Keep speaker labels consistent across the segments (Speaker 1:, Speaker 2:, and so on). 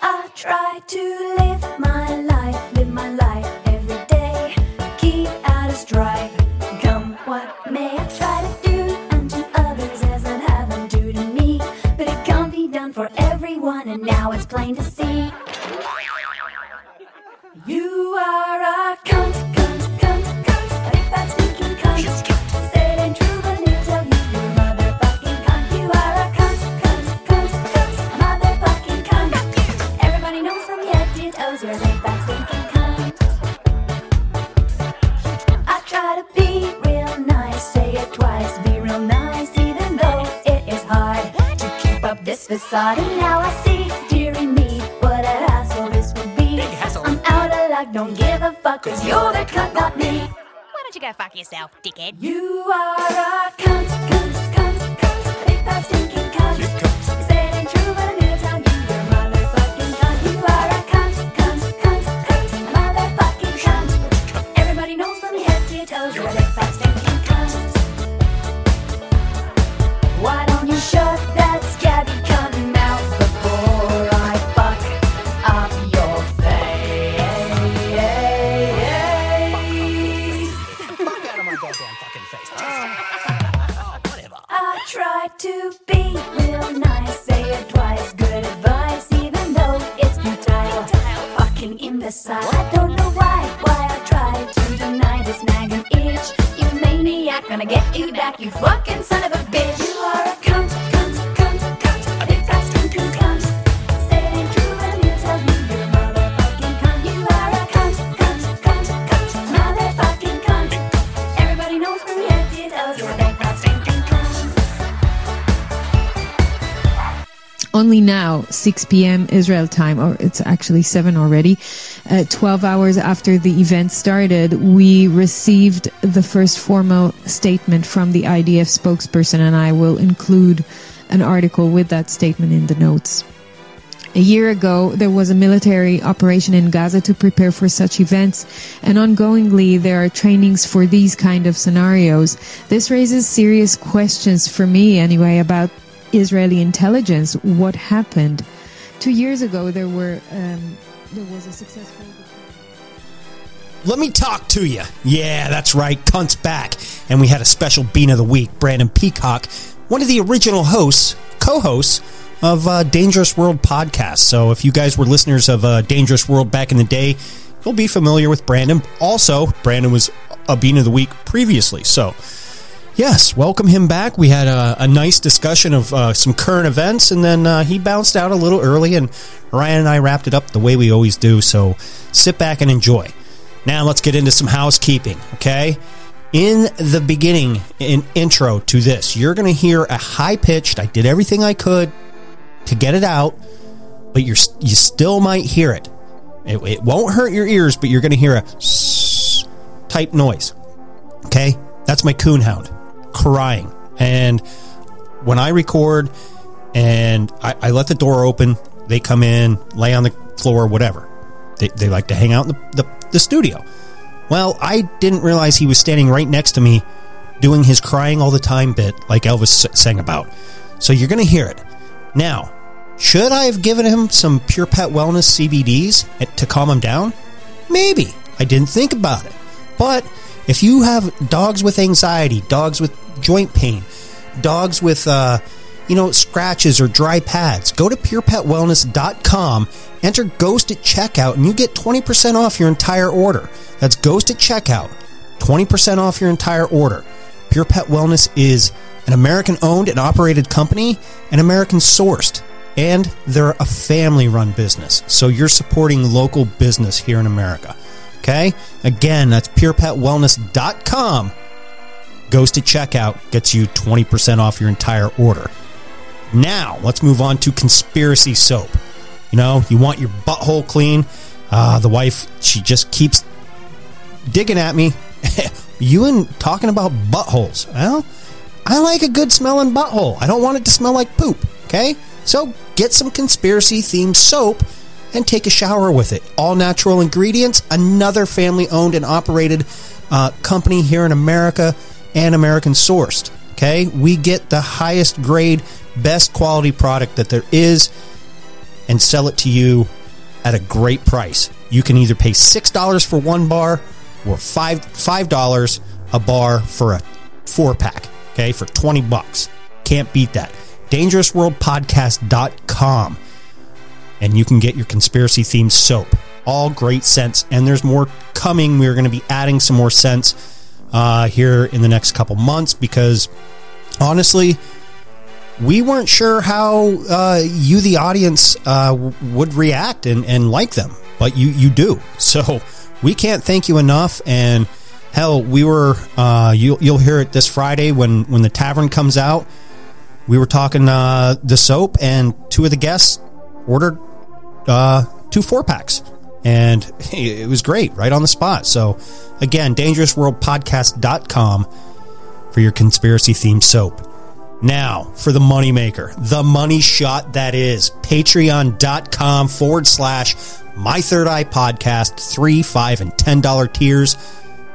Speaker 1: I try to live my life, live my life every day. Keep out of strife, come what may. I try to do unto others as I'd have them do to me. But it can't be done for everyone, and now it's plain to see. You are a cunt, cunt, cunt, cunt. A big fat stinking cunt. Say it twice, be real nice, even though it is hard to keep up this facade. And now I see, dearie me, what a hassle this would be. I'm out of luck, don't give a fuck, cause you're the cunt, not me.
Speaker 2: Why don't you go fuck yourself, dickhead?
Speaker 1: You are a cunt, cunt, cunt, cunt, a big fat try to be real nice, say it twice, good advice, even though it's futile. Fucking. I don't know why maniac, gonna get you back, you fucking son of a bitch. You are a cunt,
Speaker 3: Only now, 6 p.m. Israel time, or it's actually 7 already, uh, 12 hours after the event started, we received the first formal statement from the IDF spokesperson, and I will include an article with that statement in the notes. A year ago, there was a military operation in Gaza to prepare for such events, and ongoingly there are trainings for these kind of scenarios. This raises serious questions for me, anyway, about Israeli intelligence. What happened? Two years ago, there were um, there was a successful.
Speaker 4: Let me talk to you. Yeah, that's right. Cunt's back. And we had a special Bean of the Week. Brandon Peacock, one of the original hosts, co hosts of uh, Dangerous World podcast. So if you guys were listeners of uh, Dangerous World back in the day, you'll be familiar with Brandon. Also, Brandon was a Bean of the Week previously. So
Speaker 5: Yes, welcome him back. We had a, a nice discussion of uh, some current events, and then uh, he bounced out a little early, and Ryan and I wrapped it up the way we always do. So sit back and enjoy. Now let's get into some housekeeping, okay? In the beginning, in intro to this, you're going to hear a high pitched. I did everything I could to get it out, but you're you still might hear it. It, it won't hurt your ears, but you're going to hear a type noise. Okay, that's my coonhound crying. And when I record and I, I, let the door open, they come in, lay on the floor, whatever. They, they like to hang out in the, the, the studio. Well, I didn't realize he was standing right next to me doing his crying all the time bit like Elvis sang about. So you're going to hear it. Now, should I have given him some Pure Pet Wellness CBDs to calm him down? Maybe. I didn't think about it. But if you have dogs with anxiety, dogs with joint pain, dogs with, uh, you know, scratches or dry pads, go to purepetwellness.com, enter Ghost at checkout, and you get 20% off your entire order. That's Ghost at checkout, 20% off your entire order. Pure Pet Wellness is an American owned and operated company and American sourced. And they're a family run business. So you're supporting local business here in America. Okay? Again, that's purepetwellness.com. Ghost at checkout, gets you 20% off your entire order. Now, let's move on to conspiracy soap. You know, you want your butthole clean. Uh, the wife, she just keeps digging at me. you and talking about buttholes. Well, I like a good smelling butthole. I don't want it to smell like poop. Okay? So get some conspiracy themed soap and take a shower with it. All natural ingredients, another family owned and operated uh, company here in America and American sourced. Okay, we get the highest grade, best quality product that there is and sell it to you at a great price. You can either pay $6 for one bar or 5 $5 a bar for a four pack, okay, for 20 bucks. Can't beat that. DangerousWorldPodcast.com and you can get your conspiracy themed soap. All great scents, and there's more coming. We're going to be adding some more scents uh, here in the next couple months because honestly, we weren't sure how uh, you, the audience, uh, would react and, and like them, but you you do. So we can't thank you enough. And hell, we were uh, you'll you'll hear it this Friday when when the tavern comes out. We were talking uh, the soap, and two of the guests ordered uh, two four packs. And it was great right on the spot. So, again, dangerousworldpodcast.com for your conspiracy themed soap. Now, for the moneymaker, the money shot that is patreon.com forward slash my third eye podcast, three, five, and ten dollar tiers.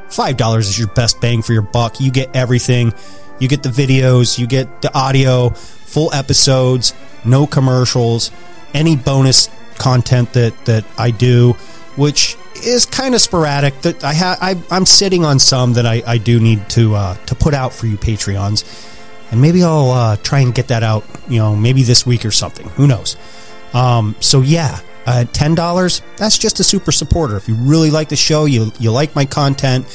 Speaker 5: Five dollars is your best bang for your buck. You get everything. You get the videos, you get the audio, full episodes, no commercials, any bonus content that that I do, which is kind of sporadic. That I have, I'm sitting on some that I, I do need to uh, to put out for you Patreons, and maybe I'll uh, try and get that out. You know, maybe this week or something. Who knows? Um, so yeah, uh, ten dollars. That's just a super supporter. If you really like the show, you you like my content,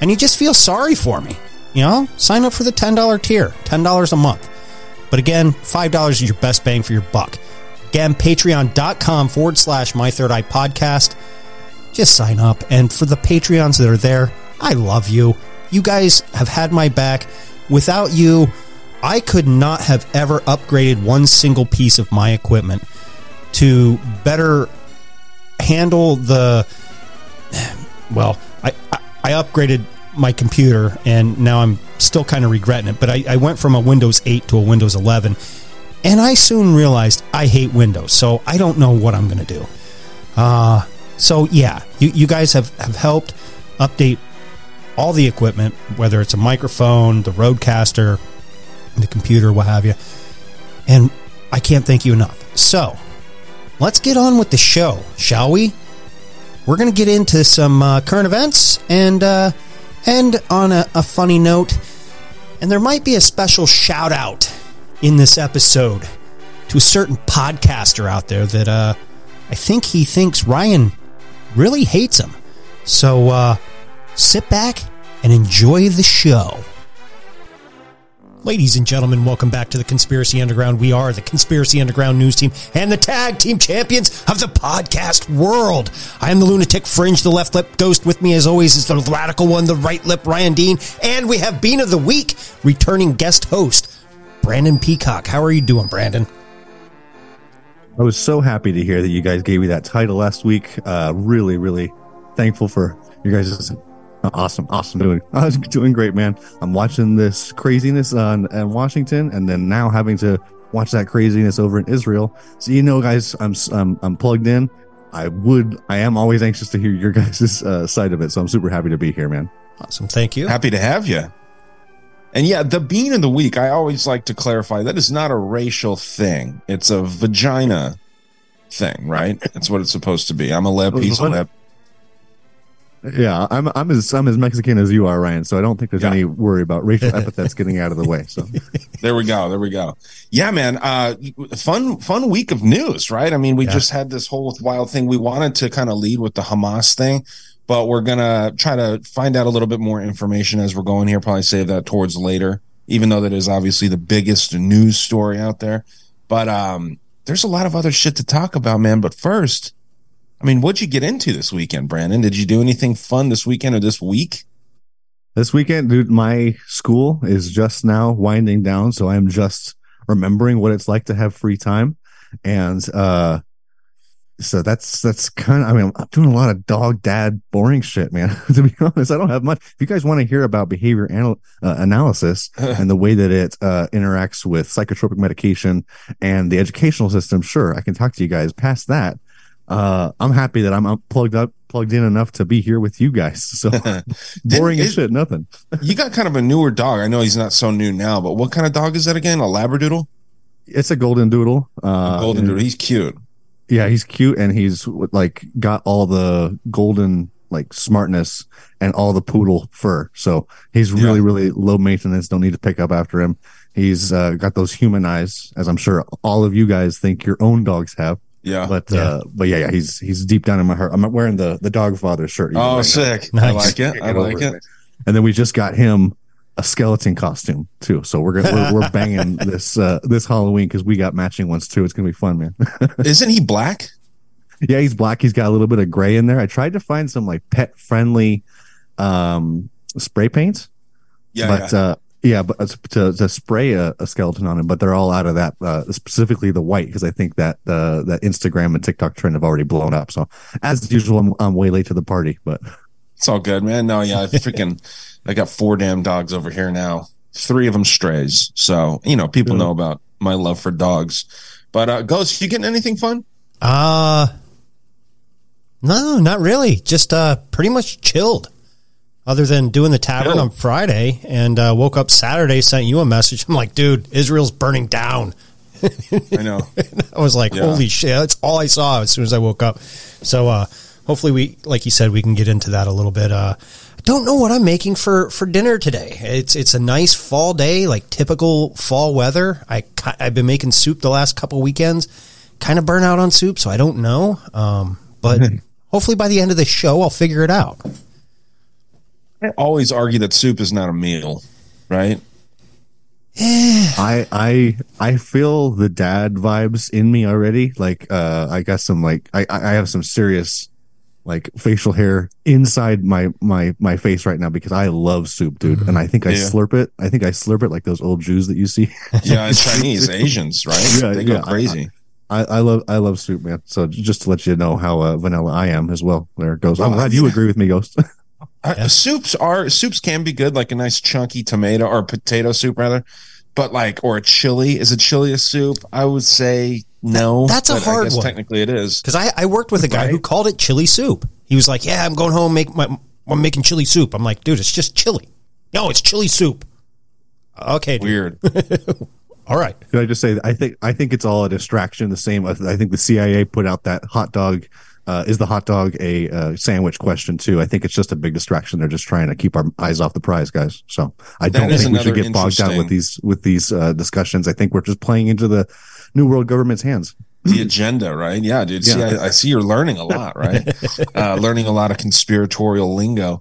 Speaker 5: and you just feel sorry for me, you know, sign up for the ten dollar tier. Ten dollars a month. But again, five dollars is your best bang for your buck. Again, patreon.com forward slash my third eye podcast. Just sign up. And for the Patreons that are there, I love you. You guys have had my back. Without you, I could not have ever upgraded one single piece of my equipment to better handle the. Well, I, I upgraded my computer and now I'm still kind of regretting it, but I, I went from a Windows 8 to a Windows 11 and I soon realized I hate Windows, so I don't know what I'm going to do. Uh, so, yeah, you, you guys have, have helped update all the equipment, whether it's a microphone, the Rodecaster, the computer, what have you. And I can't thank you enough. So, let's get on with the show, shall we? We're going to get into some uh, current events and uh, end on a, a funny note. And there might be a special shout out in this episode to a certain podcaster out there that uh, I think he thinks Ryan really hates him. So uh, sit back and enjoy the show. Ladies and gentlemen, welcome back to the Conspiracy Underground. We are the Conspiracy Underground news team and the tag team champions of the podcast world. I am the lunatic fringe, the left lip ghost. With me, as always, is the radical one, the right lip, Ryan Dean. And we have Bean of the Week, returning guest host, Brandon Peacock. How are you doing, Brandon?
Speaker 6: I was so happy to hear that you guys gave me that title last week. Uh, really, really thankful for you guys. Awesome, awesome doing. I was doing great, man. I'm watching this craziness on in Washington, and then now having to watch that craziness over in Israel. So you know, guys, I'm I'm, I'm plugged in. I would, I am always anxious to hear your guys' uh, side of it. So I'm super happy to be here, man.
Speaker 5: Awesome, thank you.
Speaker 7: Happy to have you. And yeah, the bean of the week, I always like to clarify that is not a racial thing. It's a vagina thing, right? That's what it's supposed to be. I'm a lip, he's a lip.
Speaker 6: Yeah, I'm I'm as I'm as Mexican as you are, Ryan. So I don't think there's
Speaker 7: Yeah.
Speaker 6: any worry about racial epithets getting out of the way. So
Speaker 7: There we go. There we go. Yeah, man. Uh, fun, fun week of news, right? I mean, we
Speaker 5: Yeah.
Speaker 7: just had this whole wild thing. We wanted to kind of lead with the Hamas thing, but we're gonna try to find out a little bit more information as we're going here. Probably save that towards later, even though that is obviously the biggest news story out there. But um, there's a lot of other shit to talk about, man. But first, I mean, what'd you get into this weekend, Brandon? Did you do anything fun this weekend or this week?
Speaker 6: this weekend, dude, my school is just now winding down, so I'm just remembering what it's like to have free time, and uh, so that's that's kind of. I mean, I'm doing a lot of dog dad boring shit, man. to be honest, I don't have much. If you guys want to hear about behavior anal- uh, analysis and the way that it uh, interacts with psychotropic medication and the educational system, sure, I can talk to you guys. Past that, uh, I'm happy that I'm plugged up, plugged in enough to be here with you guys. So boring as
Speaker 7: it-
Speaker 6: shit, nothing.
Speaker 7: you got kind of a newer dog. I know he's not so new now, but what kind of dog is that again? A Labradoodle?
Speaker 6: It's a golden doodle. Uh,
Speaker 7: Golden Doodle. He's cute.
Speaker 6: Yeah, he's cute and he's like got all the golden like smartness and all the poodle fur. So he's
Speaker 7: Yeah.
Speaker 6: really, really low maintenance. Don't need to pick up after him. He's uh, got those human eyes, as I'm sure all of you guys think your own dogs have.
Speaker 7: Yeah.
Speaker 6: But uh, but yeah, yeah, he's he's deep down in my heart. I'm wearing the the dog father shirt. even
Speaker 7: oh,
Speaker 6: right now.
Speaker 7: sick. I like it. I like
Speaker 6: over
Speaker 7: it.
Speaker 6: And then we just got him a skeleton costume too. So we're gonna we're, we're banging this uh, this Halloween because we got matching ones too. It's gonna be fun, man.
Speaker 7: Isn't he black?
Speaker 6: Yeah, he's black. He's got a little bit of gray in there. I tried to find some like pet friendly um spray paints,
Speaker 7: Yeah.
Speaker 6: but
Speaker 7: yeah.
Speaker 6: uh yeah, but to to spray a, a skeleton on him, but they're all out of that. Uh, specifically the white because I think that uh, that Instagram and TikTok trend have already blown up. So as usual, I'm, I'm way late to the party, but
Speaker 7: it's all good, man. No, yeah. I freaking, I got four damn dogs over here now. Three of them strays. So, you know, people know about my love for dogs. But, uh, Ghost, you getting anything fun?
Speaker 5: Uh no, not really. Just uh pretty much chilled. Other than doing the tavern
Speaker 7: Chill.
Speaker 5: on Friday and uh, woke up Saturday, sent you a message. I'm like, dude, Israel's burning down.
Speaker 7: I know.
Speaker 5: I was like,
Speaker 7: Yeah.
Speaker 5: holy shit, that's all I saw as soon as I woke up. So uh hopefully we like you said, we can get into that a little bit. Uh don't know what I'm making for for dinner today. It's it's a nice fall day, like typical fall weather. I, I've been making soup the last couple weekends. Kind of burn out on soup, so I don't know. Um, but hopefully by the end of the show, I'll figure it out.
Speaker 7: I always argue that soup is not a meal, right?
Speaker 6: I I I feel the dad vibes in me already. Like uh I got some like I I have some serious like facial hair inside my my my face right now because I love soup, dude. And I think I
Speaker 7: Yeah.
Speaker 6: slurp it. I think I slurp it like those old Jews that you see.
Speaker 7: Yeah. And Chinese, Asians, right?
Speaker 6: Yeah,
Speaker 7: they go
Speaker 6: yeah.
Speaker 7: crazy.
Speaker 6: I, I love I love soup, man. So just to let you know how uh, vanilla I am as well. There it goes. I'm
Speaker 7: Oh,
Speaker 6: glad you agree with me, Ghost.
Speaker 7: Uh, Soups are soups can be good, like a nice chunky tomato or potato soup rather, but like or a chili. Is a chili a soup? I would say no.
Speaker 5: That's a
Speaker 7: but I
Speaker 5: hard
Speaker 7: guess
Speaker 5: one.
Speaker 7: Technically, it is.
Speaker 5: Because I, I worked with a guy who called it chili soup. He was like, "Yeah, I'm going home make my I'm making chili soup." I'm like, "Dude, it's just chili." No, it's chili soup. Okay, dude.
Speaker 7: Weird.
Speaker 5: All right.
Speaker 6: Can I just say I think I think it's all a distraction. The same. I think the CIA put out that hot dog. Uh, is the hot dog a uh, sandwich question too? I think it's just a big distraction. They're just trying to keep our eyes off the prize, guys. So I
Speaker 7: That
Speaker 6: don't think we should get bogged down with these with these uh, discussions. I think we're just playing into the new world government's hands.
Speaker 7: the agenda, right? Yeah, dude. See,
Speaker 6: Yeah.
Speaker 7: I, I see you're learning a lot, right? uh, learning a lot of conspiratorial lingo.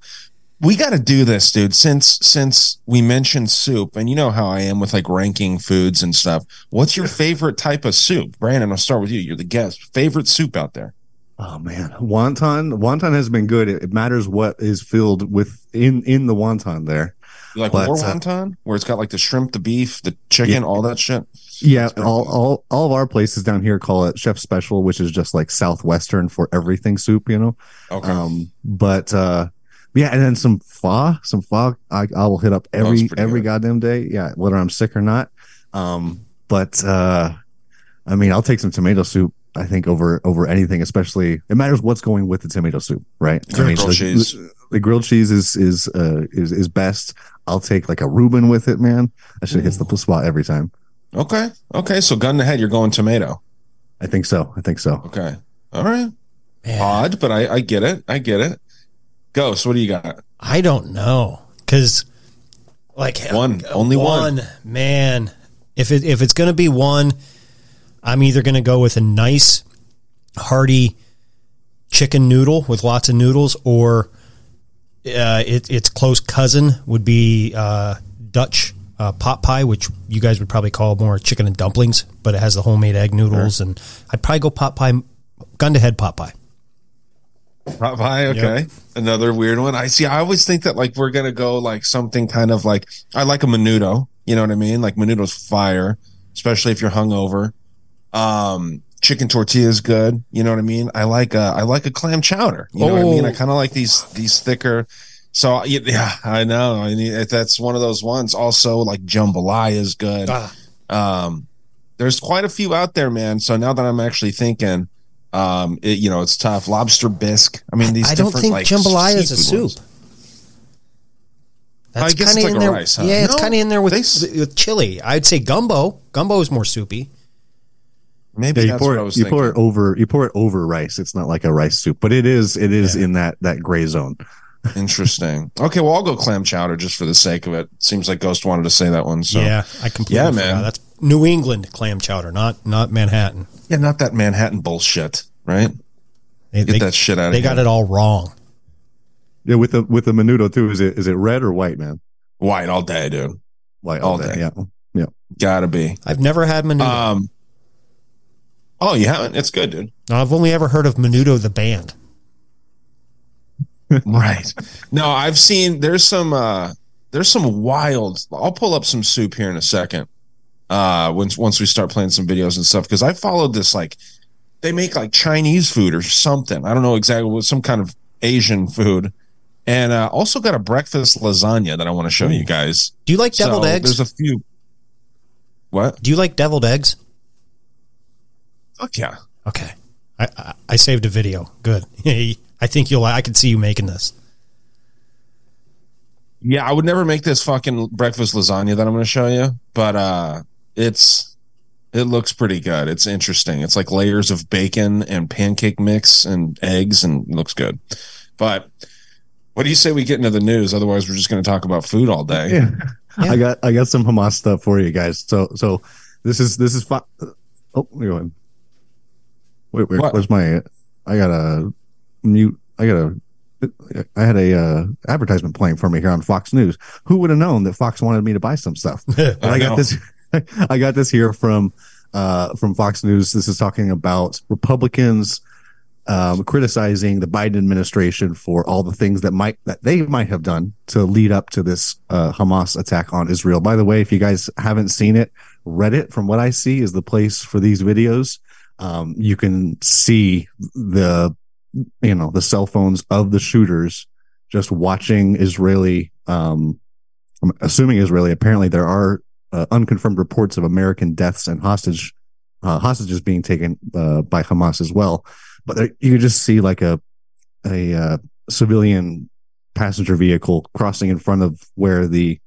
Speaker 7: we got to do this, dude. Since since we mentioned soup, and you know how I am with like ranking foods and stuff. What's your favorite type of soup, Brandon? I'll start with you. You're the guest. Favorite soup out there?
Speaker 6: Oh man, wonton wonton has been good. It, it matters what is filled with in in the wonton there.
Speaker 7: You like
Speaker 6: But,
Speaker 7: more
Speaker 6: uh,
Speaker 7: wonton, where it's got like the shrimp, the beef, the chicken,
Speaker 6: Yeah.
Speaker 7: all that shit.
Speaker 6: Yeah, all,
Speaker 7: good.
Speaker 6: all all of our places down here call it chef special, which is just like southwestern for everything soup, you know.
Speaker 7: Okay.
Speaker 6: Um, but uh, yeah, and then some pho, some pho. I, I will hit up every every
Speaker 7: good.
Speaker 6: goddamn day. Yeah, whether I'm sick or not. Um, but uh, I mean, I'll take some tomato soup. I think over over anything, especially it matters what's going with the tomato soup, right? I mean,
Speaker 7: grilled
Speaker 6: the,
Speaker 7: cheese.
Speaker 6: The grilled cheese is is uh, is is best. I'll take like a Reuben with it, man. That shit hits the spot every time.
Speaker 7: Okay. Okay. So gun to head, you're going tomato.
Speaker 6: I think so. I think so.
Speaker 7: Okay. All right.
Speaker 5: Man,
Speaker 7: Odd, but I, I get it. I get it. Ghost, what do you got?
Speaker 5: I don't know because like
Speaker 7: One. Only one.
Speaker 5: man. If it if it's gonna be one, I'm either gonna go with a nice hearty chicken noodle with lots of noodles, or uh, it, its close cousin would be uh, Dutch uh, pot pie, which you guys would probably call more chicken and dumplings, but it has the homemade egg noodles, and I'd probably go pot pie, gun to head pot pie.
Speaker 7: Pot pie, okay. Another weird one. I see. I always think that like we're gonna go like something kind of like I like a menudo. You know what I mean? Like menudo's fire, especially if you're hungover. Um, chicken tortilla is good. You know what I mean? I like a I like a clam chowder. You know what I mean? I
Speaker 5: Oh.
Speaker 7: kind of like these these thicker. So yeah, yeah, I know. I mean, that's one of those ones. Also, like jambalaya is good.
Speaker 5: Ah.
Speaker 7: Um, there's quite a few out there, man. So now that I'm actually thinking, um, it, you know, it's tough. Lobster bisque. I mean, these.
Speaker 5: I don't think
Speaker 7: like,
Speaker 5: jambalaya is a soup.
Speaker 7: ones.
Speaker 5: That's
Speaker 7: I guess
Speaker 5: kind
Speaker 7: it's
Speaker 5: of
Speaker 7: like
Speaker 5: in
Speaker 7: a
Speaker 5: there.
Speaker 7: rice, huh?
Speaker 5: Yeah, it's
Speaker 7: No,
Speaker 5: kind of in there with,
Speaker 7: they
Speaker 5: with chili. I'd say gumbo. Gumbo is more soupy.
Speaker 7: Maybe
Speaker 6: Yeah, you
Speaker 7: that's
Speaker 6: pour
Speaker 7: what I
Speaker 6: it.
Speaker 7: was
Speaker 6: You
Speaker 7: thinking.
Speaker 6: pour it over. You pour it over rice. It's not like a rice soup, but it is. It is
Speaker 5: Yeah.
Speaker 6: in that that gray zone.
Speaker 7: Interesting. Okay, well, I'll go clam chowder just for the sake of it. Seems like Ghost wanted to say that one. So
Speaker 5: yeah, I completely
Speaker 7: Yeah,
Speaker 5: forgot.
Speaker 7: man.
Speaker 5: That's New England clam chowder, not not Manhattan.
Speaker 7: yeah, not that Manhattan bullshit, right?
Speaker 5: They,
Speaker 7: Get
Speaker 5: they,
Speaker 7: that shit out of
Speaker 5: they got it all wrong.
Speaker 6: Yeah, with the with the menudo too. Is it is it red or white, man?
Speaker 7: White all day, dude.
Speaker 6: White
Speaker 7: All
Speaker 6: all day.
Speaker 7: day.
Speaker 6: Yeah, yeah.
Speaker 7: Gotta be.
Speaker 5: I've never had menudo.
Speaker 7: Um. Oh, you haven't? It's good, dude.
Speaker 5: I've only ever heard of Menudo the band.
Speaker 7: Right. No, I've seen. There's some. uh There's some wild. I'll pull up some soup here in a second. Uh, once once we start playing some videos and stuff, because I followed this like they make like Chinese food or something. I don't know exactly what some kind of Asian food, and uh, also got a breakfast lasagna that I want to show you guys.
Speaker 5: Do you like deviled
Speaker 7: So,
Speaker 5: eggs?
Speaker 7: There's a few. What?
Speaker 5: Do you like deviled eggs?
Speaker 7: Fuck yeah.
Speaker 5: Okay, I I, I saved a video. Good. I think you'll. I could see you making this.
Speaker 7: Yeah, I would never make this fucking breakfast lasagna that I'm going to show you, but uh it's it looks pretty good. It's interesting. It's like layers of bacon and pancake mix and eggs and looks good. But what do you say we get into the news? Otherwise, we're just going to talk about food all day.
Speaker 6: Yeah.
Speaker 5: Yeah.
Speaker 6: I got I got some Hamas stuff for you guys. So so this is this is fi- oh you're going. Wait, wait
Speaker 7: What?
Speaker 6: where's my I got a mute I got a I had a uh, advertisement playing for me here on Fox News. Who would have known that Fox wanted me to buy some stuff? But I,
Speaker 7: I
Speaker 6: got this. I got this here from uh, from Fox News. This is talking about Republicans um, criticizing the Biden administration for all the things that might that they might have done to lead up to this uh, Hamas attack on Israel. By the way, if you guys haven't seen it, Reddit, from what I see, is the place for these videos. Um, you can see the you know the cell phones of the shooters just watching Israeli. Um, I'm assuming Israeli. Apparently, there are uh, unconfirmed reports of American deaths and hostage uh, hostages being taken uh, by Hamas as well. But there, you just see like a a uh, civilian passenger vehicle crossing in front of where the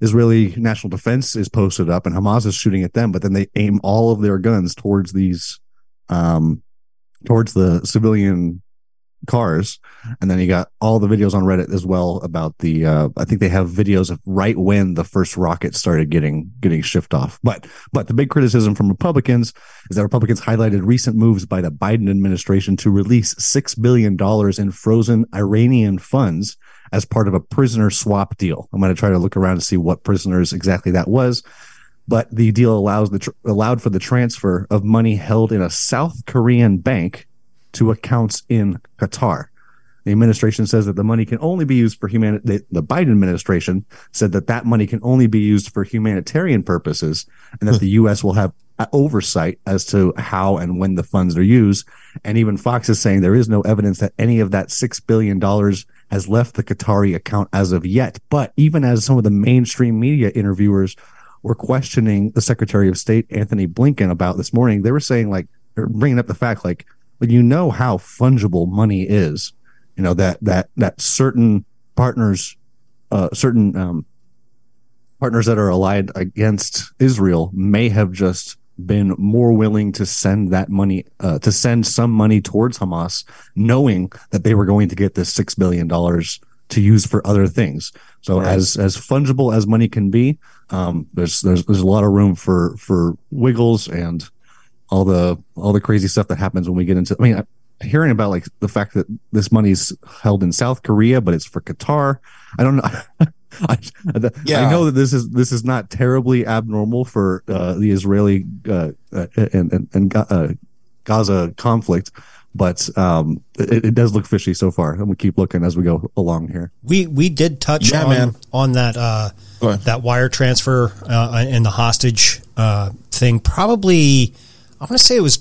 Speaker 6: Israeli National Defense is posted up, and Hamas is shooting at them. But then they aim all of their guns towards these, um, towards the civilian cars, and then you got all the videos on Reddit as well about the. Uh, I think they have videos of right when the first rocket started getting getting shipped off. But but the big criticism from Republicans is that Republicans highlighted recent moves by the Biden administration to release six billion dollars in frozen Iranian funds as part of a prisoner swap deal. I'm going to try to look around to see what prisoners exactly that was but the deal allows the tr- allowed for the transfer of money held in a South Korean bank to accounts in Qatar. The administration says that the money can only be used for human. The, the Biden administration said that that money can only be used for humanitarian purposes, and that hmm. the U.S. will have oversight as to how and when the funds are used. And even Fox is saying there is no evidence that any of that six billion dollars has left the Qatari account as of yet. But even as some of the mainstream media interviewers were questioning the Secretary of State Anthony Blinken about this morning, they were saying like, bringing up the fact like, you know how fungible money is, you know that that that certain partners, uh, certain um, partners that are allied against Israel may have just been more willing to send that money uh, to send some money towards Hamas, knowing that they were going to get this six billion dollars to use for other things. So
Speaker 7: Right.
Speaker 6: as as fungible as money can be, um, there's there's there's a lot of room for for wiggles and all the all the crazy stuff that happens when we get into. I mean, I- hearing about like the fact that this money's held in South Korea, but it's for Qatar. I don't know. I,
Speaker 7: Yeah.
Speaker 6: I know that this is this is not terribly abnormal for uh, the Israeli uh, uh, and and, and uh, Gaza conflict, but um, it, it does look fishy so far, and we keep looking as we go along here.
Speaker 5: We we did touch
Speaker 7: Yeah,
Speaker 5: on
Speaker 7: man.
Speaker 5: on that uh, that wire transfer uh, and the hostage uh, thing. Probably, I want to say it was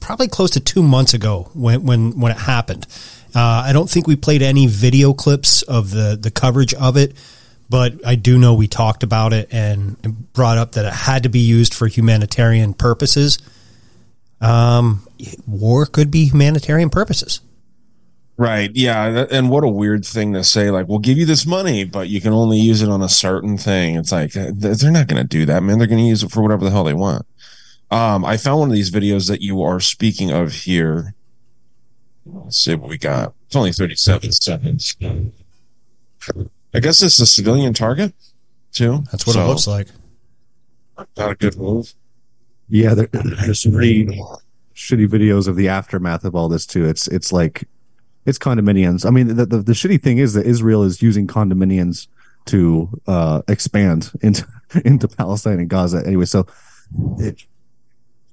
Speaker 5: probably close to two months ago when when when it happened. Uh, I don't think we played any video clips of the the coverage of it, but I do know we talked about it and brought up that it had to be used for humanitarian purposes. Um, war could be humanitarian purposes.
Speaker 7: Right. Yeah. And what a weird thing to say. Like, we'll give you this money, but you can only use it on a certain thing. It's like, they're not going to do that, man. They're going to use it for whatever the hell they want. Um, I found one of these videos that you are speaking of here. Let's see what we got. It's only 37 seconds. I guess it's a civilian target, too.
Speaker 5: That's what
Speaker 7: So,
Speaker 5: it looks like.
Speaker 7: Not a good move.
Speaker 6: Yeah, there, there's some pretty shitty videos of the aftermath of all this too. It's it's like it's condominiums. I mean, the, the the shitty thing is that Israel is using condominiums to uh, expand into into Palestine and Gaza. Anyway, so it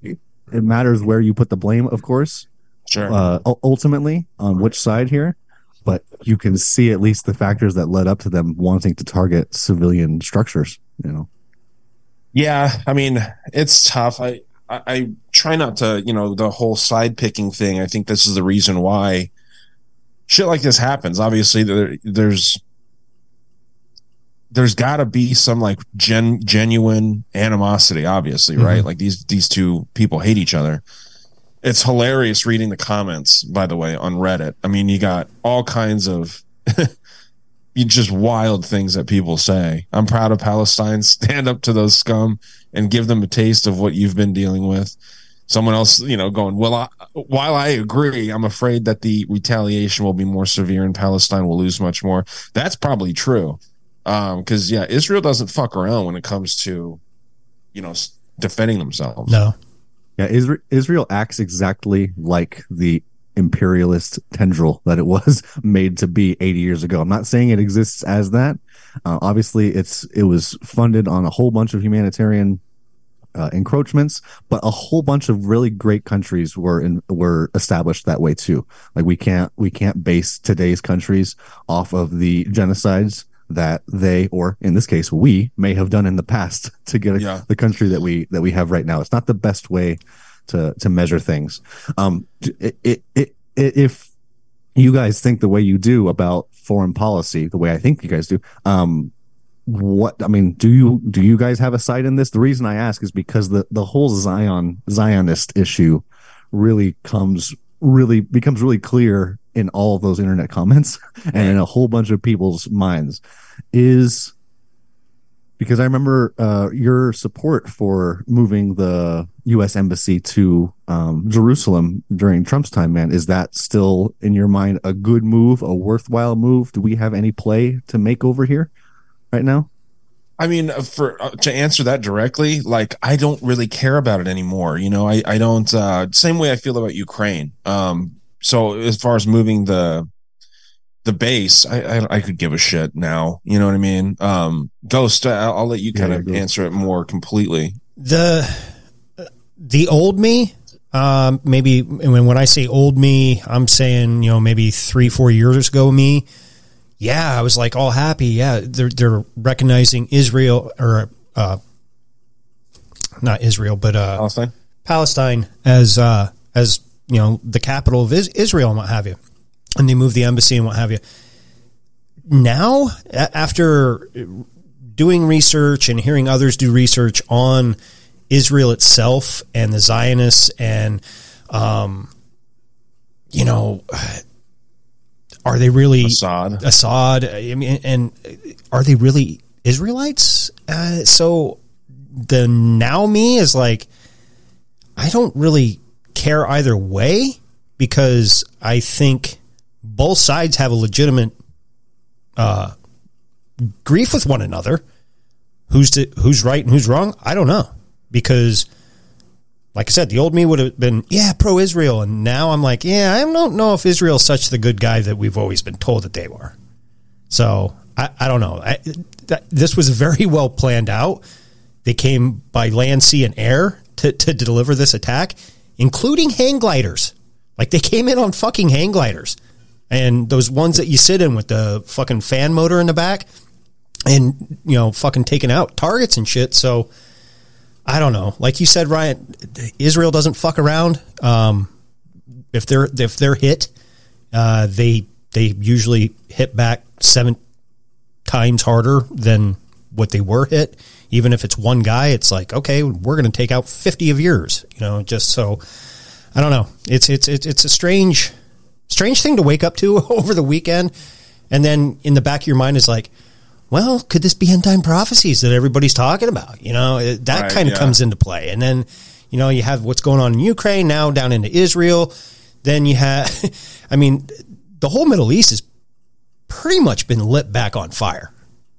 Speaker 6: it matters where you put the blame, of course.
Speaker 7: Sure.
Speaker 6: Uh, ultimately, on which side here, but you can see at least the factors that led up to them wanting to target civilian structures. You know.
Speaker 7: Yeah, I mean, it's tough. I, I I try not to, you know, the whole side picking thing. I think this is the reason why shit like this happens. Obviously, there, there's there's got to be some like gen genuine animosity. Obviously, mm-hmm. right? Like these these two people hate each other. It's hilarious reading the comments, by the way, on Reddit. I mean, you got all kinds of just wild things that people say. I'm proud of Palestine. Stand up to those scum and give them a taste of what you've been dealing with. Someone else, you know, going, well, I, while I agree, I'm afraid that the retaliation will be more severe and Palestine will lose much more. That's probably true. Um, cause yeah, Israel doesn't fuck around when it comes to, you know, defending themselves.
Speaker 5: No.
Speaker 6: Yeah, Israel, Israel acts exactly like the imperialist tendril that it was made to be 80 years ago. I'm not saying it exists as that. Uh, obviously, it's it was funded on a whole bunch of humanitarian uh, encroachments, but a whole bunch of really great countries were in, were established that way too. Like we can't we can't base today's countries off of the genocides that they or in this case we may have done in the past to get
Speaker 7: Yeah.
Speaker 6: the country that we that we have right now. It's not the best way to to measure things. Um, it, it, it, if you guys think the way you do about foreign policy, the way I think you guys do, um, what I mean, do you do you guys have a side in this? The reason I ask is because the the whole Zion Zionist issue really comes really becomes really clear in all of those internet comments and in a whole bunch of people's minds. Is because I remember uh, your support for moving the U.S. embassy to um, Jerusalem during Trump's time. Man, is that still in your mind a good move, a worthwhile move? Do we have any play to make over here right now?
Speaker 7: I mean, uh, for uh, to answer that directly, like I don't really care about it anymore. You know, I I don't. Uh, same way I feel about Ukraine. Um, so as far as moving the the base, I, I I could give a shit now. You know what I mean? Um, Ghost, I'll, I'll let you kind
Speaker 6: Yeah,
Speaker 7: of
Speaker 6: go.
Speaker 7: answer it more completely.
Speaker 5: the the old me um maybe when when i say old me i'm saying you know maybe three four years ago me yeah i was like all happy yeah they're they're recognizing israel or uh not israel but uh
Speaker 7: Palestine.
Speaker 5: palestine as uh as you know the capital of israel and what have you and they moved the embassy and what have you. Now after doing research and hearing others do research on Israel itself and the Zionists and um, you know are they really
Speaker 7: Assad.
Speaker 5: Assad? I mean and are they really Israelites? Uh, so the now me is like I don't really care either way because I think both sides have a legitimate uh, grief with one another. Who's to, who's right and who's wrong? I don't know because, like I said, the old me would have been yeah pro Israel, and now I'm like yeah I don't know if Israel's such the good guy that we've always been told that they were. So I, I don't know. I, that, this was very well planned out. They came by land, sea, and air to, to deliver this attack, including hang gliders. Like they came in on fucking hang gliders. And those ones that you sit in with the fucking fan motor in the back and, you know, fucking taking out targets and shit. So I don't know. Like you said, Ryan, Israel doesn't fuck around. Um, if they're if they're hit, uh, they they usually hit back seven times harder than what they were hit. Even if it's one guy, it's like okay, we're going to take out fifty of yours. You know, just so I don't know. It's it's it's it's a strange strange thing to wake up to over the weekend, and then in the back of your mind is like, well, could this be end time prophecies that everybody's talking about? You know, that
Speaker 7: Right,
Speaker 5: kind of
Speaker 7: yeah.
Speaker 5: comes into play, and then you know you have what's going on in Ukraine now down into Israel. Then you have, I mean, the whole Middle East has pretty much been lit back on fire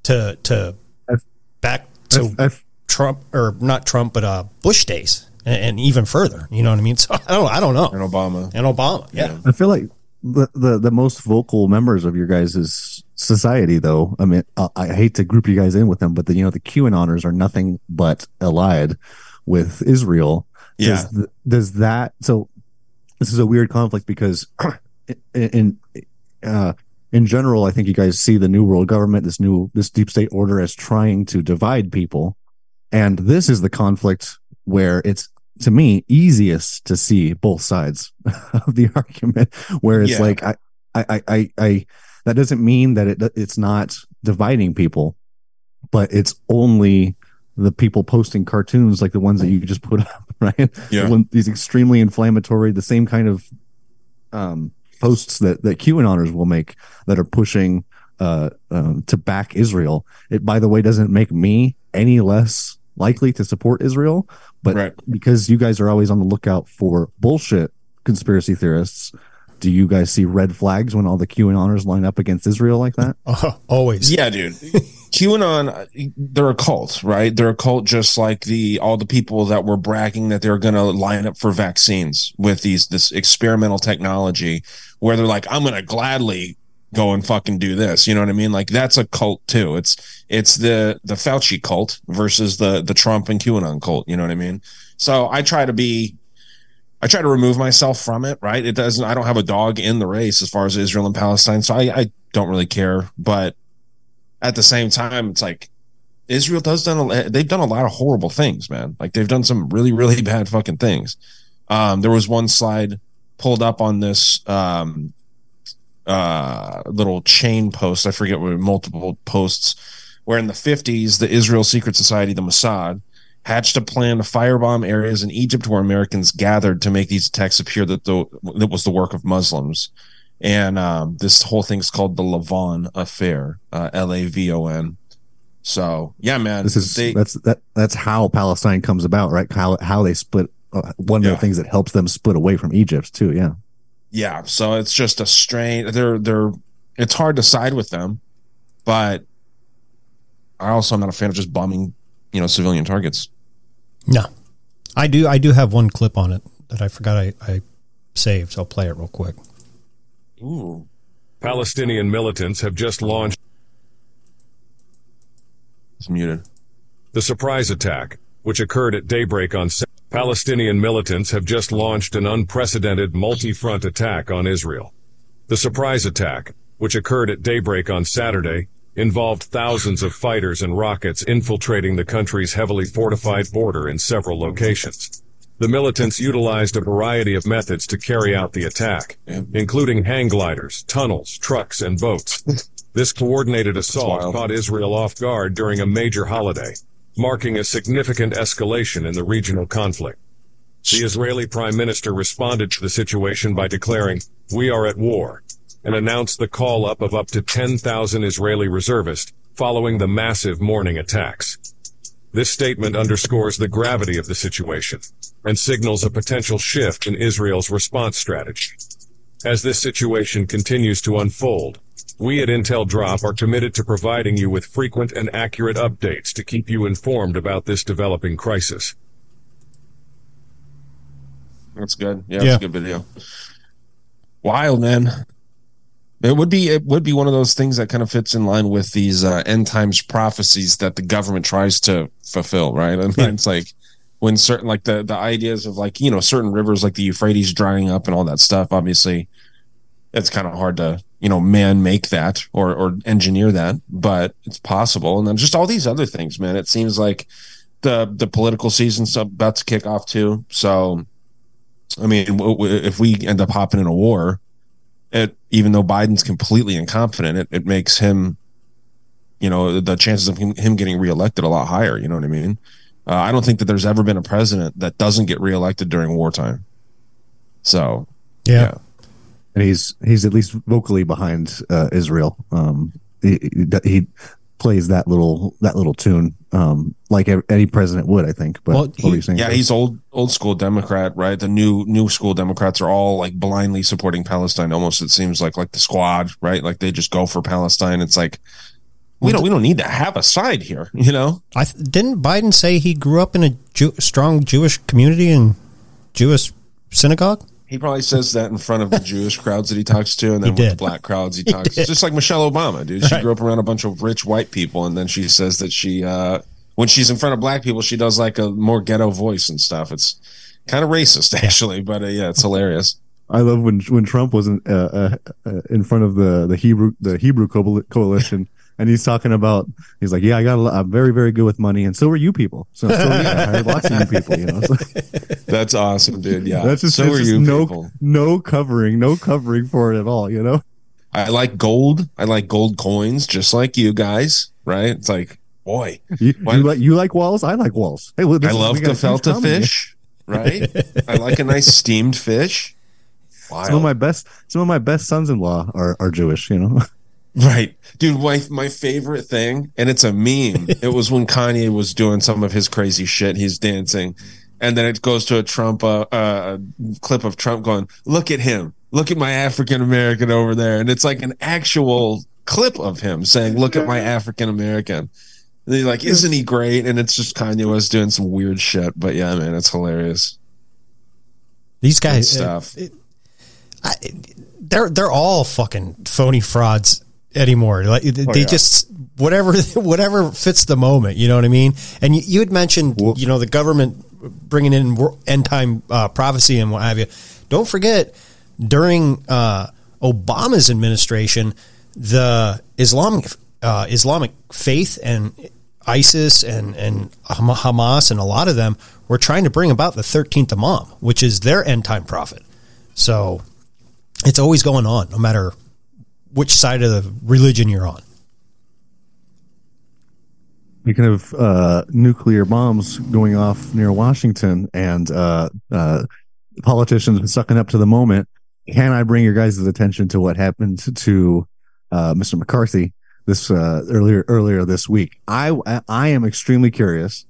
Speaker 5: to to
Speaker 6: I've-
Speaker 5: back to
Speaker 6: I've- I've-
Speaker 5: Trump or not Trump, but uh, Bush days, and, and even further. You know what I mean? So I don't, I don't know.
Speaker 7: And Obama.
Speaker 5: And Obama, yeah.
Speaker 6: I feel like the, the the most vocal members of your guys' society, though. I mean, I, I hate to group you guys in with them, but the you know the QAnoners are nothing but allied with Israel.
Speaker 7: Yeah.
Speaker 6: Does, does that so? This is a weird conflict because in in, uh, in general, I think you guys see the new world government, this new this deep state order, as trying to divide people, and this is the conflict where it's to me easiest to see both sides of the argument where it's
Speaker 7: Yeah.
Speaker 6: like I, I i i i that doesn't mean that it it's not dividing people but it's only the people posting cartoons like the ones that you just put up right
Speaker 7: Yeah.
Speaker 6: when these extremely inflammatory the same kind of um posts that that QAnoners will make that are pushing uh um, to back Israel it by the way doesn't make me any less likely to support Israel but
Speaker 7: Right.
Speaker 6: because you guys are always on the lookout for bullshit conspiracy theorists do you guys see red flags when all the QAnoners line up against Israel like that
Speaker 5: Uh, always.
Speaker 7: Yeah, dude. QAnon, they're a cult, right? They're a cult just like the all the people that were bragging that they're going to line up for vaccines with these this experimental technology, where they're like, "I'm going to gladly go and fucking do this." You know what I mean? Like that's a cult too. It's it's the the Fauci cult versus the the Trump and QAnon cult. You know what I mean? So I try to be I try to remove myself from it, right? It doesn't, I don't have a dog in the race as far as Israel and Palestine. So I, I don't really care. But at the same time, it's like Israel does done, a, they've done a lot of horrible things, man. Like they've done some really, really bad fucking things. Um, there was one slide pulled up on this, um, uh, little chain posts. I forget what multiple posts where in the 50s, the Israel Secret Society, the Mossad, hatched a plan to firebomb areas in Egypt where Americans gathered to make these attacks appear that the that was the work of Muslims. And um, this whole thing's called the Lavon Affair, uh, L A V O N. So yeah, man,
Speaker 6: This is
Speaker 7: they,
Speaker 6: that's that that's how Palestine comes about, right? How how they split. Uh, one of
Speaker 7: Yeah.
Speaker 6: the things that helps them split away from Egypt too. Yeah.
Speaker 7: Yeah. So it's just a strain. They're they're. It's hard to side with them, but I also am not a fan of just bombing, you know, civilian targets.
Speaker 5: No, I do. I do have one clip on it that I forgot I, I saved. So I'll play it real quick.
Speaker 7: Ooh,
Speaker 8: Palestinian militants have just launched
Speaker 7: it's muted.
Speaker 8: the surprise attack, which occurred at daybreak on Sa- Palestinian militants have just launched an unprecedented multi-front attack on Israel. The surprise attack, which occurred at daybreak on Saturday, involved thousands of fighters and rockets infiltrating the country's heavily fortified border in several locations. The militants utilized a variety of methods to carry out the attack, including hang gliders, tunnels, trucks, and boats. This coordinated assault caught Israel off guard during a major holiday, marking a significant escalation in the regional conflict. The Israeli Prime Minister responded to the situation by declaring, We are at war, and announced the call up of up to 10,000 Israeli reservists following the massive morning attacks. This statement underscores the gravity of the situation and signals a potential shift in Israel's response strategy. As this situation continues to unfold, we at Intel Drop are committed to providing you with frequent and accurate updates to keep you informed about this developing crisis.
Speaker 7: That's good. Yeah,
Speaker 5: Yeah.
Speaker 7: it's a good video. Wild man. It would be it would be one of those things that kind of fits in line with these uh, end times prophecies that the government tries to fulfill, right? I mean, it's like when certain like the the ideas of like you know certain rivers like the Euphrates drying up and all that stuff. Obviously, it's kind of hard to you know man make that or or engineer that, but it's possible. And then just all these other things, man. It seems like the the political season's about to kick off too. So I mean, w- w- if we end up hopping in a war, it even though Biden's completely incompetent, it, it makes him, you know, the chances of him, him getting reelected a lot higher. You know what I mean? Uh, I don't think that there's ever been a president that doesn't get reelected during wartime. So
Speaker 5: Yeah.
Speaker 6: and he's he's at least vocally behind uh, Israel. Um, he, he- he plays that little that little tune um, like any president would, I think. But
Speaker 5: Well,
Speaker 6: what were
Speaker 5: he-
Speaker 6: you saying?
Speaker 7: yeah, he's old old school Democrat, right? The new new school Democrats are all like blindly supporting Palestine. Almost it seems like like the squad, right? Like they just go for Palestine. It's like we don't we don't need to have a side here, you know?
Speaker 5: I th- didn't Biden say he grew up in a Jew- strong Jewish community and Jewish synagogue.
Speaker 7: He probably says that in front of the Jewish crowds that he talks to, and then with the black crowds he talks. It's just like Michelle Obama, dude. She grew up around a bunch of rich white people, and then she says that she, uh, when she's in front of black people, she does like a more ghetto voice and stuff. It's kind of racist, actually, but uh, yeah, it's hilarious.
Speaker 6: I love when when Trump was in, uh, uh, uh, in front of the the Hebrew the Hebrew coalition, and he's talking about he's like, yeah, I got a lot, I'm very very good with money, and so are you people. So, so yeah, I hired lots of you people. You know, It's like-
Speaker 7: That's awesome, dude. Yeah,
Speaker 6: that's just,
Speaker 7: so are
Speaker 6: just
Speaker 7: you
Speaker 6: no
Speaker 7: people.
Speaker 6: no covering, no covering for it at all. You know,
Speaker 7: I like gold. I like gold coins, just like you guys, right? It's like, boy,
Speaker 6: you,
Speaker 7: Why-
Speaker 6: you like you like walls, I like walls. Hey, look, this
Speaker 7: I love
Speaker 6: we got a
Speaker 7: gefilte fish, right? I like a nice steamed fish. Wild.
Speaker 6: Some of my best some of my best sons-in-law are are Jewish. You know.
Speaker 7: Right. Dude, my my favorite thing, and it's a meme, it was when Kanye was doing some of his crazy shit. He's dancing. And then it goes to a Trump uh, uh clip of Trump going, Look at him. Look at my African American over there. And it's like an actual clip of him saying, Look at my African American. And he's like, Isn't he great? And it's just Kanye was doing some weird shit. But yeah, man, it's hilarious.
Speaker 5: These
Speaker 7: Good
Speaker 5: guys,
Speaker 7: stuff.
Speaker 5: I, they're they're all fucking phony frauds anymore. Like they
Speaker 7: Oh, yeah.
Speaker 5: just whatever whatever fits the moment. You know what I mean? And you, you had mentioned you know the government bringing in end time uh, prophecy and what have you. Don't forget during uh, Obama's administration, the Islamic uh, Islamic faith and ISIS and and Hamas and a lot of them were trying to bring about the thirteenth Imam, which is their end time prophet. So it's always going on, no matter which side of the religion you're on.
Speaker 6: Speaking of uh, nuclear bombs going off near Washington and uh, uh, politicians sucking up to the moment, can I bring your guys' attention to what happened to uh, Mr. McCarthy this uh, earlier earlier this week. I I am extremely curious.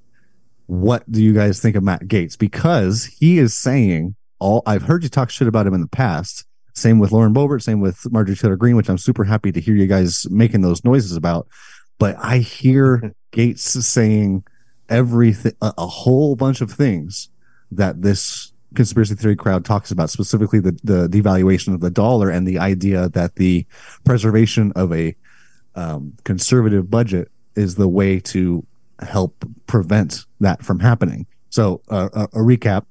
Speaker 6: What do you guys think of Matt Gaetz? Because he is saying all. I've heard you talk shit about him in the past. Same with Lauren Boebert. Same with Marjorie Taylor Greene, which I'm super happy to hear you guys making those noises about. But I hear Gaetz saying everything, a, a whole bunch of things that this conspiracy theory crowd talks about, specifically the, the devaluation of the dollar and the idea that the preservation of a um, conservative budget is the way to help prevent that from happening. So, uh, a, a recap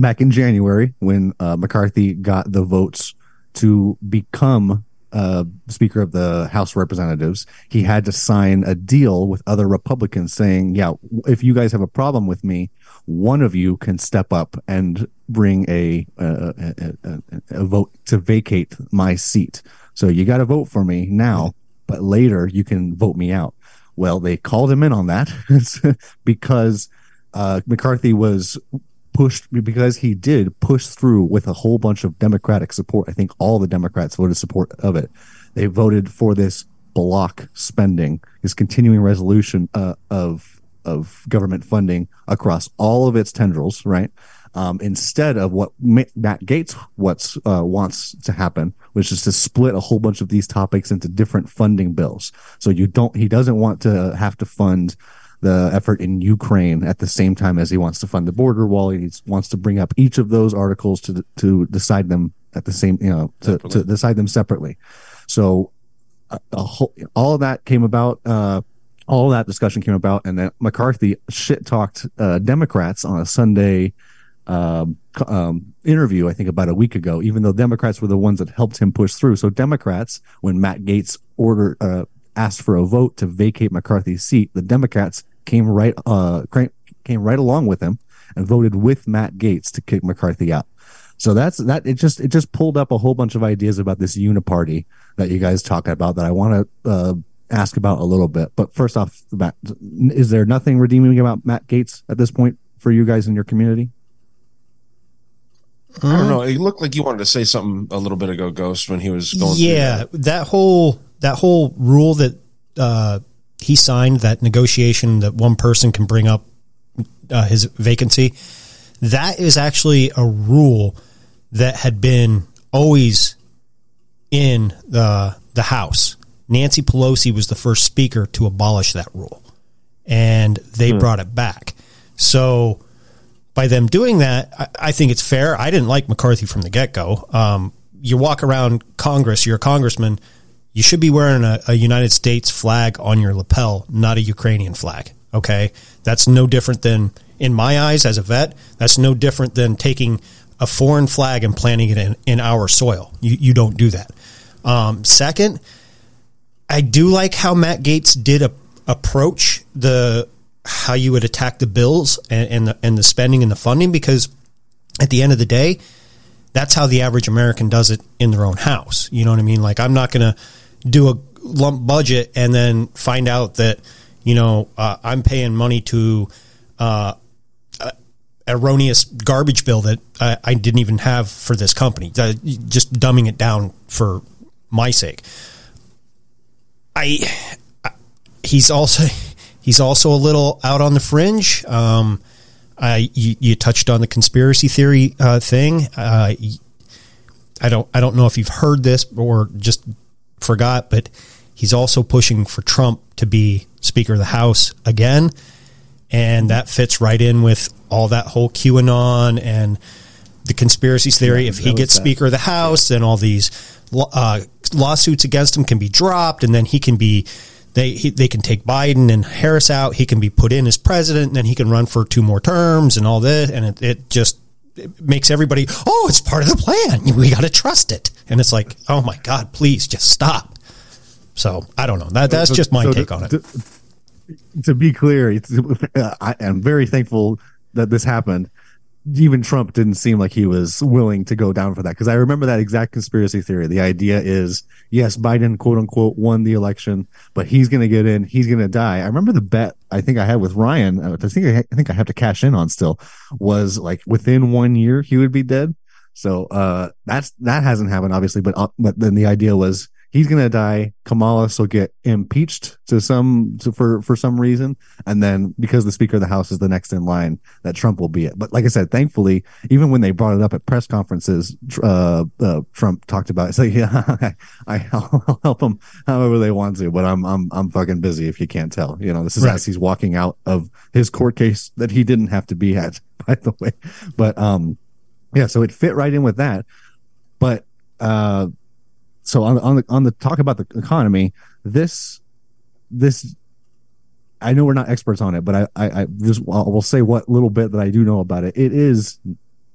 Speaker 6: back in January when uh, McCarthy got the votes to become uh, Speaker of the House of Representatives, he had to sign a deal with other Republicans saying, "Yeah, if you guys have a problem with me, one of you can step up and bring a a, a, a, a vote to vacate my seat. So you got to vote for me now, but later you can vote me out." Well, they called him in on that because uh, McCarthy was pushed because he did push through with a whole bunch of Democratic support. I think all the Democrats voted support of it. They voted for this block spending, this continuing resolution uh, of of government funding across all of its tendrils, right? Um, instead of what Matt Gaetz what's uh, wants to happen, which is to split a whole bunch of these topics into different funding bills. So you don't, he doesn't want to have to fund the effort in Ukraine at the same time as he wants to fund the border wall. He wants to bring up each of those articles to to decide them at the same, you know, to, to decide them separately. So a whole, all of that came about. Uh, all that discussion came about, and then McCarthy shit talked uh, Democrats on a Sunday um, um, interview, I think about a week ago, even though Democrats were the ones that helped him push through. So Democrats, when Matt Gaetz ordered, uh, asked for a vote to vacate McCarthy's seat, the Democrats came right uh came right along with him and voted with Matt Gaetz to kick McCarthy out. So that's that. It just it just pulled up a whole bunch of ideas about this uniparty that you guys talk about that I want to uh, ask about a little bit. But first off, Matt, is there nothing redeeming about Matt Gaetz at this point for you guys in your community?
Speaker 7: I don't know. It looked like you wanted to say something a little bit ago, Ghost, when he was going.
Speaker 5: Yeah, that. that whole that whole rule that uh, he signed that negotiation that one person can bring up uh, his vacancy. That is actually a rule that had been always in the the House. Nancy Pelosi was the first speaker to abolish that rule, and they hmm. brought it back. So by them doing that, I, I, think it's fair. I didn't like McCarthy from the get go. Um, you walk around Congress, you're a congressman you should be wearing a, a, United States flag on your lapel, not a Ukrainian flag. Okay. That's no different than, in my eyes as a vet, that's no different than taking a foreign flag and planting it in, in our soil. You, you don't do that. Um, second, I do like how Matt Gaetz did a, approach the how you would attack the bills and, and the and the spending and the funding because at the end of the day, that's how the average American does it in their own house. You know what I mean? Like I'm not going to do a lump budget and then find out that you know uh, I'm paying money to uh, erroneous garbage bill that I, I, didn't even have for this company. Uh, just dumbing it down for my sake. I, I he's also he's also a little out on the fringe. Um, I you, you, touched on the conspiracy theory uh, thing. Uh, I don't I don't know if you've heard this or just forgot, but he's also pushing for Trump to be Speaker of the House again. And that fits right in with all that whole QAnon and the conspiracy theory. Yeah, if he gets Speaker of the House, then all these uh, lawsuits against him can be dropped, and then he can be they he, they can take Biden and Harris out. He can be put in as president, and then he can run for two more terms and all this. And it, it just it makes everybody, oh, it's part of the plan. We got to trust it. And it's like, oh my God, please just stop. So I don't know. That that's just my so take to, on it.
Speaker 6: To, to be clear, I am very thankful that this happened even Trump didn't seem like he was willing to go down for that. Cause I remember that exact conspiracy theory. The idea is, yes, Biden quote unquote won the election, but he's going to get in. He's going to die. I remember the bet I think I had with Ryan. Uh, I think I, I think I have to cash in on still was like within one year he would be dead. So, uh, that's, that hasn't happened obviously, but, uh, but then the idea was he's gonna die. Kamala will get impeached to some to, for for some reason, and then because the Speaker of the House is the next in line, that Trump will be it. But like I said, thankfully, even when they brought it up at press conferences, uh, uh, Trump talked about it. It's like, yeah, I, I'll help them however they want to, but I'm I'm I'm fucking busy. If you can't tell, you know, this is
Speaker 5: Right.
Speaker 6: as he's walking out of his court case that he didn't have to be at, by the way. But um, yeah, so it fit right in with that. But uh, so on on the on the talk about the economy, this this I know we're not experts on it, but I I, I just I will say what little bit that I do know about it. It is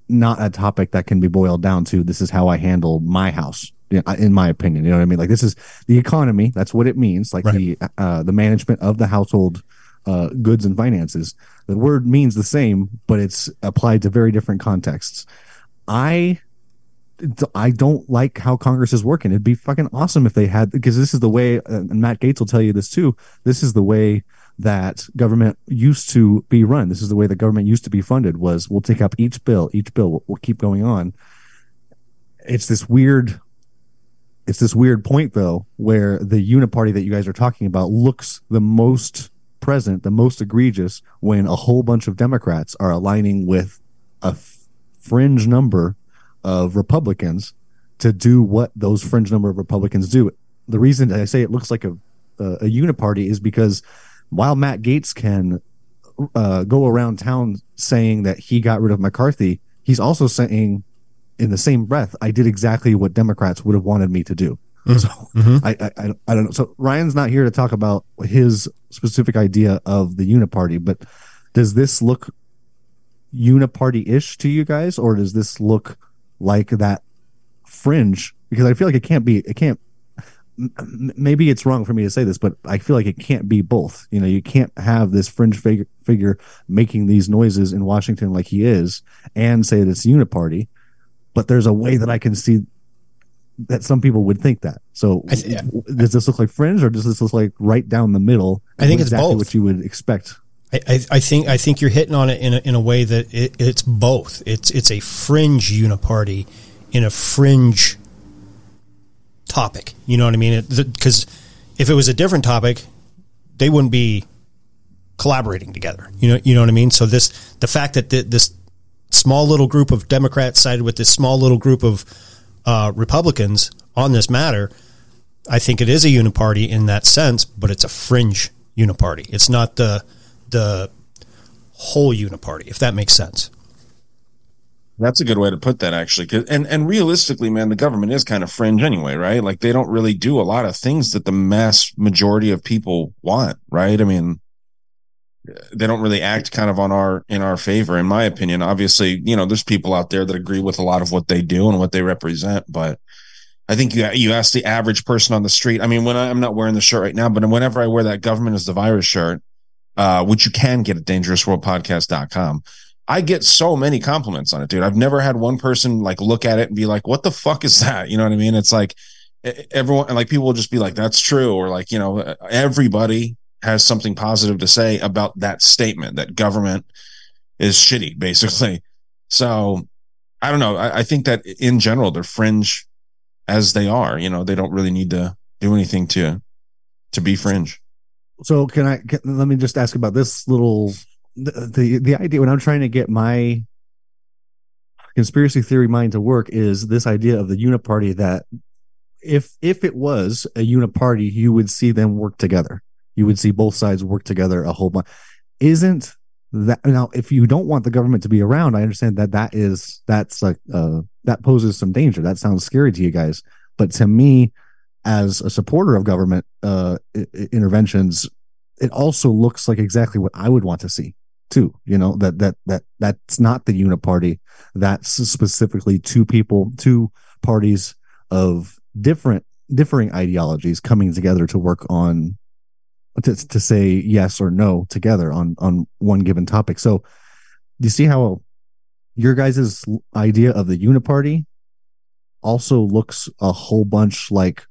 Speaker 6: not a topic that can be boiled down to this is how I handle my house. In my opinion, you know what I mean. Like this is the economy. That's what it means. Like the uh, the management of the household uh, goods and finances. The word means the same, but it's applied to very different contexts. I I don't like how Congress is working. It'd be fucking awesome if they had because this is the way, uh, and Matt Gaetz will tell you this too. This is the way that government used to be run. This is the way the government used to be funded. Was we'll take up each bill, each bill will, will keep going on. It's this weird. It's this weird point though, where the uniparty that you guys are talking about looks the most present, the most egregious when a whole bunch of Democrats are aligning with a fringe number of Republicans to do what those fringe number of Republicans do. The reason I say it looks like a a, a uniparty is because while Matt Gaetz can uh, go around town saying that he got rid of McCarthy, he's also saying in the same breath, I did exactly what Democrats would have wanted me to do. So I, I I I don't know. So Ryan's not here to talk about his specific idea of the uniparty, but does this look uniparty ish to you guys, or does this look like that fringe? Because I feel like it can't be. It can't. m- Maybe it's wrong for me to say this, but I feel like it can't be both. You know, you can't have this fringe figure, figure making these noises in Washington like he is, and say that it's uniparty. But there's a way that I can see that some people would think that. So, does this look like fringe, or does this look like right down the middle?
Speaker 5: I think it's
Speaker 6: exactly
Speaker 5: both.
Speaker 6: what you would expect.
Speaker 5: I, I, think I think you're hitting on it in a, in a way that it, it's both. It's it's a fringe uniparty in a fringe topic. You know what I mean? Because if it was a different topic, they wouldn't be collaborating together. You know, you know what I mean. So this the fact that th- this small little group of Democrats sided with this small little group of uh, Republicans on this matter, I think it is a uniparty in that sense, but it's a fringe uniparty. It's not the the whole uniparty, if that makes sense.
Speaker 7: That's a good way to put that, actually. And and realistically, man, the government is kind of fringe anyway, right? Like they don't really do a lot of things that the mass majority of people want, right? I mean, they don't really act kind of on our in our favor, in my opinion. Obviously, you know, there's people out there that agree with a lot of what they do and what they represent, but I think you you ask the average person on the street. I mean, when I, I'm not wearing the shirt right now, but whenever I wear that government is the virus shirt, uh, which you can get at dangerousworldpodcast.com. I get so many compliments on it, dude. I've never had one person like look at it and be like, what the fuck is that? You know what I mean? It's like everyone, like people will just be like, that's true. Or like, you know, everybody has something positive to say about that statement that government is shitty, basically. So I don't know. I, I think that in general, they're fringe as they are. You know, they don't really need to do anything to to be fringe.
Speaker 6: So can I? Can, let me just ask about this little the, the the idea when I'm trying to get my conspiracy theory mind to work is this idea of the uniparty that if if it was a uniparty, you would see them work together. You would see both sides work together a whole bunch. Isn't that now? If you don't want the government to be around, I understand that that is that's like uh that poses some danger. That sounds scary to you guys, but to me, as a supporter of government uh i- interventions, it also looks like exactly what I would want to see too. You know that that that that's not the uniparty. That's specifically two people, two parties of different differing ideologies coming together to work on to to say yes or no together on on one given topic. So, you see how your guys' idea of the uniparty also looks a whole bunch like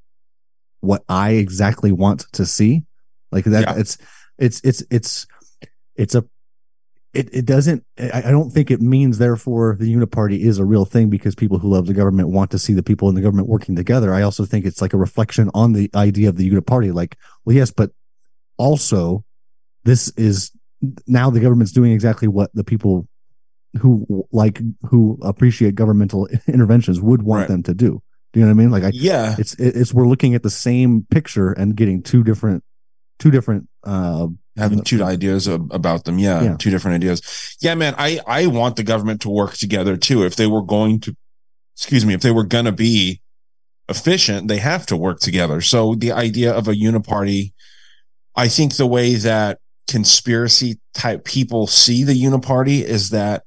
Speaker 6: what I exactly want to see? Like that, it's it's it's it's it's a it, it doesn't I, I don't think it means therefore the uniparty is a real thing because people who love the government want to see the people in the government working together i also think it's like a reflection on the idea of the uniparty like well yes but also this is now the government's doing exactly what the people who like who appreciate governmental interventions would want
Speaker 7: Right.
Speaker 6: them to do do you know what i mean like I,
Speaker 7: Yeah.
Speaker 6: it's it's we're looking at the same picture and getting two different two different uh
Speaker 7: having two ideas ab- about them. Yeah,
Speaker 6: Yeah.
Speaker 7: two different ideas. Yeah, man, I I want the government to work together too. If they were going to, excuse me, if they were going to be efficient, they have to work together. So the idea of a uniparty, I think the way that conspiracy type people see the uniparty is that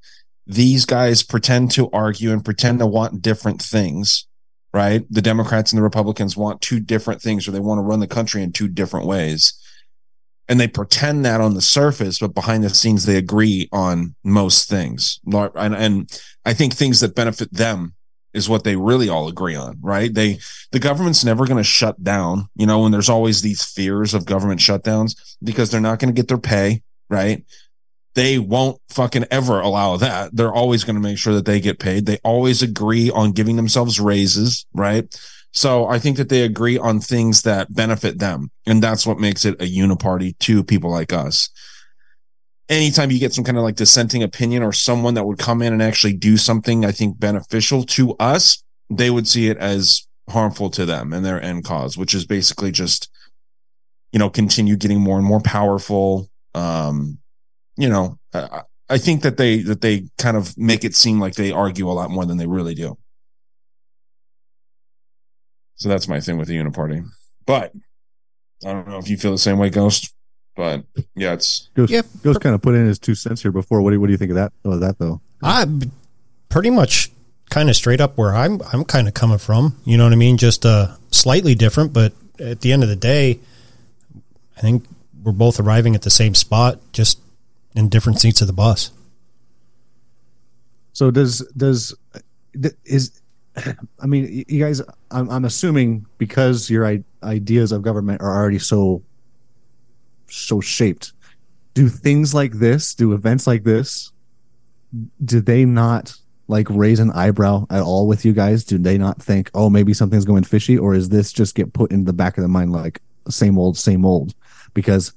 Speaker 7: these guys pretend to argue and pretend to want different things. Right. The Democrats and the Republicans want two different things or they want to run the country in two different ways and they pretend that on the surface, but behind the scenes they agree on most things. And, and I think things that benefit them is what they really all agree on, right? They the government's never going to shut down, you know, and there's always these fears of government shutdowns because they're not going to get their pay, right? They won't fucking ever allow that. They're always going to make sure that they get paid. They always agree on giving themselves raises, right? So I think that they agree on things that benefit them. And that's what makes it a uniparty to people like us. Anytime you get some kind of like dissenting opinion or someone that would come in and actually do something, I think beneficial to us, they would see it as harmful to them and their end cause, which is basically just, you know, continue getting more and more powerful. Um, you know, I, I think that they, that they kind of make it seem like they argue a lot more than they really do. So that's my thing with the uniparty. But I don't know if you feel the same way, Ghost. But yeah, it's
Speaker 6: Ghost,
Speaker 5: Yep.
Speaker 6: Ghost kind of put in his two cents here before. What do you, what do you think of that? Of that though?
Speaker 5: I pretty much kind of straight up where I'm I'm kind of coming from. You know what I mean? Just uh, slightly different, but at the end of the day, I think we're both arriving at the same spot, just in different seats of the bus.
Speaker 6: So does does is I mean you guys I'm I'm assuming because your ideas of government are already so so shaped. Do things like this, do events like this, do they not like raise an eyebrow at all with you guys? Do they not think, oh, maybe something's going fishy, or is this just get put in the back of the mind like same old, same old? Because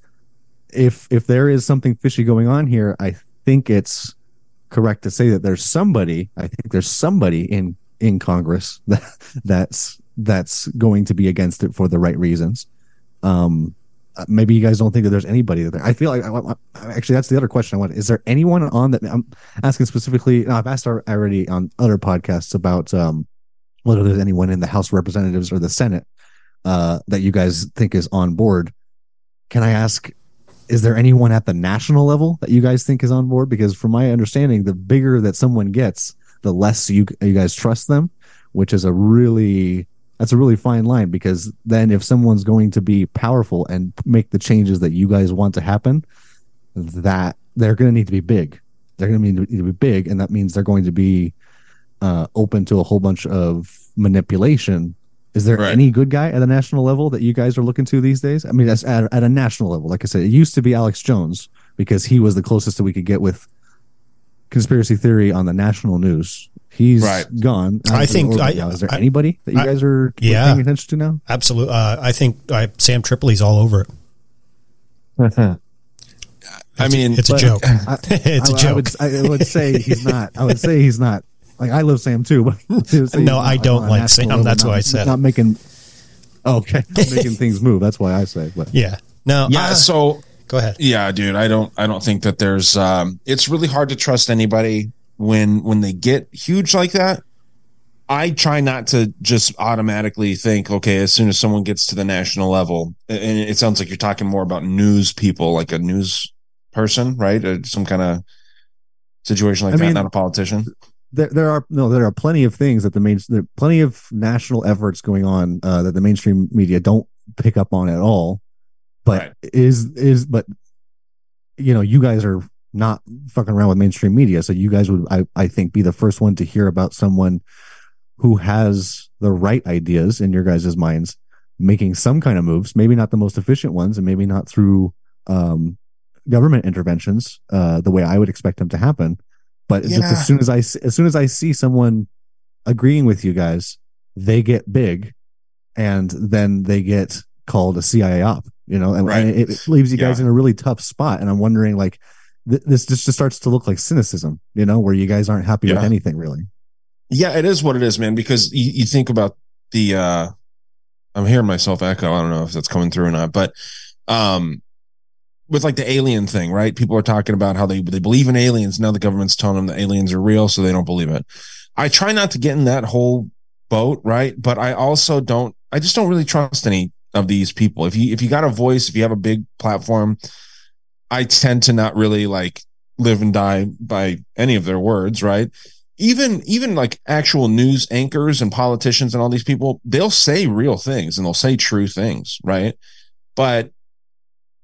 Speaker 6: if if there is something fishy going on here, I think it's correct to say that there's somebody. I think there's somebody in in Congress that that's that's going to be against it for the right reasons. Um, uh, maybe you guys don't think that there's anybody there. I feel like. I, I, actually, that's the other question I want. Is there anyone on that? I'm asking specifically. no, I've asked already on other podcasts about um, whether there's anyone in the House Representatives or the Senate uh, that you guys think is on board. Can I ask? Is there anyone at the national level that you guys think is on board? Because from my understanding, the bigger that someone gets, the less you you guys trust them, which is a really that's a really fine line because then if someone's going to be powerful and make the changes that you guys want to happen, that they're going to need to be big. They're going to need to be big, and that means they're going to be uh, open to a whole bunch of manipulation. Is there
Speaker 7: Right.
Speaker 6: any good guy at the national level that you guys are looking to these days? I mean, that's at, at a national level. Like I said, it used to be Alex Jones because he was the closest that we could get with conspiracy theory on the national news. He's
Speaker 7: Right.
Speaker 6: gone.
Speaker 5: I
Speaker 6: out of the
Speaker 5: think- I-
Speaker 6: now. is there
Speaker 5: I-
Speaker 6: anybody that you
Speaker 5: I-
Speaker 6: guys are
Speaker 5: Yeah.
Speaker 6: paying attention to now?
Speaker 5: Absolutely, uh, I think uh, Sam Tripoli's all over it.
Speaker 7: I mean,
Speaker 5: It's a joke.
Speaker 6: I-
Speaker 5: it's a joke.
Speaker 6: would, I would say he's not. I would say he's not. Like I love Sam too, but I would say he's
Speaker 5: No, I don't like Sam.
Speaker 6: level,
Speaker 5: That's
Speaker 6: not-
Speaker 5: why I said
Speaker 6: not making. Okay, not making things move. That's why I say. But
Speaker 5: yeah. No.
Speaker 7: yeah.
Speaker 5: uh,
Speaker 7: so
Speaker 5: go ahead.
Speaker 7: Yeah, dude, I don't I don't think that there's um it's really hard to trust anybody when when they get huge like that. I try not to just automatically think, okay, as soon as someone gets to the national level, and it sounds like you're talking more about news people, like a news person, right? Uh, some kind of situation like
Speaker 6: I
Speaker 7: that,
Speaker 6: mean-
Speaker 7: not a politician.
Speaker 6: There, there are no, there are plenty of things that the main, there are plenty of national efforts going on uh, that the mainstream media don't pick up on at all. But
Speaker 7: Right.
Speaker 6: is is but you know, you guys are not fucking around with mainstream media, so you guys would, I, I think, be the first one to hear about someone who has the right ideas in your guys' minds, making some kind of moves, maybe not the most efficient ones, and maybe not through um, government interventions uh, the way I would expect them to happen. But just as soon as I s- as soon as I see someone agreeing with you guys, they get big, and then they get called a CIA op. You know, and,
Speaker 7: Right.
Speaker 6: and it, it leaves you guys in a really tough spot. And I'm wondering, like, th- this just, just starts to look like cynicism. You know, where you guys aren't happy with anything really.
Speaker 7: Yeah, it is what it is, man. Because you, you think about the. uh I'm hearing myself echo. I don't know if that's coming through or not, but um, with like the alien thing, right? People are talking about how they they believe in aliens. Now the government's telling them the aliens are real, so they don't believe it. I try not to get in that whole boat, right? But I also don't. I just don't really trust any of these people. If you if you got a voice, if you have a big platform, I tend to not really like live and die by any of their words, right? Even even like actual news anchors and politicians and all these people, they'll say real things and they'll say true things, right? But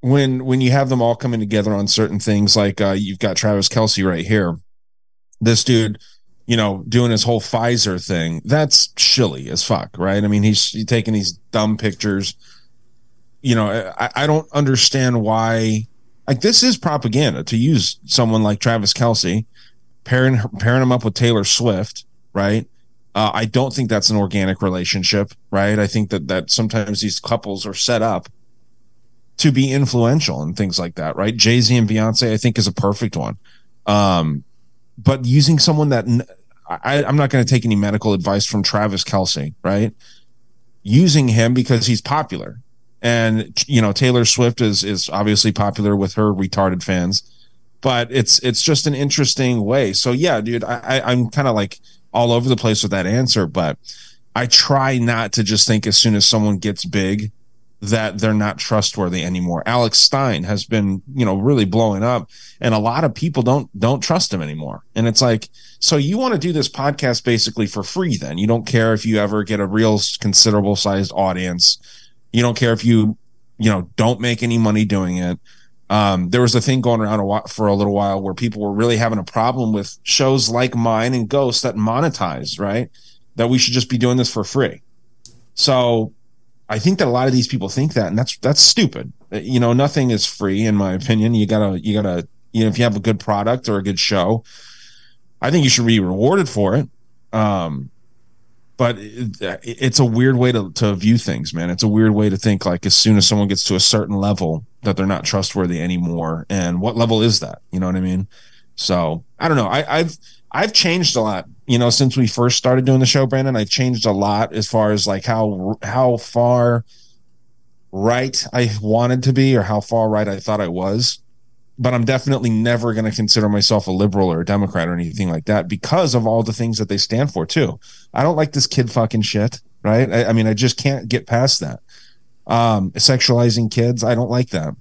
Speaker 7: when when you have them all coming together on certain things, like uh, you've got Travis Kelce right here, this dude, you know, doing his whole Pfizer thing, that's shilly as fuck, right? I mean, he's, he's taking these dumb pictures. You know, I, I don't understand why. Like this is propaganda to use someone like Travis Kelce, pairing pairing him up with Taylor Swift, right? Uh, I don't think that's an organic relationship, right? I think that that sometimes these couples are set up to be influential and things like that, right? Jay Z and Beyonce, I think, is a perfect one. Um, but using someone that I'm not going to take any medical advice from Travis Kelce, right? Using him because he's popular, and you know Taylor Swift is is obviously popular with her retarded fans, but it's it's just an interesting way. So yeah, dude, I, I I'm kind of like all over the place with that answer, but I try not to just think as soon as someone gets big that they're not trustworthy anymore. Alex Stein has been, you know, really blowing up and a lot of people don't don't trust him anymore. And it's like, so you want to do this podcast basically for free then. You don't care if you ever get a real considerable sized audience. You don't care if you, you know, don't make any money doing it. Um, there was a thing going around a while, for a little while where people were really having a problem with shows like mine and Ghost that monetize, right? That we should just be doing this for free. So I think that a lot of these people think that, and that's that's stupid. Uh, You know, nothing is free, in my opinion. You gotta, you gotta, you know, if you have a good product or a good show, I think you should be rewarded for it. Um, but it, it's a weird way to to view things, man. It's a weird way to think. Like as soon as someone gets to a certain level, that they're not trustworthy anymore. And what level is that? You know what I mean? So I don't know. I, I've I've changed a lot. You know, since we first started doing the show, Brandon, I've changed a lot as far as like how how far right I wanted to be or how far right I thought I was. But I'm definitely never going to consider myself a liberal or a Democrat or anything like that because of all the things that they stand for too. I don't like this kid fucking shit, right? I, I mean, I just can't get past that. Um, sexualizing kids, I don't like that.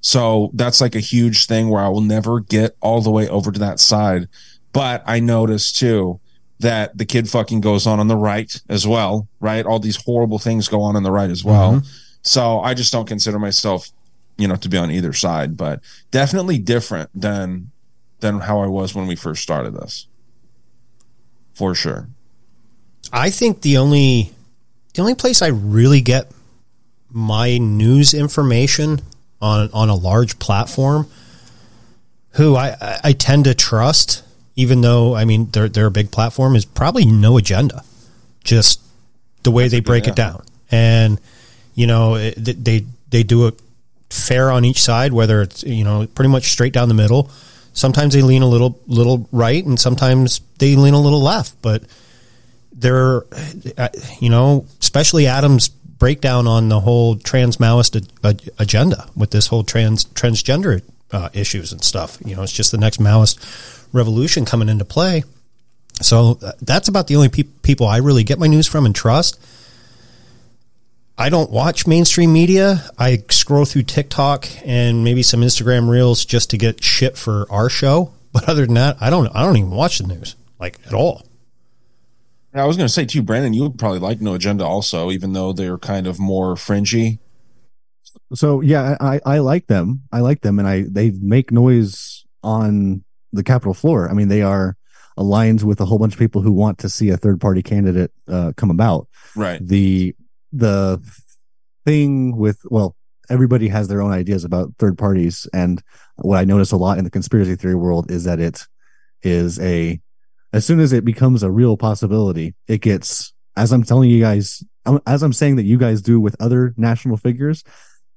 Speaker 7: So that's like a huge thing where I will never get all the way over to that side. But I noticed too that the kid fucking goes on on the right as well, right? All these horrible things go on on the right as well. Mm-hmm. So I just don't consider myself, you know, to be on either side, but definitely different than than how I was when we first started this. For sure.
Speaker 5: I think the only the only place I really get my news information on on a large platform who I, I- I tend to trust, even though I mean they're they're a big platform, is probably no agenda. Just the way they break it
Speaker 7: yeah.
Speaker 5: down. And you know, it, they they do it fair on each side, whether it's you know pretty much straight down the middle. Sometimes they lean a little little right, and sometimes they lean a little left. But they're, you know, especially Adam's breakdown on the whole trans Maoist a- a- agenda with this whole trans transgender uh, issues and stuff. You know, it's just the next Maoist revolution coming into play. So uh, that's about the only peop people I really get my news from and trust. I don't watch mainstream media. I scroll through TikTok and maybe some Instagram reels just to get shit for our show. But other than that, I don't. I don't even watch the news like at all.
Speaker 7: I was going to say too, Brandon, you would probably like No Agenda also, even though they're kind of more fringy.
Speaker 6: so yeah I, I like them i like them and i they make noise on the capitol floor. I mean they are aligned with a whole bunch of people who want to see a third party candidate uh, come about.
Speaker 7: Right.
Speaker 6: the the thing with well everybody has their own ideas about third parties, and what I notice a lot in the conspiracy theory world is that it is a as soon as it becomes a real possibility, it gets as I'm telling you guys, as I'm saying that you guys do with other national figures,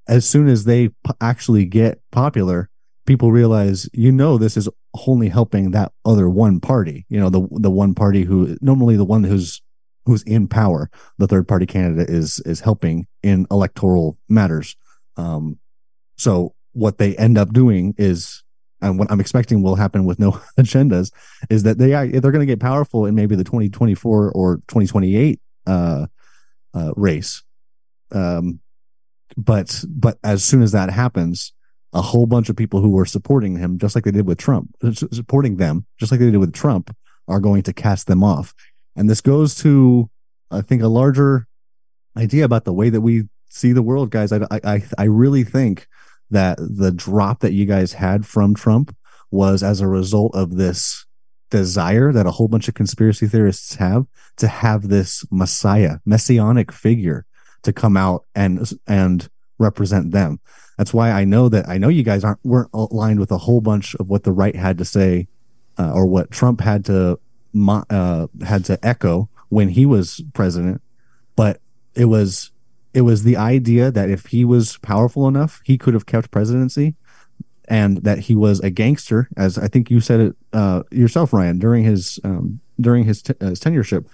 Speaker 6: as soon as they p- actually get popular, people realize, you know, this is only helping that other one party. You know, the the one party who normally the one who's who's in power, the third party candidate is is helping in electoral matters. Um, so what they end up doing is and what I'm expecting will happen with no agendas is that they are they're going to get powerful in maybe the 2024 or 2028 uh, uh, race. Um, but but as soon as that happens, a whole bunch of people who were supporting him, just like they did with Trump, uh, supporting them, just like they did with Trump, are going to cast them off. And this goes to, I think, a larger idea about the way that we see the world, guys. I I I really think that the drop that you guys had from Trump was as a result of this desire that a whole bunch of conspiracy theorists have to have this messiah messianic figure to come out and and represent them that's why i know that i know you guys aren't weren't aligned with a whole bunch of what the right had to say uh, or what trump had to uh, had to echo when he was president but it was it was the idea that if he was powerful enough, he could have kept presidency, and that he was a gangster, as I think you said it uh, yourself, Ryan, during his um, during his, t- his tenureship.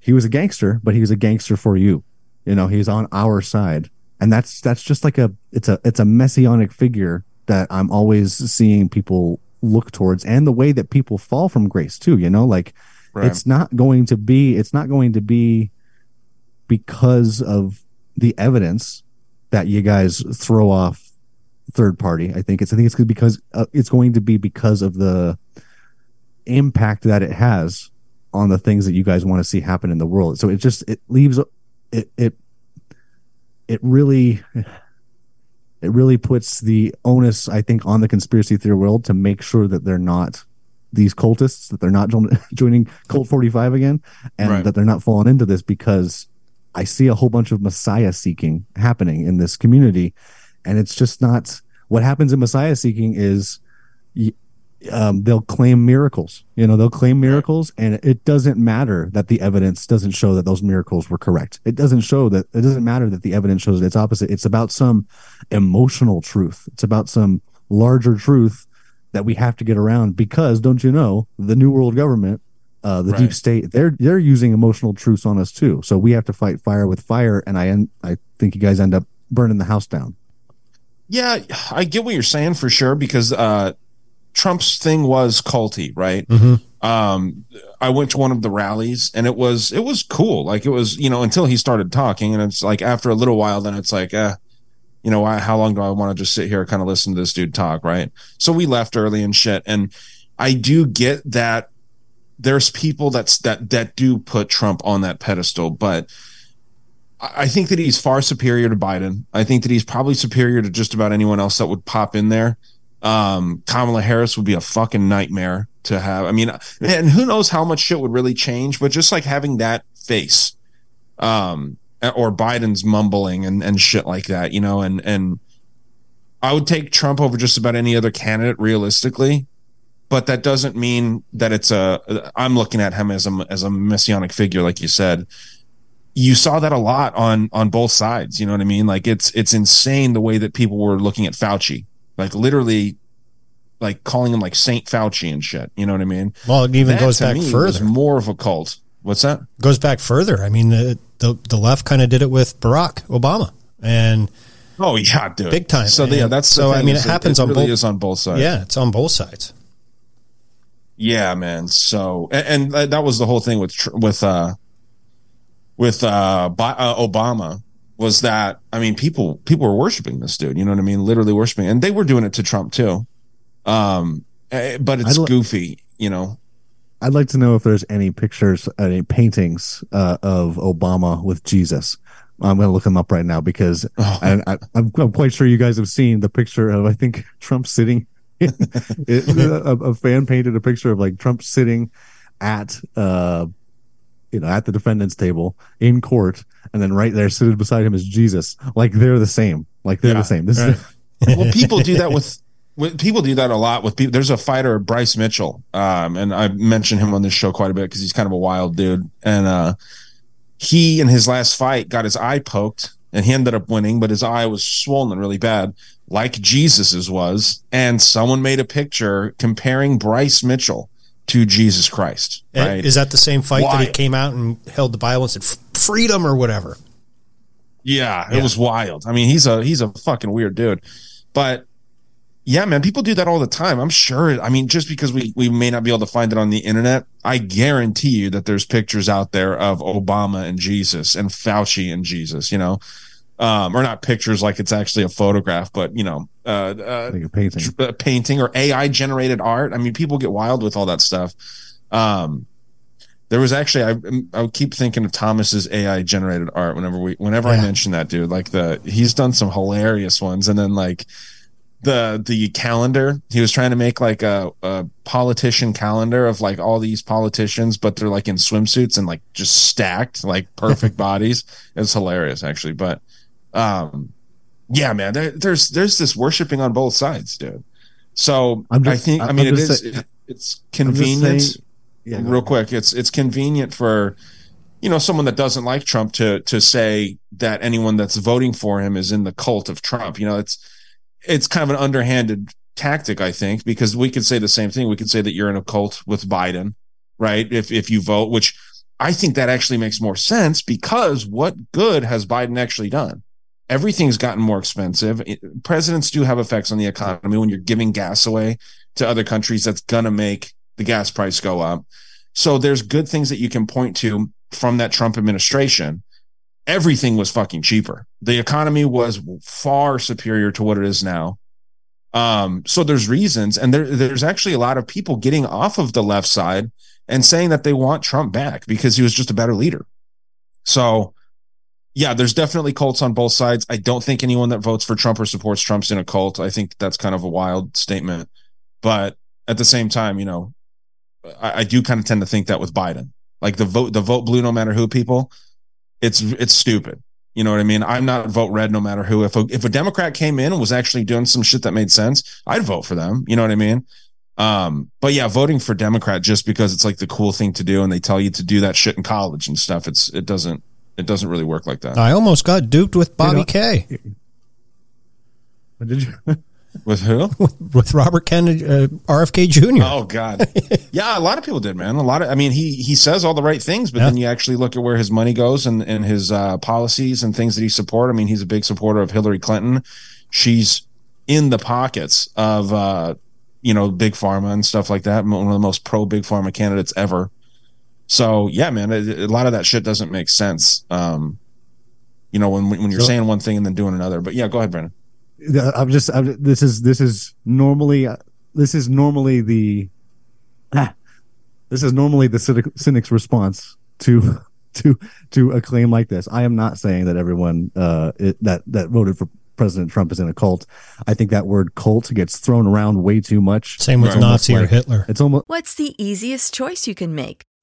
Speaker 6: He was a gangster, but he was a gangster for you. You know, he's on our side, and that's that's just like a it's a it's a messianic figure that I'm always seeing people look towards, and the way that people fall from grace too. You know, like right. it's not going to be it's not going to be because of the evidence that you guys throw off third party. I think it's I think it's because uh, it's going to be because of the impact that it has on the things that you guys want to see happen in the world. So it just it leaves it it it really it really puts the onus I think on the conspiracy theory world to make sure that they're not these cultists that they're not joining cult 45 again and right. that they're not falling into this because I see a whole bunch of Messiah seeking happening in this community. And it's just not what happens in Messiah seeking is um, they'll claim miracles. You know, they'll claim miracles, and it doesn't matter that the evidence doesn't show that those miracles were correct. It doesn't show that it doesn't matter that the evidence shows it's opposite. It's about some emotional truth. It's about some larger truth that we have to get around because don't you know the new world government uh, the right. deep state they're they're using emotional truths on us too so we have to fight fire with fire and i end, i think you guys end up burning the house down
Speaker 7: yeah i get what you're saying for sure because uh, trump's thing was culty right mm-hmm. um, i went to one of the rallies and it was it was cool like it was you know until he started talking and it's like after a little while then it's like eh, you know how long do i want to just sit here kind of listen to this dude talk right so we left early and shit and i do get that there's people that's that that do put Trump on that pedestal, but I think that he's far superior to Biden. I think that he's probably superior to just about anyone else that would pop in there. Um, Kamala Harris would be a fucking nightmare to have. I mean, and who knows how much shit would really change, but just like having that face, um, or Biden's mumbling and, and shit like that, you know, and, and I would take Trump over just about any other candidate realistically but that doesn't mean that it's a. I'm looking at him as a as a messianic figure, like you said. You saw that a lot on on both sides. You know what I mean? Like it's it's insane the way that people were looking at Fauci, like literally, like calling him like Saint Fauci and shit. You know what I mean?
Speaker 5: Well, it even that, goes back further.
Speaker 7: more of a cult. What's that?
Speaker 5: Goes back further. I mean, the the, the left kind of did it with Barack Obama and.
Speaker 7: Oh yeah, dude,
Speaker 5: big time.
Speaker 7: So yeah, that's
Speaker 5: so. I mean, it happens
Speaker 7: it
Speaker 5: on
Speaker 7: really
Speaker 5: both.
Speaker 7: Is on both sides.
Speaker 5: Yeah, it's on both sides.
Speaker 7: Yeah, man. So, and, and that was the whole thing with with uh with uh, uh, Obama was that I mean people people were worshiping this dude. You know what I mean? Literally worshiping, and they were doing it to Trump too. Um, eh, but it's li- goofy, you know.
Speaker 6: I'd like to know if there's any pictures, any paintings uh, of Obama with Jesus. I'm going to look them up right now because oh. I, am quite sure you guys have seen the picture of I think Trump sitting it, a, a, fan painted a picture of like Trump sitting at uh you know at the defendant's table in court and then right there sitting beside him is jesus like they're the same Like they're
Speaker 7: Yeah.
Speaker 6: the same. This is
Speaker 7: well, people do that with, with people do that a lot with people. There's a fighter, Bryce Mitchell, um, and I mentioned him on this show quite a bit because he's kind of a wild dude. And uh, he, in his last fight, got his eye poked, and he ended up winning, but his eye was swollen really bad, like Jesus's was. And someone made a picture comparing Bryce Mitchell to Jesus Christ.
Speaker 5: Eh,
Speaker 7: right?
Speaker 5: Is that the same fight that he came out and held the Bible and said freedom or whatever?
Speaker 7: Yeah, it
Speaker 5: Yeah.
Speaker 7: was wild. I mean, he's a he's a fucking weird dude. But yeah, man, people do that all the time. I'm sure. I mean, just because we we may not be able to find it on the internet, I guarantee you that there's pictures out there of Obama and Jesus and Fauci and Jesus. You know, um, or not pictures like it's actually a photograph, but you know, uh, uh,
Speaker 6: like a painting.
Speaker 7: tr- uh, painting or AI generated art. I mean, people get wild with all that stuff. Um, there was actually I I would keep thinking of Thomas's AI generated art whenever we whenever I
Speaker 5: Yeah.
Speaker 7: mention that dude. Like the he's done some hilarious ones, and then like the the calendar he was trying to make like a, a politician calendar of like all these politicians, but they're like in swimsuits and like just stacked like perfect bodies. it's hilarious actually, but um yeah, man, there, there's there's this worshiping on both sides, dude. So
Speaker 6: just-
Speaker 7: I think I mean it it- it's convenient.
Speaker 6: saying- Yeah,
Speaker 7: real quick it's it's convenient for you know someone that doesn't like trump to to say that anyone that's voting for him is in the cult of trump. You know it's it's kind of an underhanded tactic i think because we could say the same thing. We could say that you're in a cult with biden right? If if you vote which i think that actually makes more sense because what good has biden actually done everything's gotten more expensive presidents do have effects on the economy when you're giving gas away to other countries that's gonna make the gas price go up so there's good things that you can point to from that Trump administration. Everything was fucking cheaper. The economy was far superior to what it is now. Um, so there's reasons, and there, there's actually a lot of people getting off of the left side and saying that they want Trump back because he was just a better leader. So, yeah, there's definitely cults on both sides. I don't think anyone that votes for Trump or supports Trump's in a cult. I think that's kind of a wild statement. But at the same time, you know, I, I do kind of tend to think that with Biden, like the vote, the vote blue, no matter who people, it's it's stupid. You know what I mean? I'm not vote red, no matter who. If a, if a Democrat came in and was actually doing some shit that made sense, I'd vote for them. You know what I mean? Um, but yeah, voting for Democrat just because it's like the cool thing to do, and they tell you to do that shit in college and stuff. It's it doesn't it doesn't really work like that.
Speaker 5: I almost got duped with Bobby
Speaker 6: know-
Speaker 5: K.
Speaker 6: Did you?
Speaker 7: With who?
Speaker 5: with Robert Kennedy, uh, RFK Jr.
Speaker 7: Oh God, yeah, a lot of people did, man. A lot of, I mean, he he says all the right things, but
Speaker 5: Yeah.
Speaker 7: then you actually look at where his money goes and and his uh, policies and things that he support. I mean, he's a big supporter of Hillary Clinton. She's in the pockets of uh, you know big pharma and stuff like that. One of the most pro big pharma candidates ever. So yeah, man, a, a lot of that shit doesn't make sense. Um, you know, when when you're
Speaker 6: So-
Speaker 7: saying one thing and then doing another. But yeah, go ahead, Brandon.
Speaker 6: I'm just. I'm, this is this is normally this is normally the ah, this is normally the cynic, cynic's response to to to a claim like this. I am not saying that everyone uh it, that that voted for President Trump is in a cult. I think that word cult gets thrown around way too much.
Speaker 5: Same with
Speaker 6: It's almost
Speaker 5: Nazi or Hitler.
Speaker 6: It's almost
Speaker 9: What's the easiest choice you can make?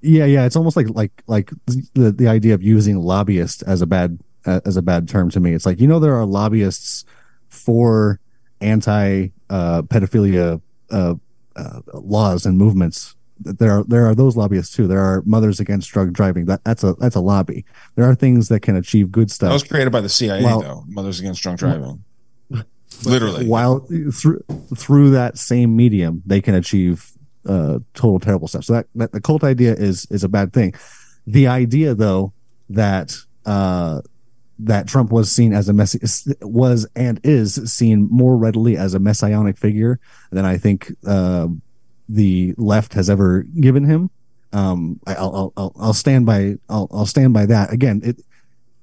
Speaker 6: Yeah, yeah, it's almost like like like the the idea of using lobbyist as a bad uh, as a bad term to me. It's like you know there are lobbyists for anti uh, pedophilia uh, uh, laws and movements. There are there are those lobbyists too. There are mothers against drug driving. That that's a that's a lobby. There are things that can achieve good stuff.
Speaker 7: That was created by the CIA,
Speaker 6: Well-
Speaker 7: though. Mothers Against Drunk Driving. Literally.
Speaker 6: while through through that same medium they can achieve uh total terrible stuff so that, that the cult idea is is a bad thing the idea though that uh that Trump was seen as a mess was and is seen more readily as a messianic figure than I think uh, the left has ever given him. Um, I, I'll, I'll I'll I'll stand by I'll I'll stand by that. Again, it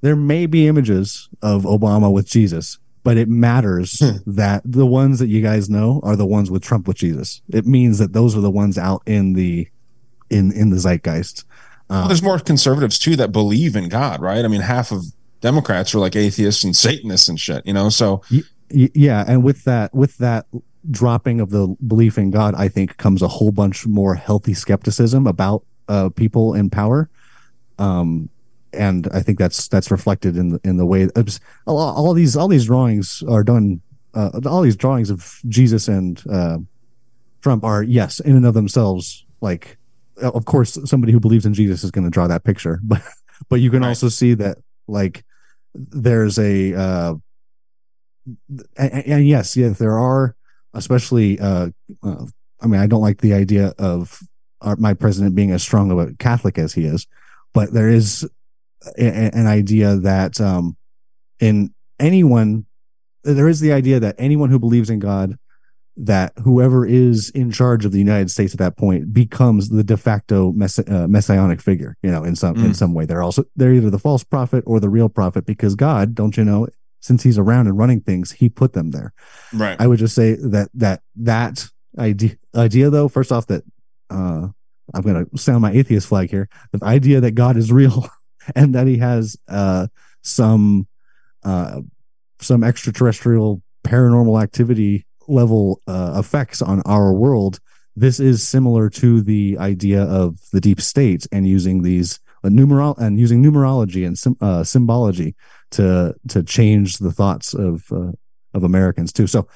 Speaker 6: there may be images of Obama with Jesus, but it matters that the ones that you guys know are the ones with Trump with Jesus. It means that those are the ones out in the in in the zeitgeist.
Speaker 7: Well, there's more conservatives too that believe in God, right? I mean, half of Democrats are like atheists and Satanists and shit, you know. So
Speaker 6: Y- y- yeah, and with that with that dropping of the belief in God, I think comes a whole bunch more healthy skepticism about uh, people in power. Um, and I think that's that's reflected in the in the way all, all these all these drawings are done. Uh, all these drawings of Jesus and uh, Trump are yes in and of themselves like of course somebody who believes in Jesus is going to draw that picture but but you can also see that like there's a uh and, and yes yes there are especially uh, uh I mean I don't like the idea of our, my president being as strong of a Catholic as he is but there is a, an idea that um in anyone there is the idea that anyone who believes in God that whoever is in charge of the United States at that point becomes the de facto mess- uh, messianic figure, you know, in some in
Speaker 7: Mm.
Speaker 6: some way. They're also they're either the false prophet or the real prophet because God, don't you know, since He's around and running things, He put them there.
Speaker 7: right.
Speaker 6: I would just say that that that idea idea though, first off, that uh, I'm going to sound my atheist flag here. The idea that God is real and that He has uh, some uh, some extraterrestrial paranormal activity level uh, effects on our world. This is similar to the idea of the deep state and using these uh, numeral and using numerology and sim- uh, symbology to to change the thoughts of uh, of Americans too. So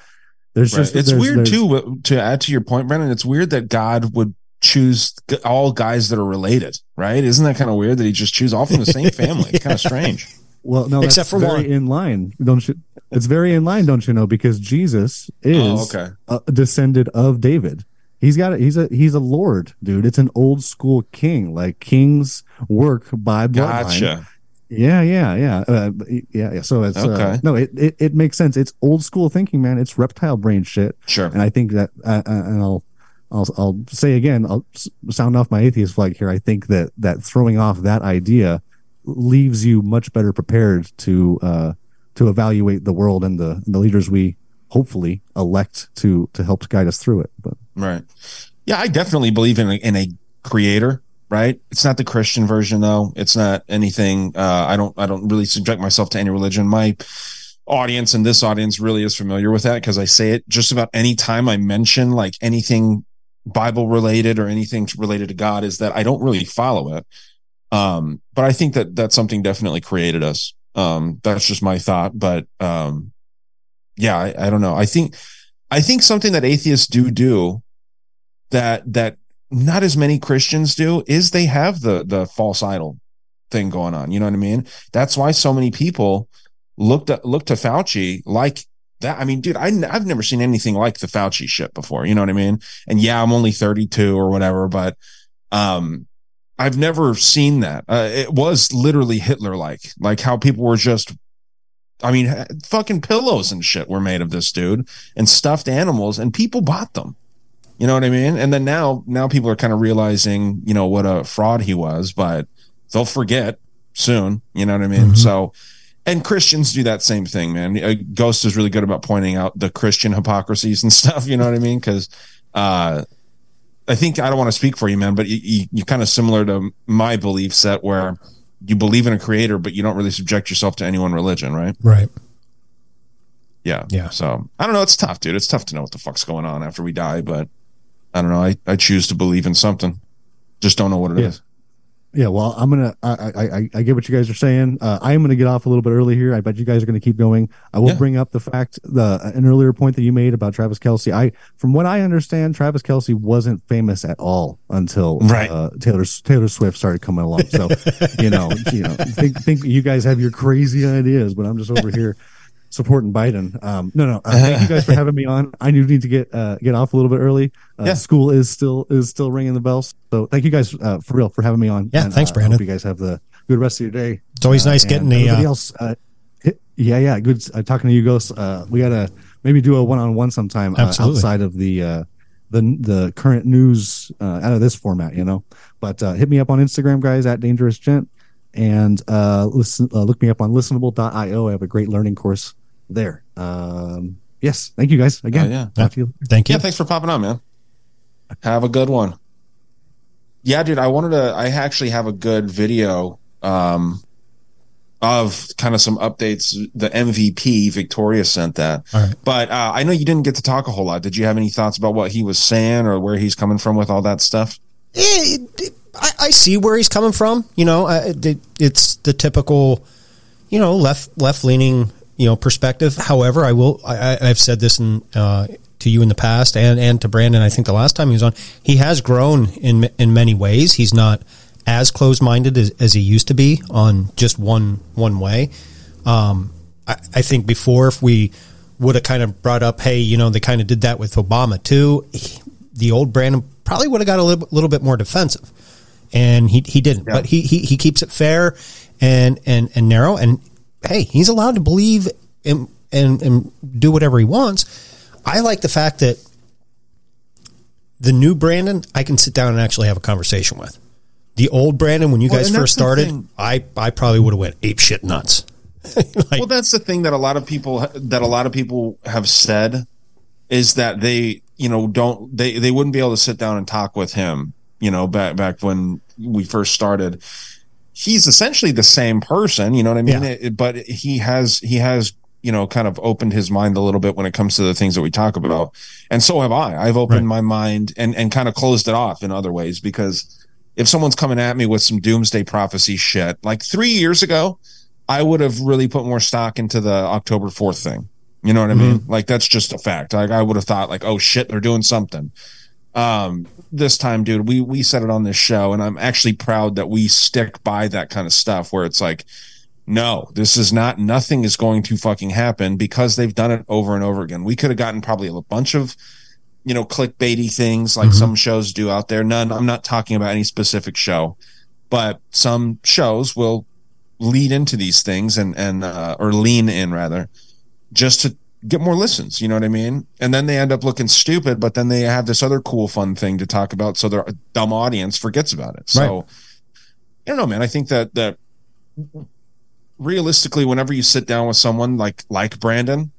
Speaker 6: there's
Speaker 7: Right.
Speaker 6: just
Speaker 7: it's
Speaker 6: there's-
Speaker 7: weird
Speaker 6: there's-
Speaker 7: too to add to your point brennan it's weird that god would choose all guys that are related right isn't that kind of weird that he just choose all from the same family it's kind of strange
Speaker 6: Well, no,
Speaker 5: Except
Speaker 6: that's
Speaker 5: for
Speaker 6: very
Speaker 5: one.
Speaker 6: in line, don't you? It's very in line, don't you know? Because Jesus is
Speaker 7: Oh, okay.
Speaker 6: a descendant of David. He's got a, he's a he's a lord, dude. It's an old school king. Like kings work by bloodline.
Speaker 7: gotcha
Speaker 6: Yeah, yeah, yeah, uh, yeah, yeah. So it's
Speaker 7: Okay.
Speaker 6: uh, no, it, it it makes sense. It's old school thinking, man. It's reptile brain shit.
Speaker 7: sure
Speaker 6: And I think that, uh, uh, and I'll, I'll, I'll say again, I'll sound off my atheist flag here. I think that that throwing off that idea leaves you much better prepared to, uh, to evaluate the world and the the leaders we hopefully elect to to help guide us through it. But
Speaker 7: Right. Yeah, I definitely believe in a, in a creator. Right. It's not the Christian version though. It's not anything. Uh, I don't. I don't really subject myself to any religion. My audience and this audience really is familiar with that because I say it just about any time I mention like anything Bible related or anything related to God is that I don't really follow it. Um, but I think that that's something definitely created us. Um, that's just my thought. But um, yeah, I, I don't know. I think I think something that atheists do do that that not as many Christians do is they have the the false idol thing going on. You know what I mean? That's why so many people looked at, look to Fauci like that. I mean, dude, I, I've never seen anything like the Fauci shit before. You know what I mean? And yeah, I'm only 32 or whatever, but um, I've never seen that. Uh, it was literally Hitler like, like how people were just. I mean, fucking pillows and shit were made of this dude and stuffed animals, and people bought them. You know what I mean? And then now, now people are kind of realizing, you know, what a fraud he was, but they'll forget soon. You know what I mean?
Speaker 5: Mm-hmm.
Speaker 7: So, and Christians do that same thing, man. Uh, Ghost is really good about pointing out the Christian hypocrisies and stuff. You know what I mean? Because uh, I think I don't want to speak for you, man, but you, you, you're kind of similar to my belief set where you believe in a creator, but you don't really subject yourself to any one religion, right?
Speaker 5: Right.
Speaker 7: Yeah.
Speaker 5: Yeah.
Speaker 7: So I don't know. It's tough, dude. It's tough to know what the fuck's going on after we die, but I don't know. I, I choose to believe in something. Just don't know what it is.
Speaker 6: Yeah. Well, I'm gonna. I I I, I get what you guys are saying. Uh, I am gonna get off a little bit early here. I bet you guys are gonna keep going. I will
Speaker 7: Yeah.
Speaker 6: bring up the fact the an earlier point that you made about Travis Kelce. I, from what I understand, Travis Kelce wasn't famous at all until
Speaker 7: Right.
Speaker 6: uh, Taylor Taylor Swift started coming along. So, you know, you know, think think you guys have your crazy ideas, but I'm just over here supporting Biden. Um, no, no. Uh, thank you guys for having me on. I do need to get uh, get off a little bit early. Uh,
Speaker 7: Yeah.
Speaker 6: School is still is still ringing the bells. So thank you guys uh, for real for having me on.
Speaker 5: Yeah,
Speaker 6: And,
Speaker 5: thanks,
Speaker 6: uh,
Speaker 5: Brandon.
Speaker 6: Hope you guys have the good rest of your day.
Speaker 5: It's always nice getting the, uh,
Speaker 6: else. Uh, hit- yeah, yeah, good uh, talking to you, Ghost. Uh, we gotta maybe do a one on one sometime uh, outside of the uh, the the current news uh, out of this format, you know. But uh, hit me up on Instagram, guys, at Dangerous Gent, and uh, listen. Uh, look me up on Listenable.io. I have a great learning course there. Um, yes, thank you guys again.
Speaker 7: Oh, yeah.
Speaker 6: Talk you.
Speaker 5: Thank you.
Speaker 7: Yeah, thanks for popping on, man. Have a good one. Yeah, dude, I wanted to I actually have a good video um of kind of some updates the MVP Victoria sent that.
Speaker 5: All right.
Speaker 7: But uh, I know you didn't get to talk a whole lot. Did you have any thoughts about what he was saying or where he's coming from with all that stuff?
Speaker 5: it, it- I, I see where he's coming from. You know, I, it, it's the typical, you know, left left leaning, you know, perspective. However, I will. I, I've said this in, uh, to you in the past, and and to Brandon. I think the last time he was on, he has grown in in many ways. He's not as closed minded as, as he used to be on just one one way. Um, I, I think before, if we would have kind of brought up, hey, you know, they kind of did that with Obama too. he- the old Brandon probably would have got a little, little bit more defensive, and he he didn't.
Speaker 7: Yeah.
Speaker 5: But he, he he keeps it fair and and and narrow. And hey, he's allowed to believe and and and do whatever he wants. I like the fact that the new Brandon, I can sit down and actually have a conversation with. The old Brandon, when you
Speaker 7: Well,
Speaker 5: guys first started. I I probably would have went ape shit nuts. like,
Speaker 7: well, that's the thing that a lot of people that a lot of people have said is that they, you know, don't they they wouldn't be able to sit down and talk with him, you know, back back when we first started. He's essentially the same person, you know what I mean?
Speaker 5: Yeah.
Speaker 7: It- but he has he has you know kind of opened his mind a little bit when it comes to the things that we talk about, and so have I. I've opened
Speaker 5: Right.
Speaker 7: my mind and and kind of closed it off in other ways because if someone's coming at me with some doomsday prophecy shit, like three years ago, I would have really put more stock into the October 4th thing. You know what I mean? Like that's just a fact. Like I would have thought like, oh shit, they're doing something. Um, this time, dude, we, we said it on this show and I'm actually proud that we stick by that kind of stuff where it's like, no, this is not, nothing is going to fucking happen because they've done it over and over again. We could have gotten probably a bunch of, you know, clickbaity things like some shows do out there. None, I'm not talking about any specific show, but some shows will lead into these things and, and, uh, or lean in rather, just to get more listens. You know what I mean? And then they end up looking stupid, but then they have this other cool, fun thing to talk about. So their dumb audience forgets about it. So
Speaker 5: Right.
Speaker 7: I don't know, man. I think that, that realistically, whenever you sit down with someone like, like Brandon,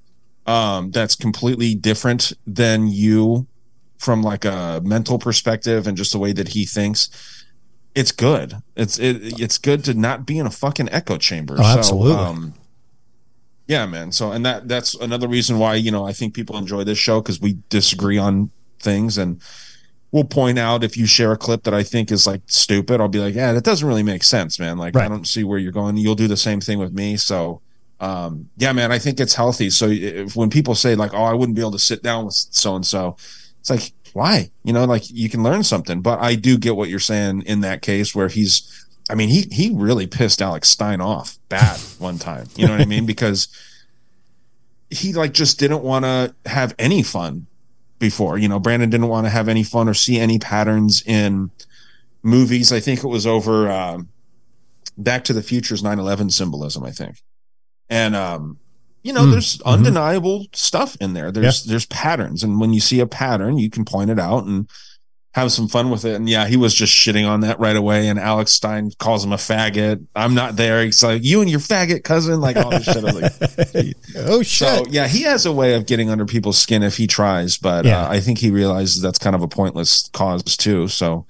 Speaker 7: um, that's completely different than you from like a mental perspective and just the way that he thinks, it's good. It's it, it's good to not be in a fucking echo chamber.
Speaker 5: Oh, absolutely.
Speaker 7: um, yeah, man. So, and that that's another reason why you know I think people enjoy this show because we disagree on things, and we'll point out if you share a clip that I think is like stupid, I'll be like, yeah, that doesn't really make sense, man. Like, I don't see where you're going. You'll do the same thing with me. So, um, yeah, man, I think it's healthy. So if when people say like, oh, I wouldn't be able to sit down with so and so, it's like why? You know, like you can learn something. But I do get what you're saying in that case where he's, I mean, he he really pissed Alex Stein off bad one time. You know what I mean? Because he like just didn't want to have any fun before. You know, Brandon didn't want to have any fun or see any patterns in movies. I think it was over um, Back to the Future's 9/11 symbolism. I think, and um, you know,
Speaker 5: Mm.
Speaker 7: there's
Speaker 5: Mhm.
Speaker 7: undeniable stuff in there. There's there's patterns, and when you see a pattern, you can point it out and have some fun with it. And yeah, he was just shitting on that right away. And Alex Stein calls him a faggot. I'm not there. He's like, you and your faggot cousin, like all this shit. Like,
Speaker 5: oh shit.
Speaker 7: so yeah, he has a way of getting under people's skin if he tries, but
Speaker 5: Yeah.
Speaker 7: uh, I think he realizes that's kind of a pointless cause too. So,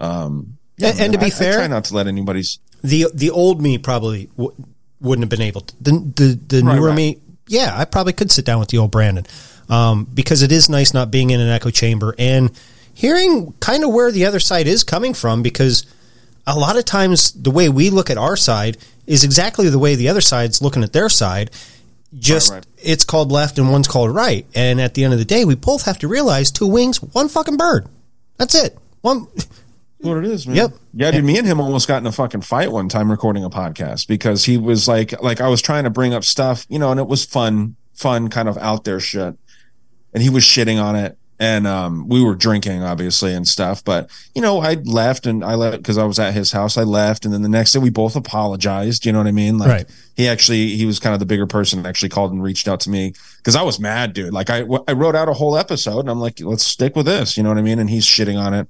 Speaker 7: um, yeah,
Speaker 5: And- and to
Speaker 7: man,
Speaker 5: be
Speaker 7: I- I
Speaker 5: fair-
Speaker 7: try not to let anybody's.
Speaker 5: the the old me probably w- wouldn't have been able to. The the, the
Speaker 7: Right,
Speaker 5: newer
Speaker 7: right.
Speaker 5: me, yeah, I probably could sit down with the old Brandon um, because it is nice not being in an echo chamber and hearing kind of where the other side is coming from. Because a lot of times the way we look at our side is exactly the way the other side's looking at their side. Just
Speaker 7: Right, right.
Speaker 5: it's called left and one's called right, and at the end of the day, we both have to realize two wings, one fucking bird. That's it. One.
Speaker 7: What it is, man.
Speaker 5: Yep.
Speaker 7: Yeah, dude. Me and him almost got in a fucking fight one time recording a podcast because he was like, like I was trying to bring up stuff, you know, and it was fun, fun kind of out there shit, and he was shitting on it, and um, we were drinking obviously and stuff, but you know, I left and I left because I was at his house. I left, and then the next day we both apologized. You know what I mean? Like,
Speaker 5: Right.
Speaker 7: he actually he was kind of the bigger person actually called and reached out to me because I was mad, dude. Like I I wrote out a whole episode and I'm like, let's stick with this. You know what I mean? And he's shitting on it.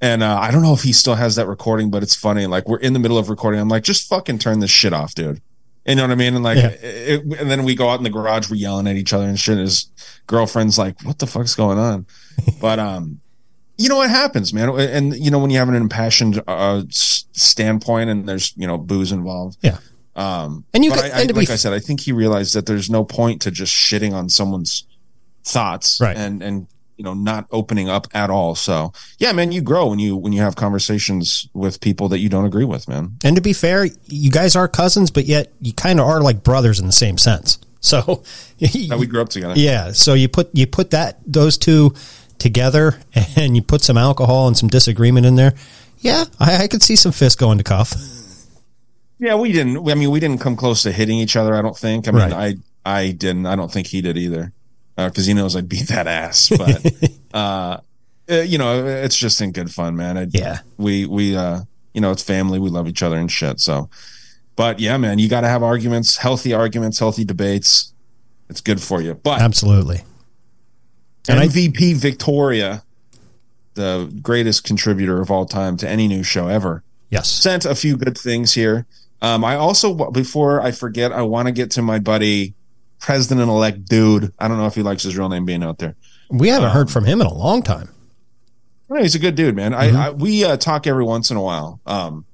Speaker 7: And uh, I don't know if he still has that recording, but it's funny. Like we're in the middle of recording. I'm like, just fucking turn this shit off, dude. You know what I mean? And like,
Speaker 5: Yeah.
Speaker 7: it, and then we go out in the garage, we're yelling at each other and shit. His girlfriend's like, "What the fuck's going on?" but um, you know what happens, man. And you know when you have an impassioned uh, standpoint and there's you know booze involved.
Speaker 5: Yeah.
Speaker 7: Um,
Speaker 5: And you could-
Speaker 7: I, I,
Speaker 5: and be
Speaker 7: like I said, I think he realized that there's no point to just shitting on someone's thoughts,
Speaker 5: Right.
Speaker 7: And and you know not opening up at all. So yeah, man, you grow when you when you have conversations with people that you don't agree with, man.
Speaker 5: And to be fair, you guys are cousins, but yet you kind of are like brothers in the same sense. So,
Speaker 7: That we grew up together.
Speaker 5: yeah. So you put you put that those two together, and you put some alcohol and some disagreement in there. Yeah, I, I could see some fist going to cuff.
Speaker 7: Yeah, we didn't. I mean, we didn't come close to hitting each other. I don't think. I mean,
Speaker 5: Right.
Speaker 7: I I didn't. I don't think he did either, because he knows I'd beat that ass. But uh, uh, you know, it's just in good fun, man. I,
Speaker 5: Yeah.
Speaker 7: we we uh, you know, it's family. We love each other and shit. So, but yeah, man, you got to have arguments, healthy arguments, healthy debates. It's good for you. But
Speaker 5: Absolutely. And I-
Speaker 7: MVP Victoria, the greatest contributor of all time to any news show ever
Speaker 5: Yes.
Speaker 7: sent a few good things here. Um, I also, before I forget, I want to get to my buddy, President elect Dude. I don't know if he likes his real name being out there.
Speaker 5: We haven't heard from him in a long time.
Speaker 7: He's a good dude, man.
Speaker 5: Mm-hmm.
Speaker 7: I, I we uh, talk every once in a while. Um,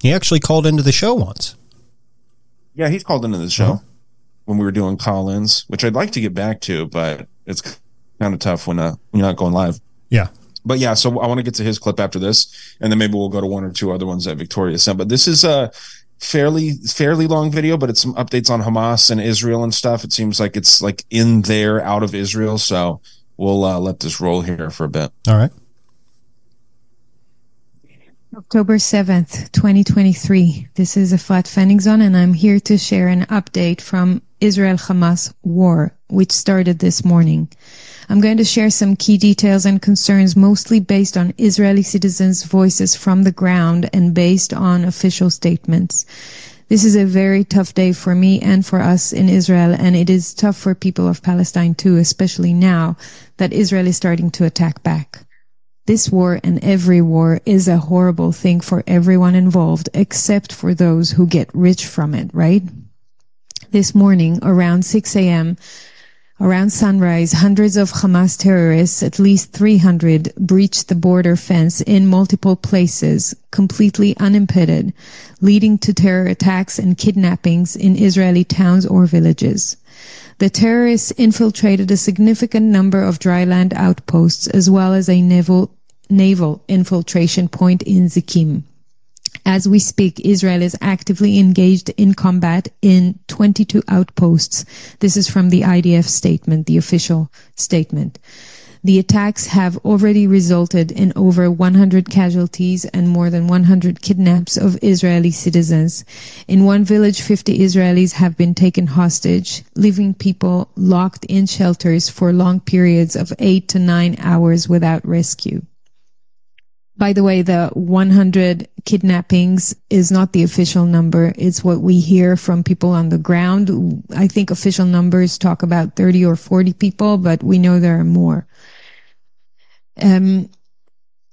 Speaker 5: He actually called into the show once.
Speaker 7: yeah, he's called into the show
Speaker 5: Uh-huh.
Speaker 7: when we were doing call-ins, which I'd like to get back to, but it's kind of tough when uh, when you're not going live.
Speaker 5: Yeah.
Speaker 7: But yeah, so I want to get to his clip after this, and then maybe we'll go to one or two other ones that Victoria sent. But this is a fairly fairly long video, but it's some updates on Hamas and Israel and stuff. It seems like it's like in there, out of Israel. So we'll uh, let this roll here for a bit.
Speaker 5: All right.
Speaker 3: October 7th, 2023. This is Efrat Fenigson, and I'm here to share an update from Israel Hamas war, which started this morning. I'm going to share some key details and concerns, mostly based on Israeli citizens' voices from the ground and based on official statements. This is a very tough day for me and for us in Israel, and it is tough for people of Palestine too, especially now that Israel is starting to attack back. This war and every war is a horrible thing for everyone involved, except for those who get rich from it, right? This morning, around 6 a.m., around sunrise, hundreds of Hamas terrorists, at least 300, breached the border fence in multiple places, completely unimpeded, leading to terror attacks and kidnappings in Israeli towns or villages. The terrorists infiltrated a significant number of dry land outposts as well as a naval, naval infiltration point in Zikim. As we speak, Israel is actively engaged in combat in 22 outposts. This is from the IDF statement, the official statement. The attacks have already resulted in over 100 casualties and more than 100 kidnaps of Israeli citizens. In one village, 50 Israelis have been taken hostage, leaving people locked in shelters for long periods of eight to nine hours without rescue. By the way, the 100 kidnappings is not the official number. It's what we hear from people on the ground. I think official numbers talk about 30 or 40 people, but we know there are more. Um,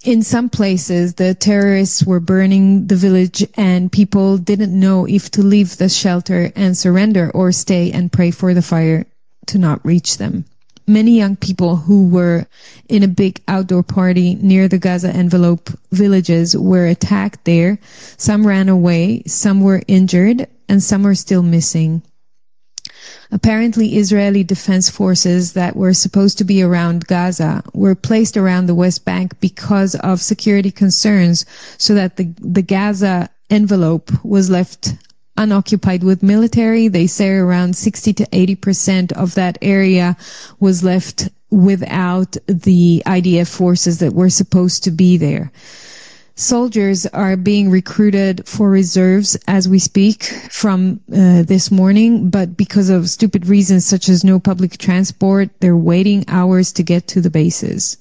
Speaker 3: in some places, the terrorists were burning the village and people didn't know if to leave the shelter and surrender or stay and pray for the fire to not reach them many young people who were in a big outdoor party near the Gaza envelope villages were attacked there. Some ran away, some were injured, and some are still missing. Apparently, Israeli defense forces that were supposed to be around Gaza were placed around the West Bank because of security concerns so that the, the Gaza envelope was left unoccupied with military. They say around 60 to 80% of that area was left without the IDF forces that were supposed to be there. Soldiers are being recruited for reserves as we speak from uh, this morning, but because of stupid reasons such as no public transport, they're waiting hours to get to the bases.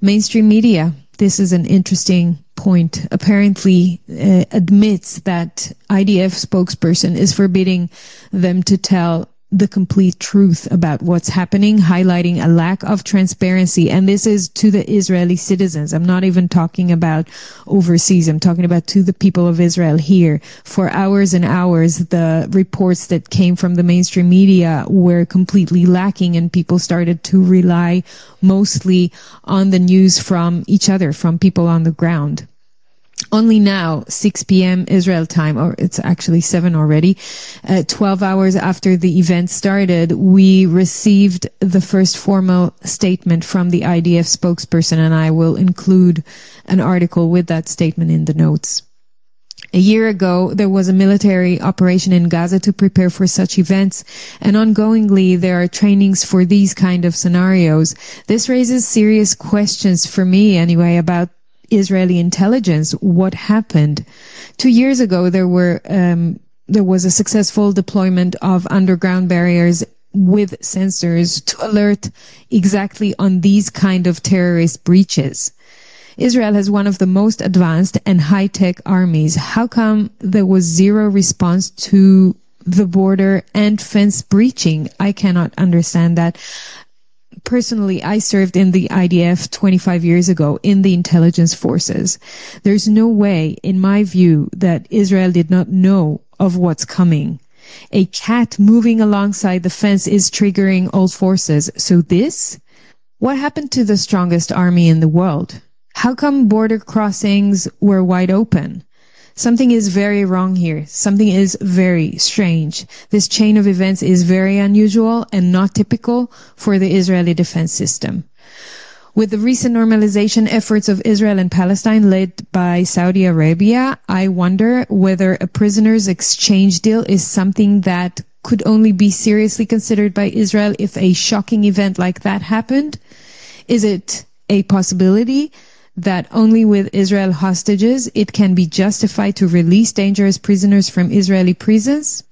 Speaker 3: Mainstream media this is an interesting point, apparently uh, admits that IDF spokesperson is forbidding them to tell the complete truth about what's happening, highlighting a lack of transparency. And this is to the Israeli citizens. I'm not even talking about overseas. I'm talking about to the people of Israel here. For hours and hours, the reports that came from the mainstream media were completely lacking and people started to rely mostly on the news from each other, from people on the ground only now, 6 p.m. Israel time, or it's actually 7 already, uh, 12 hours after the event started, we received the first formal statement from the IDF spokesperson, and I will include an article with that statement in the notes. A year ago, there was a military operation in Gaza to prepare for such events, and ongoingly there are trainings for these kind of scenarios. This raises serious questions for me anyway about Israeli intelligence what happened. Two years ago, there were um, there was a successful deployment of underground barriers with sensors to alert exactly on these kind of terrorist breaches. Israel has one of the most advanced and high-tech armies. How come there was zero response to the border and fence breaching? I cannot understand that personally, I served in the IDF 25 years ago in the intelligence forces. There's no way, in my view, that Israel did not know of what's coming. A cat moving alongside the fence is triggering all forces. So this? What happened to the strongest army in the world? How come border crossings were wide open? Something is very wrong here. Something is very strange. This chain of events is very unusual and not typical for the Israeli defense system. With the recent normalization efforts of Israel and Palestine led by Saudi Arabia, I wonder whether a prisoners exchange deal is something that could only be seriously considered by Israel if a shocking event like that happened. Is it a possibility? That only with Israel hostages it can be justified to release dangerous prisoners from Israeli prisons?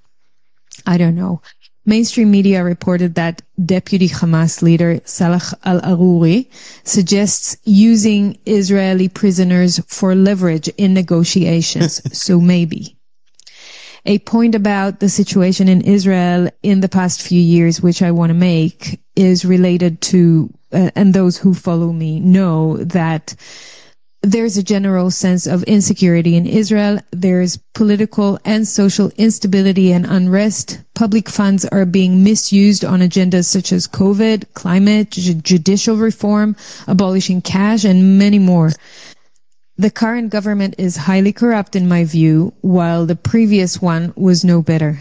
Speaker 3: I don't know. Mainstream media reported that deputy Hamas leader Salah al-Aruri suggests using Israeli prisoners for leverage in negotiations. so maybe. A point about the situation in Israel in the past few years, which I want to make, is related to uh, and those who follow me know that there's a general sense of insecurity in Israel. There's political and social instability and unrest. Public funds are being misused on agendas such as COVID, climate, judicial reform, abolishing cash, and many more. The current government is highly corrupt in my view, while the previous one was no better.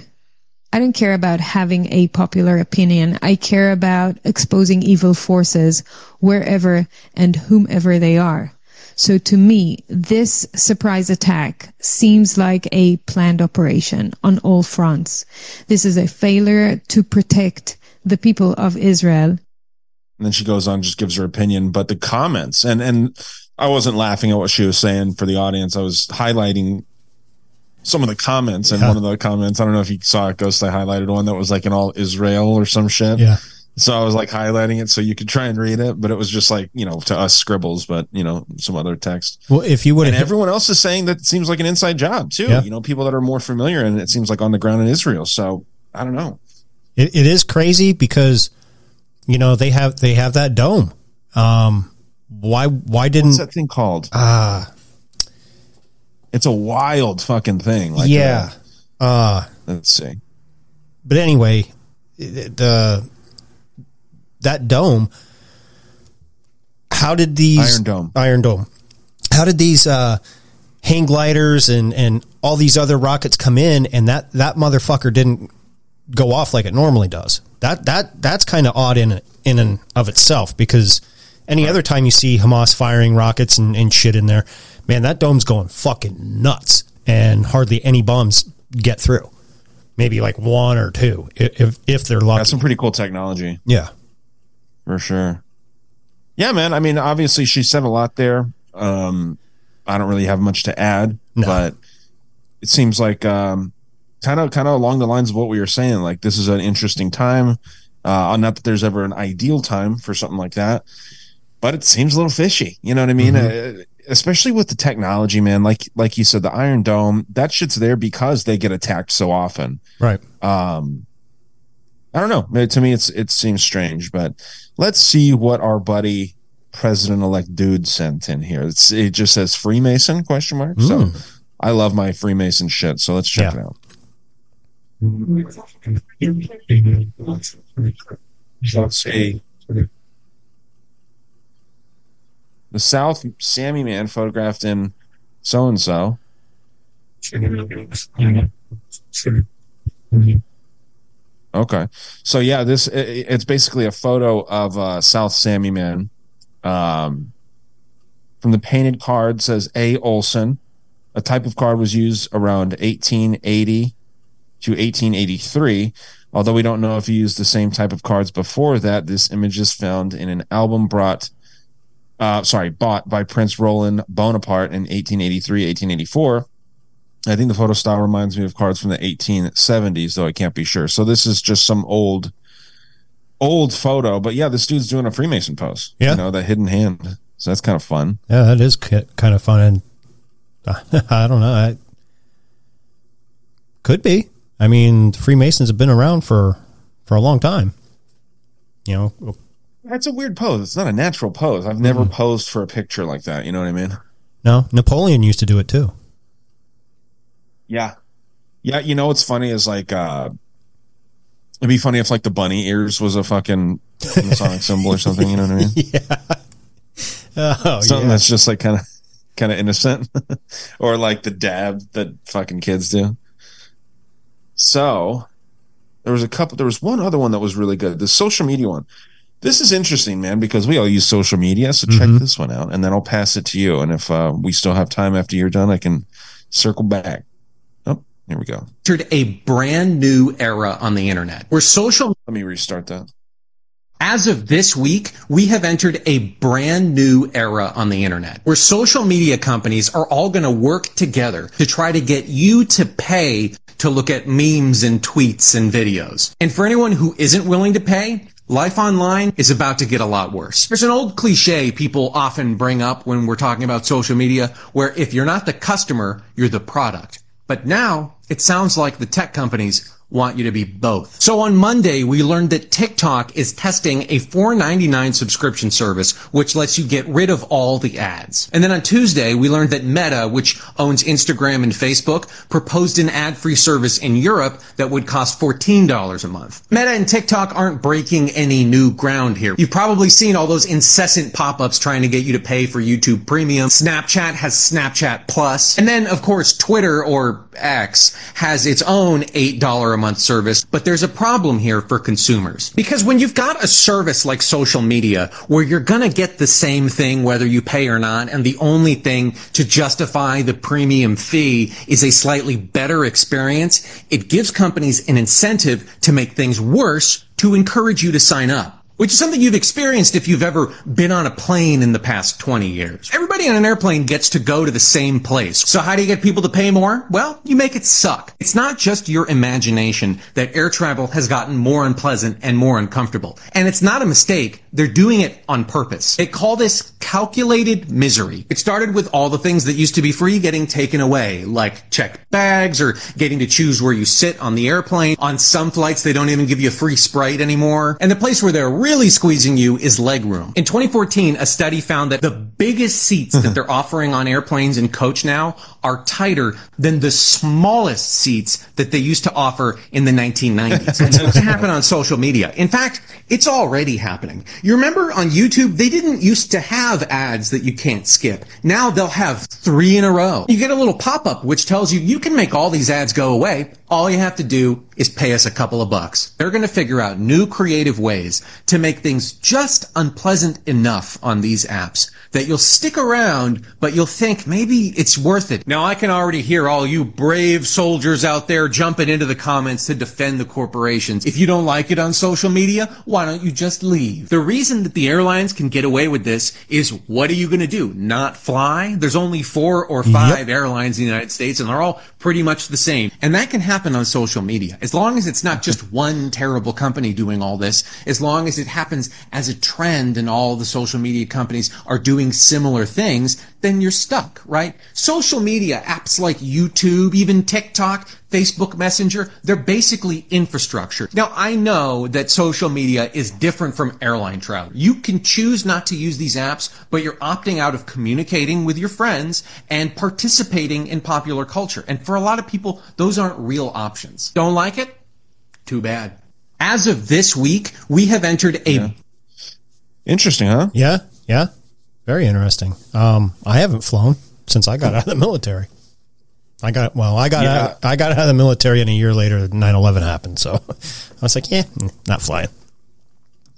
Speaker 3: I don't care about having a popular opinion. I care about exposing evil forces wherever and whomever they are. So to me, this surprise attack seems like a planned operation on all fronts. This is a failure to protect the people of Israel.
Speaker 7: And then she goes on, just gives her opinion. But the comments and and I wasn't laughing at what she was saying for the audience. I was highlighting some of the comments, and
Speaker 5: Yeah.
Speaker 7: one of the comments, I don't know if you saw it, Ghost. I highlighted one that was like in all Israel or some shit.
Speaker 5: Yeah.
Speaker 7: So I was like highlighting it so you could try and read it, but it was just like you know to us scribbles, but you know some other text.
Speaker 5: Well, if you would
Speaker 7: And everyone else is saying that it seems like an inside job too.
Speaker 5: Yeah.
Speaker 7: You know, people that are more familiar, and it seems like on the ground in Israel. So I don't know.
Speaker 5: It, it is crazy because you know they have they have that dome. Um, why why didn't
Speaker 7: What's that thing called?
Speaker 5: Ah,
Speaker 7: It's a wild fucking thing. Like
Speaker 5: yeah. Uh,
Speaker 7: uh, let's see.
Speaker 5: but anyway, the that dome. How did these
Speaker 7: Iron Dome.
Speaker 5: Iron Dome? How did these uh, hang gliders and and all these other rockets come in and that that motherfucker didn't go off like it normally does? That that that's kind of odd in in and of itself because any other time you see Hamas firing rockets and, and shit in there, man, that dome's going fucking nuts and hardly any bombs get through. Maybe like one or two if if they're lucky.
Speaker 7: That's some pretty cool technology.
Speaker 5: yeah.
Speaker 7: for sure. Yeah, man. I mean, obviously, she said a lot there. Um, I don't really have much to add,
Speaker 5: No.
Speaker 7: but it seems like um, kind of kind of along the lines of what we were saying. Like this is an interesting time. Uh, not that there's ever an ideal time for something like that, but it seems a little fishy. You know what I mean? Uh, especially with the technology, man. Like like you said, the Iron Dome. That shit's there because they get attacked so often
Speaker 5: Right.
Speaker 7: um i don't know to me it's it seems strange but let's see what our buddy president-elect dude sent in here it's it just says freemason question mark so i love my freemason shit so let's check
Speaker 5: Yeah.
Speaker 7: it out let's see the south sammy man photographed in so and so Okay. So yeah, this i- i- it's basically a photo of uh, South Sammy Man. Um, from the painted card says A. Olson. A type of card was used around 1880 to 1883. Although we don't know if he used the same type of cards before that, this image is found in an album brought, uh, sorry, bought by Prince Roland Bonaparte in 1883, 1884. I think the photo style reminds me of cards from the 1870s, though I can't be sure. So this is just some old, old photo. But yeah, this dude's doing a Freemason pose.
Speaker 5: Yeah.
Speaker 7: you know that hidden hand. So that's kind of fun.
Speaker 5: Yeah, that is kind of fun, and I don't know. I, could be. I mean, Freemasons have been around for for a long time. You know,
Speaker 7: That's a weird pose. It's not a natural pose. I've never posed for a picture like that. You know what I mean?
Speaker 5: no, Napoleon used to do it too.
Speaker 7: Yeah. Yeah, you know what's funny is like uh it'd be funny if like the bunny ears was a fucking Masonic symbol or something, you know what I mean? Yeah.
Speaker 5: Oh, yeah.
Speaker 7: something
Speaker 5: yeah.
Speaker 7: that's just like kind of kind of innocent or like the dab that fucking kids do. So, there was a couple there was one other one that was really good. The social media one. This is interesting, man, because we all use social media, so check this one out and then I'll pass it to you and if uh, we still have time after you're done, I can circle back. Oh, here we go.
Speaker 10: entered a brand new era on the internet where social
Speaker 7: Let me restart that.
Speaker 10: As of this week, we have entered a brand new era on the internet where social media companies are all going to work together to try to get you to pay to look at memes and tweets and videos. And for anyone who isn't willing to pay, life online is about to get a lot worse. There's an old cliche people often bring up when we're talking about social media where if you're not the customer, you're the product. But now it sounds like the tech companies want you to be both. So on Monday, we learned that TikTok is testing a $4.99 subscription service, which lets you get rid of all the ads. And then on Tuesday, we learned that Meta, which owns Instagram and Facebook, proposed an ad-free service in Europe that would cost $14 a month. Meta and TikTok aren't breaking any new ground here. You've probably seen all those incessant pop-ups trying to get you to pay for YouTube Premium. Snapchat has Snapchat Plus. And then, of course, Twitter or X has its own $8 a month service, but there's a problem here for consumers. Because when you've got a service like social media where you're gonna get the same thing whether you pay or not, and the only thing to justify the premium fee is a slightly better experience, it gives companies an incentive to make things worse to encourage you to sign up. Which is something you've experienced if you've ever been on a plane in the past 20 years. Everybody on an airplane gets to go to the same place. So how do you get people to pay more? Well, you make it suck. It's not just your imagination that air travel has gotten more unpleasant and more uncomfortable. And it's not a mistake. They're doing it on purpose. They call this calculated misery. It started with all the things that used to be free getting taken away, like checked bags or getting to choose where you sit on the airplane. On some flights, they don't even give you a free Sprite anymore. And the place where they're really squeezing you is legroom. In 2014, a study found that the biggest seats that they're offering on airplanes and coach now are tighter than the smallest seats that they used to offer in the 1990s. And so it's happening on social media. In fact, it's already happening. You remember on YouTube, they didn't used to have ads that you can't skip. Now they'll have three in a row. You get a little pop-up which tells you you can make all these ads go away. All you have to do is pay us a couple of bucks. They're going to figure out new creative ways to make things just unpleasant enough on these apps that you'll stick around, but you'll think maybe it's worth it. Now I can already hear all you brave soldiers out there jumping into the comments to defend the corporations. If you don't like it on social media, why don't you just leave? The reason that the airlines can get away with this is what are you going to do? Not fly? There's only four or five airlines in the United States and they're all pretty much the same. And that can happen on social media. As long as it's not just one terrible company doing all this, as long as it happens as a trend and all the social media companies are doing similar things, then you're stuck, right? Social media apps like YouTube, even TikTok, Facebook Messenger, they're basically infrastructure. Now, I know that social media is different from airline travel. You can choose not to use these apps, but you're opting out of communicating with your friends and participating in popular culture. And for a lot of people, those aren't real options. Don't like it? Too bad. As of this week, we have entered a
Speaker 7: Interesting, huh?
Speaker 5: Yeah, yeah. Very interesting. Um, I haven't flown since I got out of the military. I got well, I got
Speaker 7: Yeah.
Speaker 5: out, I got out of the military, and a year later, 9-11 happened. So I was like, yeah, not flying.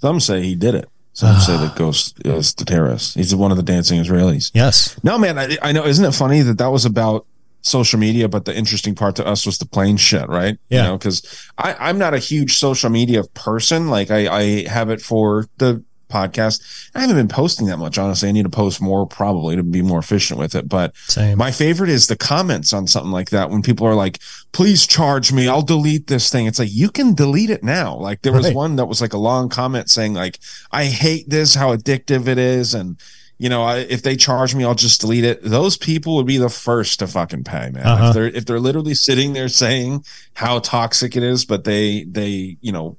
Speaker 7: Some say he did it. Some say that Ghost is the terrorist. He's one of the dancing Israelis.
Speaker 5: Yes.
Speaker 7: No, man, I, I know. Isn't it funny that that was about social media, but the interesting part to us was the plane shit, right?
Speaker 5: Yeah.
Speaker 7: You know, because I'm not a huge social media person. Like I, I have it for the podcast. I haven't been posting that much, honestly. I need to post more probably to be more efficient with it. But
Speaker 5: Same.
Speaker 7: my favorite is the comments on something like that when people are like, please charge me. I'll delete this thing. It's like, you can delete it now. Like there was
Speaker 5: Right.
Speaker 7: one that was like a long comment saying like, I hate this, how addictive it is. And, you know, I, if they charge me, I'll just delete it. Those people would be the first to fucking pay, man.
Speaker 5: Uh-huh.
Speaker 7: If they're, if they're literally sitting there saying how toxic it is, but they, they, you know,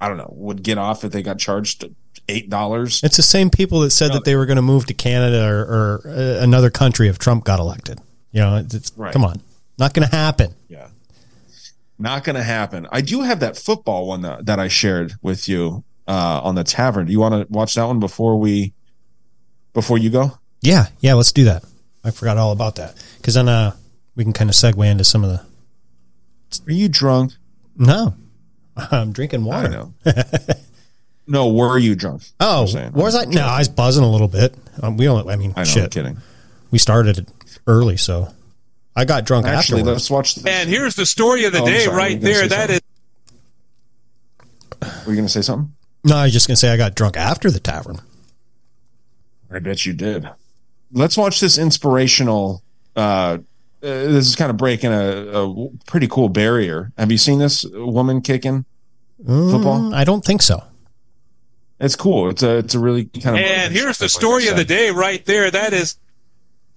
Speaker 7: I don't know, would get off if they got charged eight dollars.
Speaker 5: It's the same people that said that they were going to move to Canada or, or uh, another country if Trump got elected. You know, it's, it's-
Speaker 7: Right.
Speaker 5: come on, not going to happen.
Speaker 7: Yeah. Not going to happen. I do have that football one that, that I shared with you uh, on the tavern. Do you want to watch that one before we before you go?
Speaker 5: Yeah, yeah, let's do that. I forgot all about that because then uh, we can kind of segue into some of the.
Speaker 7: Are you drunk?
Speaker 5: No, I'm drinking water.
Speaker 7: I know. no, were you drunk?
Speaker 5: Oh,
Speaker 7: I'm saying.
Speaker 5: was I? No, I was buzzing a little bit. Um, we don't. I mean,
Speaker 7: I know,
Speaker 5: shit.
Speaker 7: I'm kidding.
Speaker 5: We started early, so I got drunk
Speaker 7: Actually,
Speaker 5: afterwards.
Speaker 7: let's watch. The,
Speaker 11: And here's the story of the
Speaker 7: Oh,
Speaker 11: day
Speaker 7: sorry,
Speaker 11: right
Speaker 7: you were gonna
Speaker 11: there. That is
Speaker 7: were you going to say something?
Speaker 5: No, I was just gonna say I got drunk after the tavern.
Speaker 7: I bet you did. Let's watch this inspirational. Uh, uh, this is kind of breaking a, a pretty cool barrier. Have you seen this woman kicking football?
Speaker 5: Mm, I don't think so.
Speaker 7: It's cool. It's a it's a really kind of.
Speaker 11: And here's the story of the uh, day right there. That is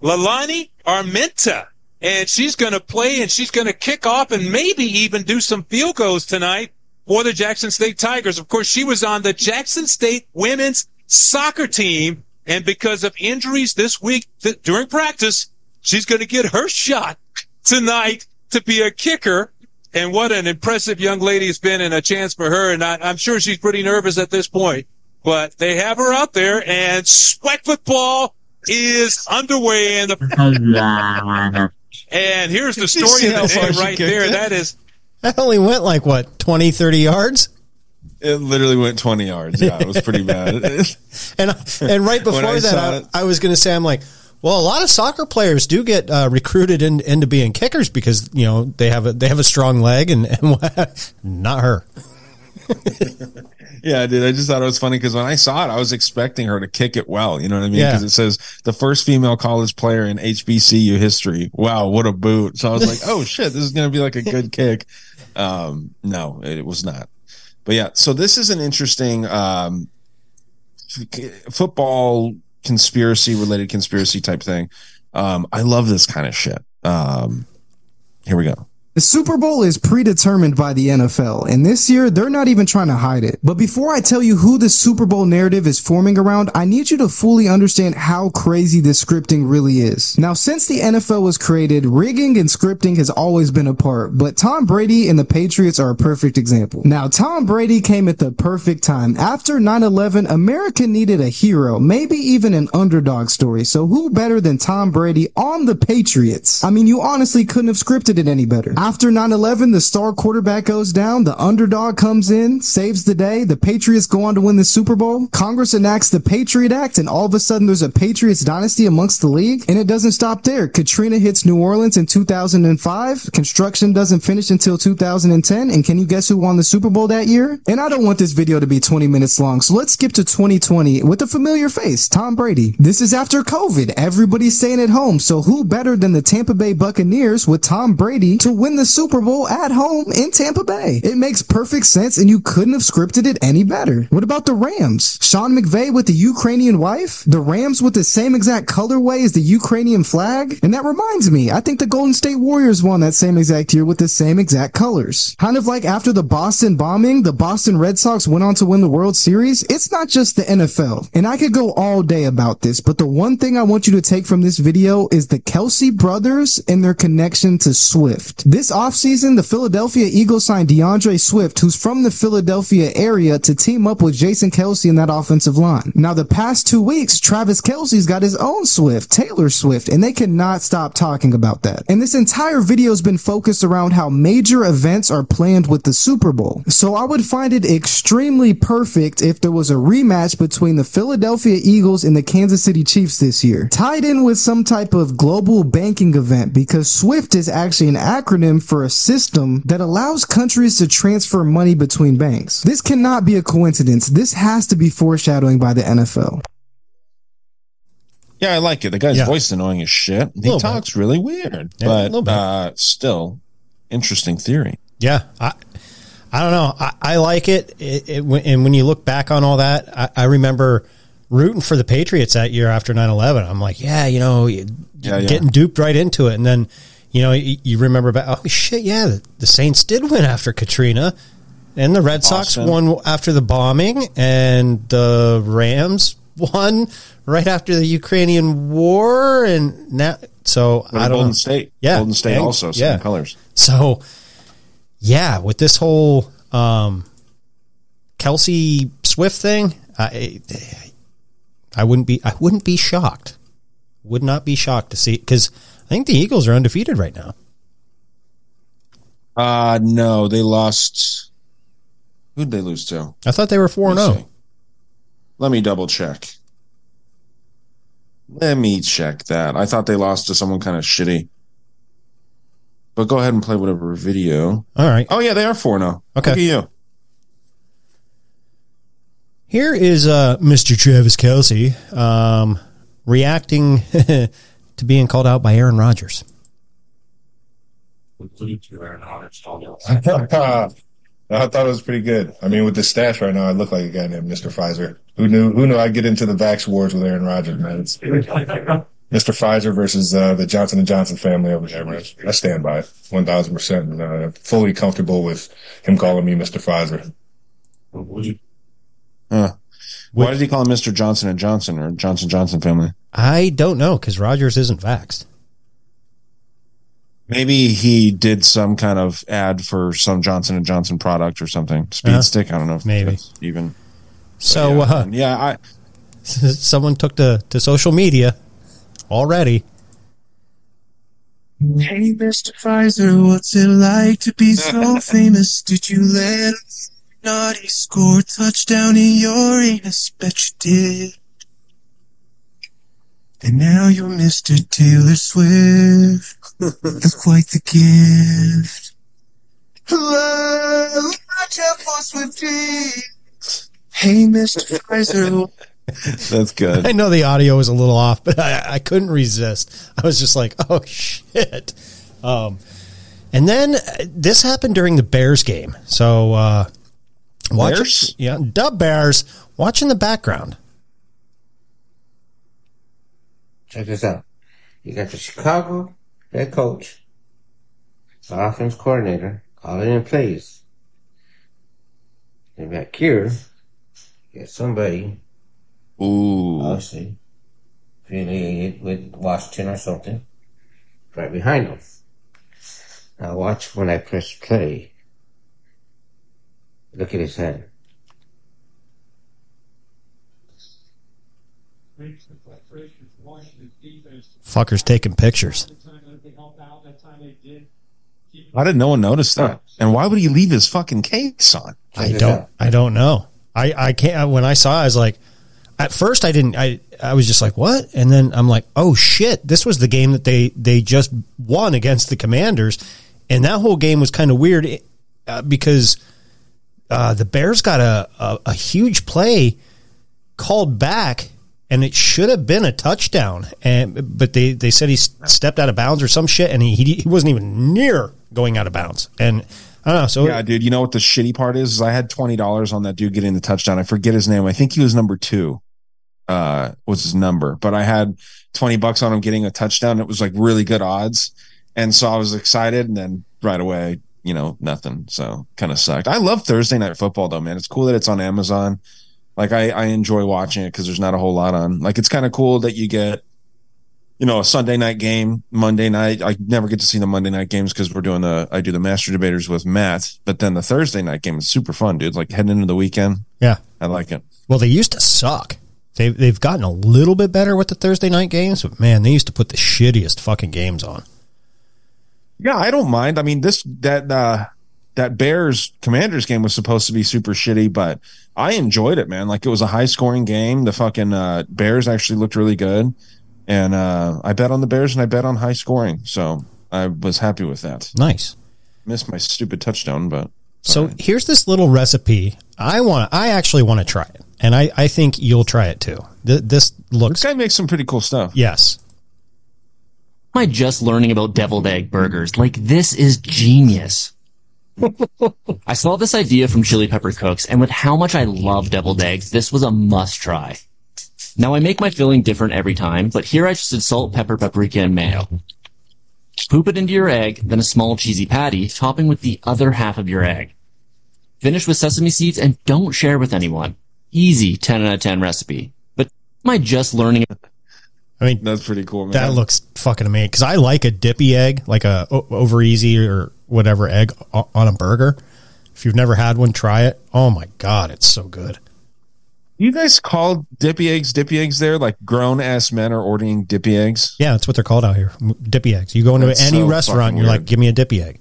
Speaker 11: Lalani Armenta. And she's going to play and she's going to kick off and maybe even do some field goals tonight for the Jackson State Tigers. Of course, she was on the Jackson State women's soccer team. And because of injuries this week th- during practice, she's going to get her shot tonight to be a kicker. And what an impressive young lady has been and a chance for her. And I, I'm sure she's pretty nervous at this point, but they have her out there and sweat football is underway in the, and here's the story of
Speaker 7: how
Speaker 11: the day right there.
Speaker 7: it?
Speaker 11: That is
Speaker 5: That only went like what 20, 30 yards,
Speaker 7: It literally went 20 yards. Yeah, it was pretty bad.
Speaker 5: and and right before
Speaker 7: I
Speaker 5: that, I, I was gonna say I'm like. Well, a lot of soccer players do get uh, recruited in, into being kickers because you know they have a they have a strong leg and, and not her.
Speaker 7: Yeah, dude. I just thought it was funny because when I saw it, I was expecting her to kick it well. You know what I mean?
Speaker 5: Yeah.
Speaker 7: Because it says the first female college player in HBCU history. Wow, what a boot! So I was like, oh shit, this is gonna be like a good kick. Um, no, it was not. But yeah, so this is an interesting um, football conspiracy related conspiracy type thing. Um, I love this kind of shit. Um, here we go.
Speaker 12: The Super Bowl is predetermined by the NFL, and this year they're not even trying to hide it. But before I tell you who the Super Bowl narrative is forming around, I need you to fully understand how crazy this scripting really is. Now, since the NFL was created, rigging and scripting has always been a part, but Tom Brady and the Patriots are a perfect example. Now, Tom Brady came at the perfect time. After 9-11, America needed a hero, maybe even an underdog story, so who better than Tom Brady on the Patriots? I mean, you honestly couldn't have scripted it any better. After 9-11, the star quarterback goes down, the underdog comes in, saves the day, the Patriots go on to win the Super Bowl, Congress enacts the Patriot Act, and all of a sudden there's a Patriots dynasty amongst the league, and it doesn't stop there. Katrina hits New Orleans in 2005, construction doesn't finish until 2010, and can you guess who won the Super Bowl that year? And I don't want this video to be 20 minutes long, so let's skip to 2020 with a familiar face, Tom Brady. This is after COVID, everybody's staying at home, so who better than the Tampa Bay Buccaneers with Tom Brady to win the Super Bowl at home in Tampa Bay? It makes perfect sense, and you couldn't have scripted it any better. What about the Rams? Sean McVay with the Ukrainian wife? The Rams with the same exact colorway as the Ukrainian flag? And that reminds me, I think the Golden State Warriors won that same exact year with the same exact colors. Kind of like after the Boston bombing, the Boston Red Sox went on to win the World Series. It's not just the NFL. And I could go all day about this, but the one thing I want you to take from this video is the Kelce brothers and their connection to Swift. This offseason, the Philadelphia Eagles signed D'Andre Swift, who's from the Philadelphia area, to team up with Jason Kelce in that offensive line. Now, the past two weeks, Travis Kelce's got his own Swift, Taylor Swift, and they cannot stop talking about that. And this entire video has been focused around how major events are planned with the Super Bowl. So I would find it extremely perfect if there was a rematch between the Philadelphia Eagles and the Kansas City Chiefs this year, tied in with some type of global banking event because SWIFT is actually an acronym for a system that allows countries to transfer money between banks. This cannot be a coincidence. This has to be foreshadowing by the NFL.
Speaker 7: Yeah, I like it. The guy's
Speaker 5: Yeah.
Speaker 7: voice annoying as shit. He
Speaker 5: Little
Speaker 7: talks really weird,
Speaker 5: Yeah,
Speaker 7: but
Speaker 5: little
Speaker 7: uh, still interesting theory.
Speaker 5: Yeah, I, I don't know. I, I like it. it, it and when you look back on all that, I, I remember rooting for the Patriots that year after 9-11. I'm like, yeah, you know, you-
Speaker 7: Yeah, yeah.
Speaker 5: getting duped right into it. And then, you know, you, you remember back, oh shit, yeah, the, the Saints did win after Katrina. And the Red Sox
Speaker 7: Boston.
Speaker 5: won after the bombing, and the Rams won right after the Ukrainian war. And now, so I
Speaker 7: about
Speaker 5: don't
Speaker 7: Golden. State.
Speaker 5: Yeah,
Speaker 7: Golden State
Speaker 5: and-
Speaker 7: also same
Speaker 5: yeah.
Speaker 7: colors.
Speaker 5: So, yeah, with this whole um, Kelce Swift thing, I I wouldn't be I wouldn't be shocked. Would not be shocked to see because I think the Eagles are undefeated right now.
Speaker 7: Uh no, they lost. Who'd they lose to?
Speaker 5: I thought they were four and
Speaker 7: Let me
Speaker 5: zero.
Speaker 7: Let me double check. Let me check that. I thought they lost to someone kind of shitty. But go ahead and play whatever video.
Speaker 5: All right,
Speaker 7: Oh yeah, they are four now.
Speaker 5: Okay.
Speaker 7: Look at you.
Speaker 5: here is uh, Mr. Travis Kelce um, reacting to being called out by Aaron Rodgers.
Speaker 13: I thought it was pretty good. I mean, with the stash right now, I look like a guy named Mr. Pfizer. Who knew? Who knew I'd get into the Vax wars with Aaron Rodgers, man? It's Mr. Pfizer versus uh, the Johnson and Johnson family over there, man. I stand by it, one thousand percent, and uh, fully comfortable with him calling me Mr. Pfizer.
Speaker 7: Huh. Why did he call him Mr. Johnson and Johnson or Johnson Johnson family?
Speaker 5: I don't know because Rodgers isn't vaxxed.
Speaker 7: Maybe he did some kind of ad for some Johnson and Johnson product or something. Speed
Speaker 5: Uh-huh.
Speaker 7: stick. I don't know if
Speaker 5: Maybe.
Speaker 7: that's even.
Speaker 5: So,
Speaker 7: yeah,
Speaker 5: uh,
Speaker 7: yeah, I
Speaker 5: someone took to, to social media already.
Speaker 14: Hey, Mr. Pfizer, what's it like to be so famous? Did you let a naughty score touchdown in your anus? Bet you did. And now you're Mr. Taylor Swift. That's quite the gift. Love, careful, Swifty. Hey, Mr. Pfizer.
Speaker 7: That's good.
Speaker 5: I know the audio was a little off, but I, I couldn't resist. I was just like, oh shit. Um, and then uh, this happened during the Bears game. So, uh, watch
Speaker 7: Bears?
Speaker 5: yeah, Dub Bears, watch in the background.
Speaker 15: Check this out. You got the Chicago head coach, the offense coordinator, calling in plays. And back here, you got somebody,
Speaker 7: Ooh.
Speaker 15: obviously, affiliated with Washington or something, right behind them. Now watch when I press play. Look at his hand.
Speaker 5: Fuckers taking pictures.
Speaker 7: Why did no one notice that? And why would he leave his fucking case on?
Speaker 5: I don't. I don't know. I I can't. When I saw, it, I was like, at first I didn't. I I was just like, what? And then I'm like, oh shit! This was the game that they they just won against the Commanders, and that whole game was kind of weird uh, because uh, the Bears got a, a a huge play called back. And it should have been a touchdown, and but they, they said he stepped out of bounds or some shit, and he, he he wasn't even near going out of bounds. And I don't know. So
Speaker 7: yeah, dude. You know what the shitty part is? is I had twenty dollars on that dude getting the touchdown. I forget his name. I think he was number two. Uh, was his number? But I had twenty bucks on him getting a touchdown. It was like really good odds, and so I was excited. And then right away, you know, nothing. So kind of sucked. I love Thursday night football though, man. It's cool that it's on Amazon. Like I, I enjoy watching it because there's not a whole lot on. Like it's kind of cool that you get you know, a Sunday night game, Monday night. I never get to see the Monday night games because we're doing the I do the master debaters with Matt, but then the Thursday night game is super fun, dude. Like heading into the weekend.
Speaker 5: Yeah.
Speaker 7: I like it.
Speaker 5: Well, they used to suck. They've they've gotten a little bit better with the Thursday night games, but man, they used to put the shittiest fucking games on.
Speaker 7: Yeah, I don't mind. I mean, this that uh that Bears Commanders game was supposed to be super shitty, but I enjoyed it, man. Like it was a high scoring game. The fucking uh Bears actually looked really good. And uh I bet on the Bears and I bet on high scoring. So I was happy with that.
Speaker 5: Nice.
Speaker 7: Missed my stupid touchdown, but
Speaker 5: So here's this little recipe. I want. I actually want to try it, and I I think you'll try it too. Th- this looks.
Speaker 7: This guy makes some pretty cool stuff.
Speaker 5: Yes.
Speaker 16: Am I just learning about deviled egg burgers? Like, this is genius. I saw this idea from Chili Pepper Cooks, and with how much I love deviled eggs, this was a must try. Now, I make my filling different every time, but here I just did salt, pepper, paprika, and mayo. Poop it into your egg, then a small cheesy patty, topping with the other half of your egg. Finish with sesame seeds and don't share with anyone. Easy 10 out of 10 recipe. But am I just learning?
Speaker 5: I mean,
Speaker 7: that's pretty cool. Man.
Speaker 5: That looks fucking amazing because I like a dippy egg, like a over easy or whatever egg on a burger. If you've never had one, try it. Oh my god, it's so good.
Speaker 7: You guys call dippy eggs dippy eggs there? Like grown ass men are ordering dippy eggs?
Speaker 5: Yeah, that's what they're called out here. Dippy eggs. You go into
Speaker 7: That's
Speaker 5: any
Speaker 7: so
Speaker 5: restaurant, you're like, give me a dippy egg.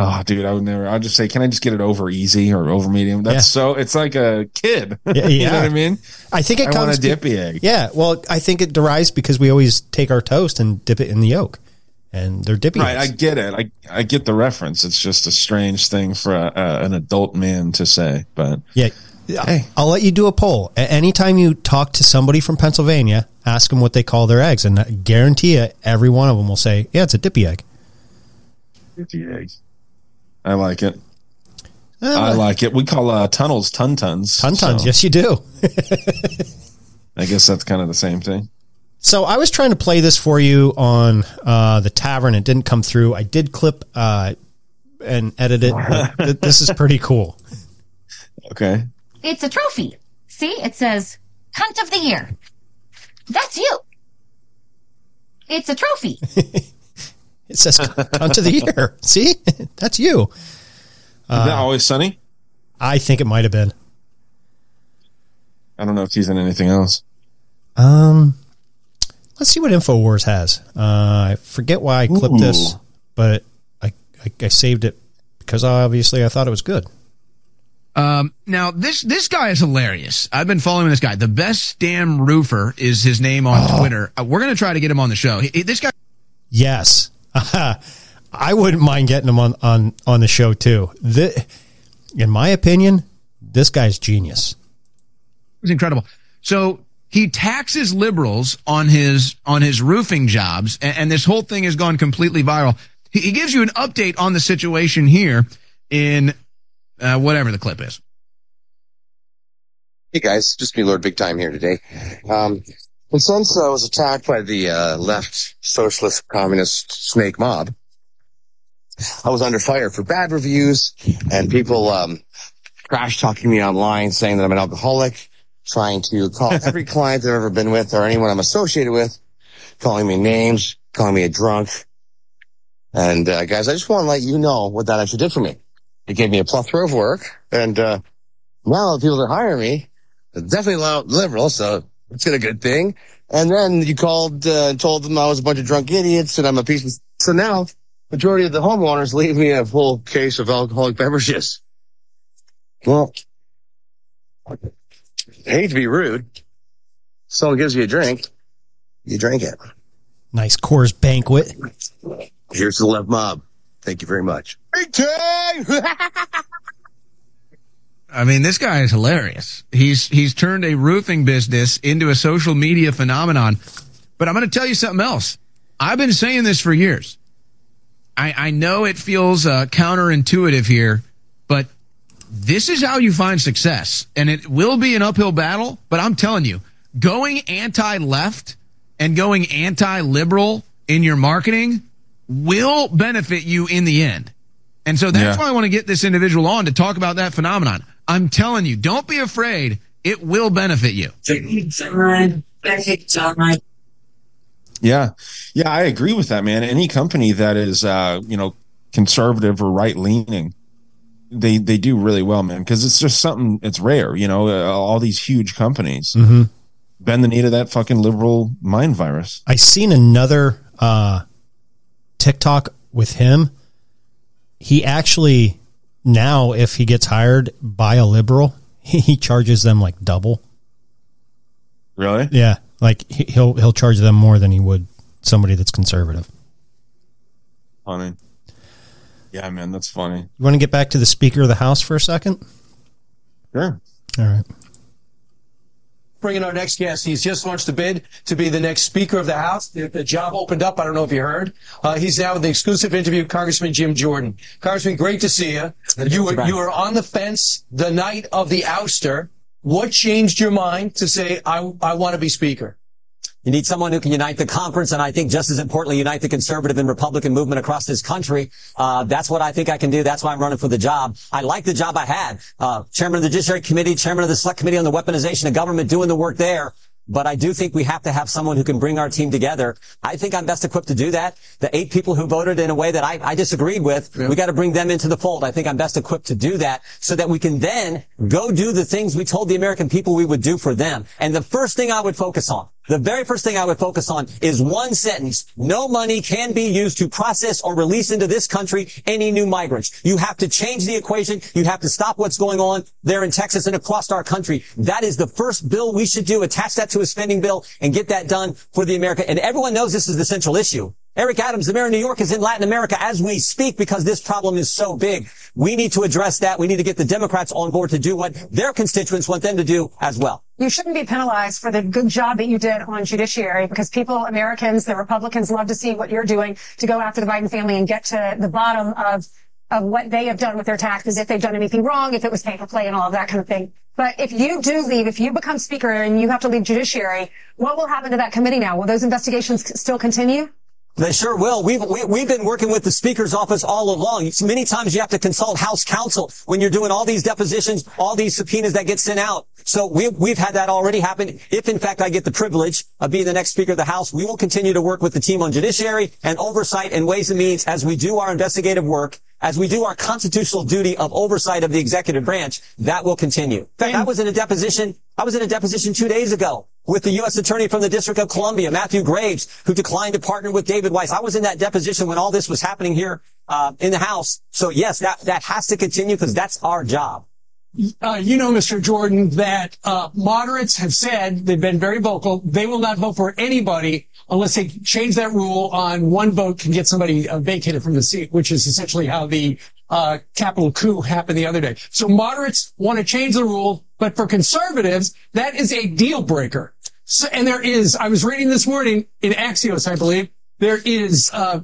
Speaker 7: Oh, dude, I would never. I'd just say, can I just get it over easy or over medium? That's
Speaker 5: Yeah.
Speaker 7: so. It's like a kid.
Speaker 5: Yeah,
Speaker 7: you know what I mean?
Speaker 5: I think it
Speaker 7: I
Speaker 5: comes
Speaker 7: want a
Speaker 5: be-
Speaker 7: dippy egg.
Speaker 5: Yeah, well, I think it derives because we always take our toast and dip it in the yolk, and they're dippy
Speaker 7: Right, I get it. I I get the reference. It's just a strange thing for a, a, an adult man to say. But
Speaker 5: yeah, Hey. I'll let you do a poll. A- Anytime you talk to somebody from Pennsylvania, ask them what they call their eggs, and I guarantee you, every one of them will say, "Yeah, it's a dippy egg."
Speaker 7: dippy eggs. I like it.
Speaker 5: Uh,
Speaker 7: I like it. We call uh, tunnels ton tons.
Speaker 5: Ton tons,
Speaker 7: so
Speaker 5: yes, you do.
Speaker 7: I guess that's kind of the same thing.
Speaker 5: So I was trying to play this for you on uh, the tavern. It didn't come through. I did clip uh, and edit it. th- this is pretty cool.
Speaker 7: Okay.
Speaker 17: It's a trophy. See, it says cunt of the year. That's you. It's a trophy.
Speaker 5: It says "Cunt of the year." See, that's you.
Speaker 7: Is that always sunny?
Speaker 5: I think it might have been.
Speaker 7: I don't know if he's in anything else.
Speaker 5: Um, let's see what Infowars has. Uh, I forget why I clipped
Speaker 7: Ooh.
Speaker 5: this, but I, I I saved it because obviously I thought it was good.
Speaker 18: Um, now this this guy is hilarious. I've been following this guy. The best damn roofer is his name on
Speaker 5: Oh.
Speaker 18: Twitter. Uh, we're gonna try to get him on the show. He- he- this guy.
Speaker 5: Yes, I wouldn't mind getting him on on on the show too. The, In my opinion, this guy's genius.
Speaker 18: It was incredible. So he taxes liberals on his on his roofing jobs, and, and this whole thing has gone completely viral. He, he gives you an update on the situation here in uh, whatever the clip is.
Speaker 19: Hey guys, just me, Lord Big Time here today. Um, and since I was attacked by the uh, left socialist communist snake mob, I was under fire for bad reviews and people um, trash talking me online, saying that I'm an alcoholic, trying to call every client I've ever been with or anyone I'm associated with, calling me names, calling me a drunk. And uh, guys, I just want to let you know what that actually did for me. It gave me a plethora of work, and uh, now the people that hire me are definitely liberal, so it's a good thing. And then you called uh, and told them I was a bunch of drunk idiots and I'm a piece of. So now, majority of the homeowners leave me a full case of alcoholic beverages. Well, I hate to be rude. Someone gives you a drink, you drink it.
Speaker 5: Nice Coors banquet.
Speaker 19: Here's the left mob. Thank you very much. Big time!
Speaker 18: I mean, this guy is hilarious. He's he's turned a roofing business into a social media phenomenon. But I'm going to tell you something else. I've been saying this for years. I, I know it feels uh, counterintuitive here, but this is how you find success. And it will be an uphill battle, but I'm telling you, going anti-left and going anti-liberal in your marketing will benefit you in the end. And so that's
Speaker 7: Yeah.
Speaker 18: why I want to get this individual on to talk about that phenomenon. I'm telling you, don't be afraid. It will benefit you.
Speaker 7: Yeah. Yeah, I agree with that, man. Any company that is, uh, you know, conservative or right leaning, they, they do really well, man. Cause it's just something, it's rare, you know, uh, all these huge companies
Speaker 5: Mm-hmm.
Speaker 7: bend the knee to that fucking liberal mind virus.
Speaker 5: I seen another uh, TikTok with him. He actually now, if he gets hired by a liberal, he charges them like double.
Speaker 7: Really?
Speaker 5: Yeah, like he- he'll he'll charge them more than he would somebody that's conservative.
Speaker 7: Funny. Yeah, man, that's funny.
Speaker 5: You want to get back to the Speaker of the House for a second?
Speaker 7: Sure.
Speaker 5: All right.
Speaker 20: Bringing our next guest. He's just launched a bid to be the next Speaker of the House. The, the job opened up. I don't know if you heard. Uh, he's now with the exclusive interview with Congressman Jim Jordan. Congressman, great to see you. You were, you were on the fence the night of the ouster. What changed your mind to say, I, I want to be Speaker?
Speaker 21: You need someone who can unite the conference, and I think just as importantly, unite the conservative and Republican movement across this country. Uh, that's what I think I can do. That's why I'm running for the job. I like the job I had. Uh, chairman of the Judiciary Committee, chairman of the Select Committee on the Weaponization of Government, doing the work there. But I do think we have to have someone who can bring our team together. I think I'm best equipped to do that. The eight people who voted in a way that I, I disagreed with, we got to bring them into the fold. I think I'm best equipped to do that so that we can then go do the things we told the American people we would do for them. And the first thing I would focus on, the very first thing I would focus on is one sentence. No money can be used to process or release into this country any new migrants. You have to change the equation. You have to stop what's going on there in Texas and across our country. That is the first bill we should do. Attach that to a spending bill and get that done for the America. And everyone knows this is the central issue. Eric Adams, the mayor of New York, is in Latin America as we speak because this problem is so big. We need to address that. We need to get the Democrats on board to do what their constituents want them to do as well.
Speaker 22: You shouldn't be penalized for the good job that you did on judiciary because people, Americans, the Republicans love to see what you're doing to go after the Biden family and get to the bottom of, of what they have done with their taxes, if they've done anything wrong, if it was pay for play and all of that kind of thing. But if you do leave, if you become speaker and you have to leave judiciary, what will happen to that committee now? Will those investigations still continue?
Speaker 21: They sure will. We've, we, we've been working with the speaker's office all along. Many times you have to consult House counsel when you're doing all these depositions, all these subpoenas that get sent out. So we've, we've had that already happen. If in fact I get the privilege of being the next speaker of the House, we will continue to work with the team on judiciary and oversight and ways and means as we do our investigative work, as we do our constitutional duty of oversight of the executive branch. That will continue. In fact, I was in a deposition, I was in a deposition two days ago with the U.S. Attorney from the District of Columbia, Matthew Graves, who declined to partner with David Weiss. I was in that deposition when all this was happening here uh, in the House. So yes, that that has to continue because that's our job.
Speaker 23: Uh, you know, Mr. Jordan, that uh, moderates have said they've been very vocal. They will not vote for anybody unless they change that rule on one vote can get somebody uh, vacated from the seat, which is essentially how the uh, Capitol coup happened the other day. So moderates want to change the rule, but for conservatives, that is a deal breaker. So, and there is, I was reading this morning in Axios, I believe, there is, uh,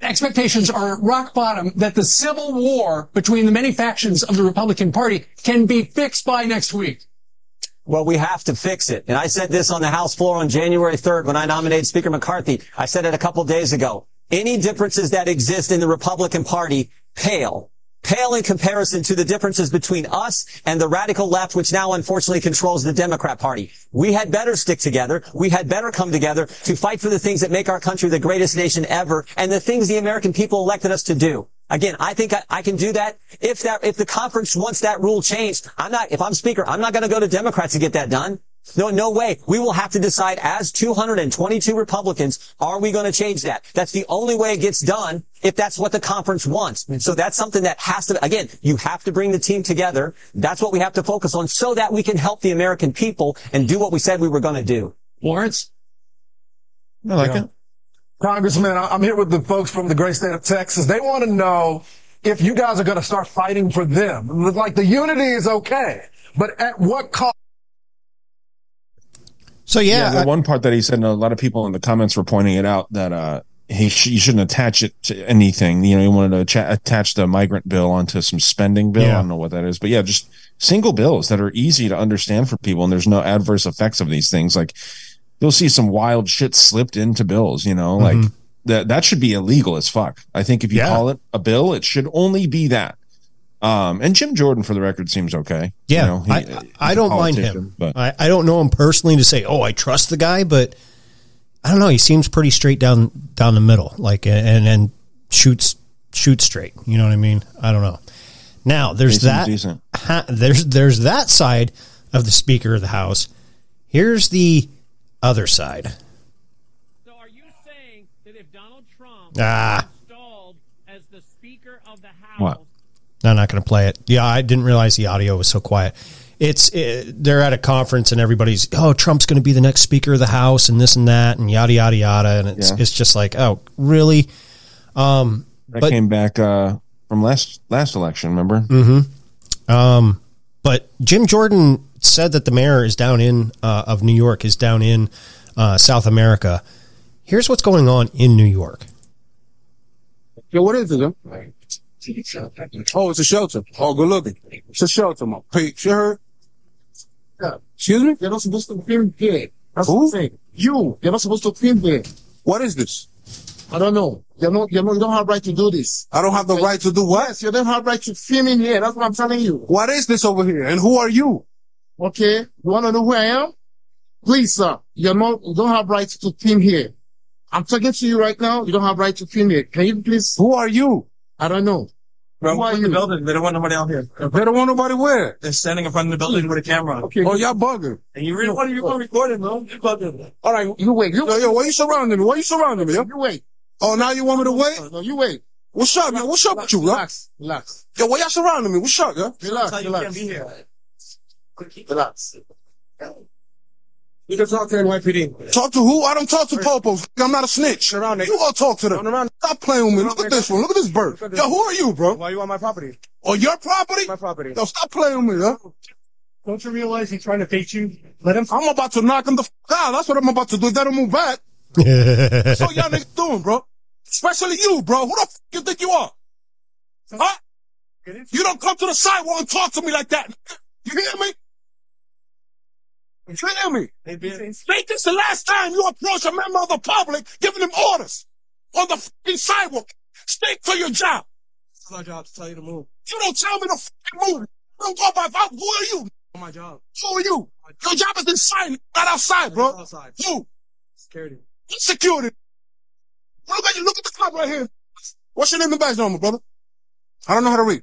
Speaker 23: expectations are rock bottom that the civil war between the many factions of the Republican Party can be fixed by next week.
Speaker 21: Well, we have to fix it. And I said this on the House floor on January 3rd when I nominated Speaker McCarthy. I said it a couple days ago. Any differences that exist in the Republican Party pale. Pale in comparison to the differences between us and the radical left, which now unfortunately controls the Democrat Party. We had better stick together. We had better come together to fight for the things that make our country the greatest nation ever and the things the American people elected us to do. Again, I think I, I can do that. If that, if the conference wants that rule changed, I'm not, if I'm speaker, I'm not going to go to Democrats to get that done. No, no way. We will have to decide as 222 Republicans, are we going to change that? That's the only way it gets done if that's what the conference wants. So that's something that has to, again, you have to bring the team together. That's what we have to focus on so that we can help the American people and do what we said we were going to do.
Speaker 23: Lawrence?
Speaker 7: I like
Speaker 24: it. Congressman, I- I'm here with the folks from the great state of Texas. They want to know if you guys are going to start fighting for them. Like the unity is okay, but at what cost?
Speaker 5: So yeah,
Speaker 7: the one part that he said, and a lot of people in the comments were pointing it out that uh, he sh- you shouldn't attach it to anything. You know, he wanted to cha- attach the migrant bill onto some spending bill. I don't know what that is, but yeah, just single bills that are easy to understand for people, and there's no adverse effects of these things. Like you'll see some wild shit slipped into bills. You know, like
Speaker 5: Mhm.
Speaker 7: that that should be illegal as fuck. I think if you
Speaker 5: Yeah.
Speaker 7: call it a bill, it should only be that. Um, and Jim Jordan, for the record, seems okay. You
Speaker 5: Yeah,
Speaker 7: know, he-
Speaker 5: I,
Speaker 7: he's
Speaker 5: I
Speaker 7: a
Speaker 5: don't mind him.
Speaker 7: but
Speaker 5: I, I don't know him personally to say, oh, I trust the guy, but I don't know. He seems pretty straight down down the middle, like and and shoots shoots straight. You know what I mean? I don't know. Now there's that ha, there's there's that side of the Speaker of the House. Here's the other side. So are you saying that if Donald Trump ah. Installed as the Speaker of the House?
Speaker 7: What?
Speaker 5: I'm not going to play it. Yeah, I didn't realize the audio was so quiet. It's it, they're at a conference and everybody's oh Trump's going to be the next Speaker of the House and this and that and yada yada yada and it's
Speaker 7: Yeah.
Speaker 5: it's just like oh really, um,
Speaker 7: that
Speaker 5: but
Speaker 7: came back uh, from last last election. Remember?
Speaker 5: hmm Um, but Jim Jordan said that the mayor is down in uh, of New York is down in uh, South America. Here's what's going on in New York.
Speaker 25: Yo, what is it? Oh, it's a shelter. Oh, good looking. It's a shelter, my peeps. You heard? Yeah. Excuse me? You're not supposed to film here. That's Who? what I'm. You. You're not supposed to film here. What is this? I don't know. You're not, you're not, you don't have right to do this. I don't have the right to do what? Yes, you don't have right to film in here. That's what I'm telling you. What is this over here? And who are you? Okay. You want to know who I am? Please, sir. You're not, you don't have right to film here. I'm talking to you right now. You don't have right to film here. Can you please? Who are you? I don't know.
Speaker 26: Bro,
Speaker 25: Who are
Speaker 26: in the building. They don't want nobody out here.
Speaker 25: They don't want nobody where?
Speaker 26: They're standing in front of the building with a camera.
Speaker 25: Okay. Oh, y'all bugging.
Speaker 26: And you really want to you recording, bro? You bugging.
Speaker 25: All right, you wait. You, yo, yo, why you surrounding me? Why you surrounding me? Yo? You wait. Oh, now you want me to wait? No, you wait. What's up, man? What's up with you, yo? Relax, relax. Yo, why y'all surrounding me? What's up, yo? Relax,
Speaker 26: That's how you
Speaker 25: relax.
Speaker 26: can't be here.
Speaker 25: Relax. You can talk to NYPD. Talk to who? I don't talk to popos. I'm not a snitch. You go talk to them. Stop playing with me. Look at this one. Look at this bird. Yo, who are you, bro?
Speaker 26: Why are you on my property?
Speaker 25: On your property?
Speaker 26: My property.
Speaker 25: Yo, stop playing with me, yo.
Speaker 26: Don't you realize he's trying to bait you? Let him.
Speaker 25: I'm about to knock him the f out. That's what I'm about to do. If they don't move back. That's what y'all niggas doing, bro. Especially you, bro. Who the fuck you think you are? Huh? You don't come to the sidewalk and talk to me like that. You hear me? You hear me? Think this the last time you approach a member of the public giving them orders on the fucking sidewalk. Stick to your job.
Speaker 26: It's my job to tell you to move.
Speaker 25: You don't tell me to fucking move. You don't go by vote. Who are you?
Speaker 26: On my job.
Speaker 25: Who are you? Your job is inside, not outside, bro.
Speaker 26: Outside.
Speaker 25: You.
Speaker 26: Security.
Speaker 25: What security? Look at you. Look at the cop right here. What's your name and badge number, brother? I don't know how to read.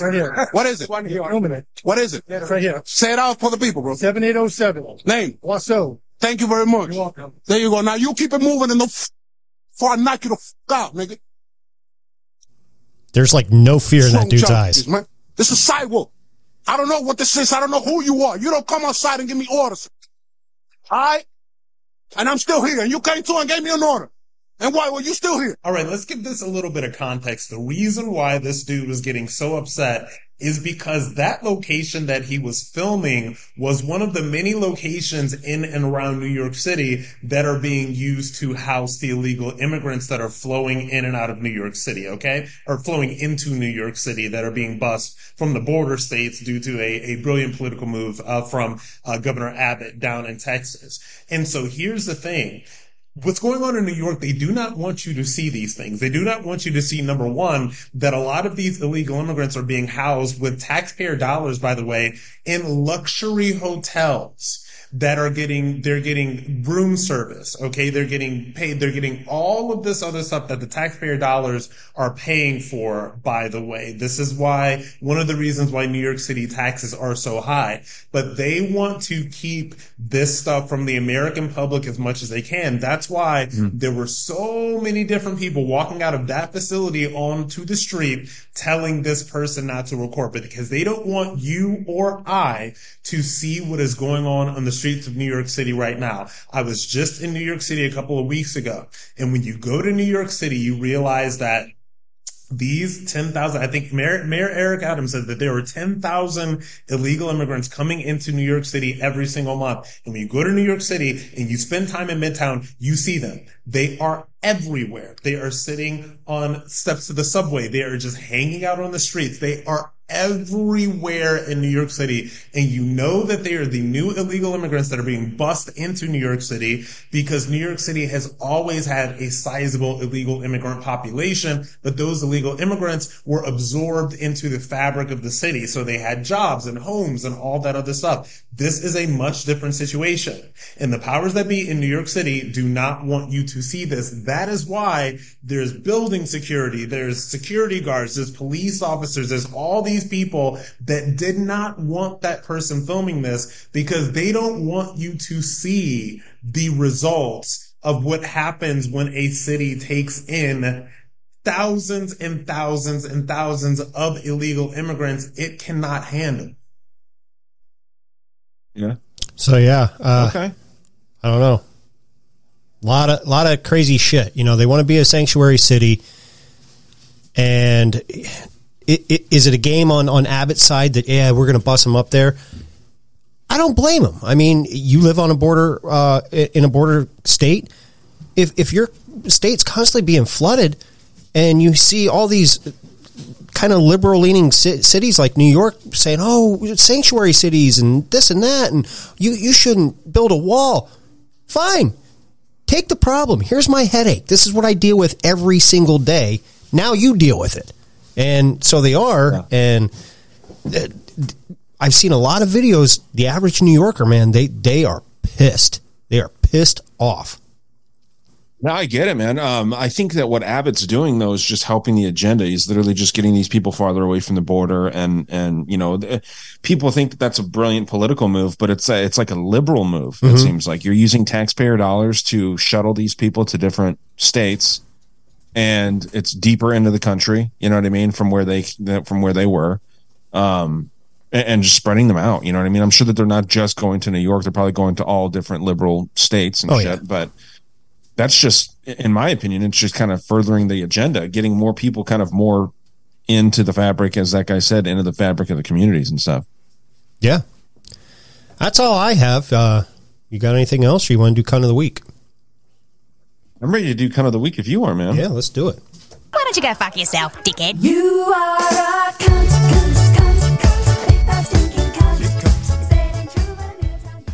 Speaker 26: Right here.
Speaker 25: What is it?
Speaker 26: One here. Filming it.
Speaker 25: What is it?
Speaker 26: Yeah, it's right here.
Speaker 25: Say it out for the people, bro.
Speaker 26: 7807.
Speaker 25: Name.
Speaker 26: What's up?
Speaker 25: Thank you very much.
Speaker 26: You're welcome.
Speaker 25: There you go. Now you keep it moving and the f- before I knock you the f- out, nigga.
Speaker 5: There's like no fear in that dude's
Speaker 25: charges,
Speaker 5: eyes.
Speaker 25: Man. This is sidewalk. I don't know what this is. I don't know who you are. You don't come outside and give me orders. All right? And I'm still here. And you came to and gave me an order.
Speaker 24: And why were you still here?
Speaker 27: All right, let's give this a little bit of context. The reason why this dude was getting so upset is because that location that he was filming was one of the many locations in and around New York City that are being used to house the illegal immigrants that are flowing in and out of New York City, okay? Or flowing into New York City that are being bused from the border states due to a, a brilliant political move uh, from uh, Governor Abbott down in Texas. And so here's the thing what's going on in New York, they do not want you to see these things. They do not want you to see, number one, that a lot of these illegal immigrants are being housed with taxpayer dollars, by the way, in luxury hotels that are getting, they're getting room service. Okay. They're getting paid. They're getting all of this other stuff that the taxpayer dollars are paying for, by the way. This is why one of the reasons why New York City taxes are so high, but they want to keep this stuff from the American public as much as they can. That's why mm-hmm. there were so many different people walking out of that facility onto the street telling this person not to record because they don't want you or I to see what is going on on the streets of New York City right now. I was just in New York City a couple of weeks ago. And when you go to New York City, you realize that these 10,000, I think Mayor, Mayor Eric Adams said that there were 10,000 illegal immigrants coming into New York City every single month. And when you go to New York City and you spend time in Midtown, you see them. They are everywhere. They are sitting on steps of the subway. They are just hanging out on the streets. They are everywhere in New York City. And you know that they are the new illegal immigrants that are being bussed into New York City because New York City has always had a sizable illegal immigrant population, but those illegal immigrants were absorbed into the fabric of the city. So they had jobs and homes and all that other stuff. This is a much different situation. And the powers that be in New York City do not want you to see this. That is why there's building security, there's security guards, there's police officers, there's all these people that did not want that person filming this because they don't want you to see the results of what happens when a city takes in thousands and thousands and thousands of illegal immigrants it cannot handle.
Speaker 7: Yeah.
Speaker 5: So yeah. Uh,
Speaker 7: Okay.
Speaker 5: I don't know. A lot of lot of crazy shit. You know, they want to be a sanctuary city, and it, it, is it a game on on Abbott's side that yeah we're going to bust them up there? I don't blame them. I mean, you live on a border uh, in a border state. If if your state's constantly being flooded, and you see all these kind of liberal leaning ci- cities like New York saying, "Oh, sanctuary cities and this and that," and you you shouldn't build a wall. Fine, take the problem. Here's my headache. This is what I deal with every single day. Now you deal with it, and so they are. And uh, I've seen a lot of videos. The average New Yorker, man, they they are pissed. They are pissed off.
Speaker 7: No, I get it, man. Um, I think that what Abbott's doing though is just helping the agenda. He's literally just getting these people farther away from the border, and and you know, th- people think that that's a brilliant political move, but it's a, it's like a liberal move. It
Speaker 5: Mhm.
Speaker 7: seems like you're using taxpayer dollars to shuttle these people to different states, and it's deeper into the country. You know what I mean? From where they from where they were, um, and, and just spreading them out. You know what I mean? I'm sure that they're not just going to New York; they're probably going to all different liberal states and
Speaker 5: Oh,
Speaker 7: shit.
Speaker 5: yeah.
Speaker 7: But that's just in my opinion it's just kind of furthering the agenda getting more people kind of more into the fabric as that guy said into the fabric of the communities and stuff
Speaker 5: Yeah, that's all I have. Uh, you got anything else? Or you want to do kind of the week?
Speaker 7: I'm ready to do kind of the week if you are man
Speaker 5: yeah let's do it
Speaker 28: Why don't you go fuck yourself, dickhead?
Speaker 29: You are a cunt, cunt, cunt, cunt. Big bad stinking cunt. Staying true, but a mealtime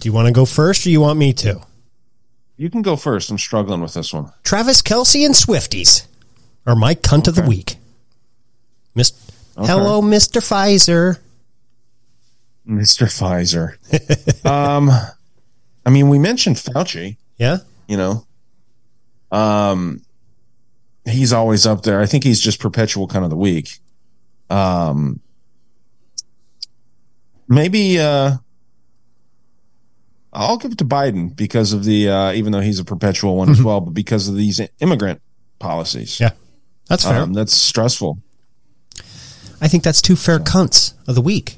Speaker 5: Do you want to go first, or you want me to?
Speaker 7: you can go first i'm struggling with this one
Speaker 5: Travis Kelce and Swifties are my cunt of the week. Miss,
Speaker 7: Okay.
Speaker 5: hello, Mister Pfizer.
Speaker 7: mr pfizer um i mean we mentioned fauci
Speaker 5: Yeah,
Speaker 7: you know um he's always up there i think he's just perpetual kind of the week um maybe uh I'll give it to Biden because of the uh, even though he's a perpetual one as well, but because of these immigrant policies.
Speaker 5: Yeah, that's fair.
Speaker 7: Um, that's stressful.
Speaker 5: I think that's two fair cunts of the week.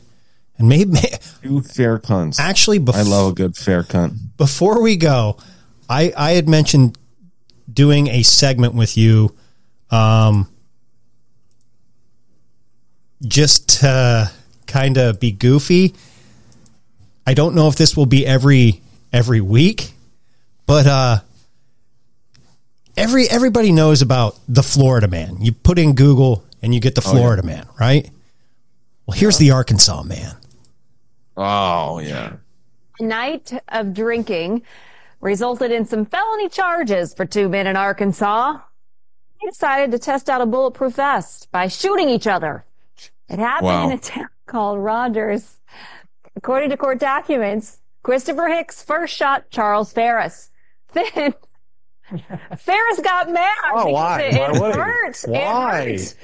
Speaker 5: And maybe
Speaker 7: Two fair cunts.
Speaker 5: Actually, bef-
Speaker 7: I love a good fair cunt.
Speaker 5: before we go, I I had mentioned doing a segment with you, um, just to kind of be goofy. I don't know if this will be every every week, but uh, every everybody knows about the Florida man. You put in Google and you get the
Speaker 7: Oh, yeah.
Speaker 5: Florida man, right? Well, here's the Arkansas man.
Speaker 7: Oh yeah.
Speaker 30: A night of drinking resulted in some felony charges for two men in Arkansas. They decided to test out a bulletproof vest by shooting each other. It happened
Speaker 31: Wow.
Speaker 30: in a town called Rogers. According to court documents, Christopher Hicks first shot Charles Ferris. Then Ferris got mad
Speaker 31: Oh,
Speaker 30: because
Speaker 31: why?
Speaker 30: it, it
Speaker 31: Why
Speaker 30: hurt. It
Speaker 31: Why?
Speaker 30: hurt.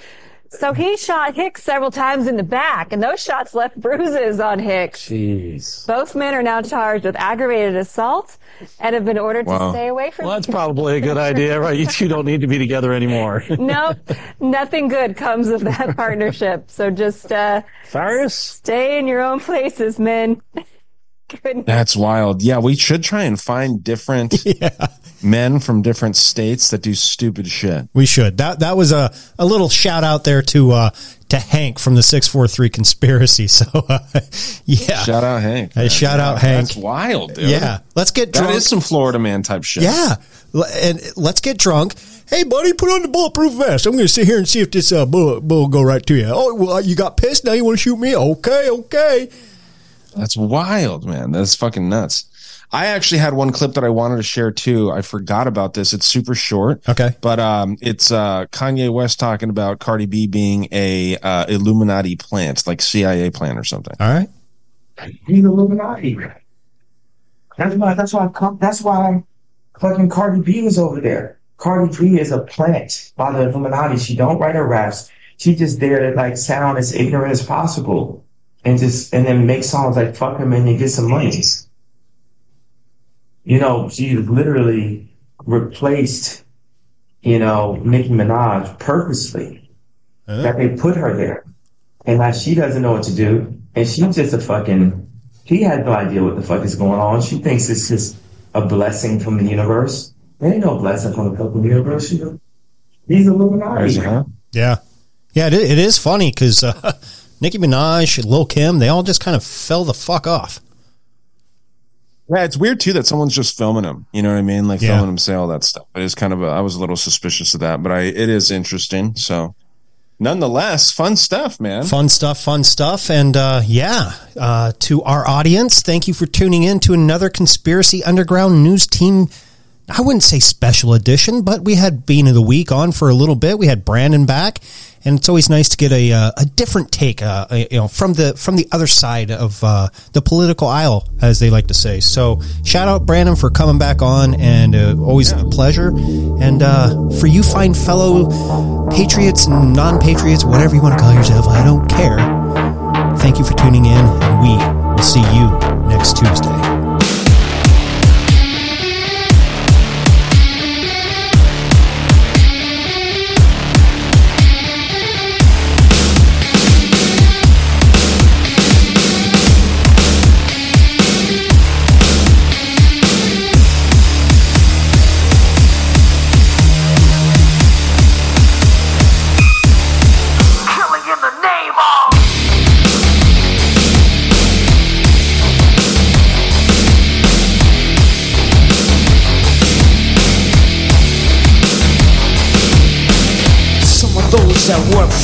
Speaker 30: So he shot Hicks several times in the back, and those shots left bruises on Hicks.
Speaker 31: Jeez.
Speaker 30: Both men are now charged with aggravated assault and have been ordered to stay away from. Him.
Speaker 31: Well, that's probably a good idea, right? You two don't need to be together anymore.
Speaker 30: nope, nothing good comes of that partnership. So just uh,
Speaker 31: Cyrus,
Speaker 30: stay in your own places, men. Goodness.
Speaker 7: That's wild. Yeah, we should try and find different men from different states that do stupid shit.
Speaker 5: We should. That that was a, a little shout out there to uh, to Hank from the six four three conspiracy. So uh, yeah,
Speaker 7: Shout out Hank.
Speaker 5: Hey, shout out Hank.
Speaker 7: That's wild, dude.
Speaker 5: Yeah, let's get
Speaker 7: That
Speaker 5: drunk.
Speaker 7: is some Florida man type shit.
Speaker 5: Yeah, and let's get drunk. Hey, buddy, put on the bulletproof vest. I'm going to sit here and see if this uh, bullet bullet will go right to you. Oh, well, you got pissed. Now you want to shoot me? Okay, okay.
Speaker 7: That's wild, man. That's fucking nuts. I actually had one clip that I wanted to share too. I forgot about this. It's super short.
Speaker 5: Okay.
Speaker 7: But um it's uh Kanye West talking about Cardi B being a uh Illuminati plant, like CIA plant or something.
Speaker 5: All right.
Speaker 32: He's Illuminati. That's why. That's why. That's why fucking Cardi B was over there. Cardi B is a plant by the Illuminati. She don't write her raps. She just there to like sound as ignorant as possible, and just and then make songs like "fuck him" and then get some money. You know, she literally replaced, you know, Nicki Minaj purposely. That they put her there, and now she doesn't know what to do, and she's just a fucking. She has no idea what the fuck is going on. She thinks it's just a blessing from the universe. There ain't no blessing from the fucking universe. You know? he's Illuminati.
Speaker 5: Yeah, yeah. It, it is funny because uh, Nicki Minaj, Lil Kim, they all just kind of fell the fuck off.
Speaker 7: Yeah, it's weird too that someone's just filming him. You know what I mean? Like
Speaker 5: Yeah.
Speaker 7: filming him say all that stuff. It is kind of a, I was a little suspicious of that, but I it is interesting. So nonetheless, fun stuff, man.
Speaker 5: Fun stuff, fun stuff. And uh, yeah, uh, to our audience, thank you for tuning in to another Conspiracy Underground News Team. I wouldn't say special edition, but we had Bean of the Week on for a little bit. We had Brandon back, and it's always nice to get a uh, a different take, uh, you know, from the from the other side of uh, the political aisle, as they like to say. So, shout out Brandon for coming back on, and uh, always a pleasure. And uh, for you, fine fellow patriots and non patriots, whatever you want to call yourself, I don't care. Thank you for tuning in, and we will see you next Tuesday.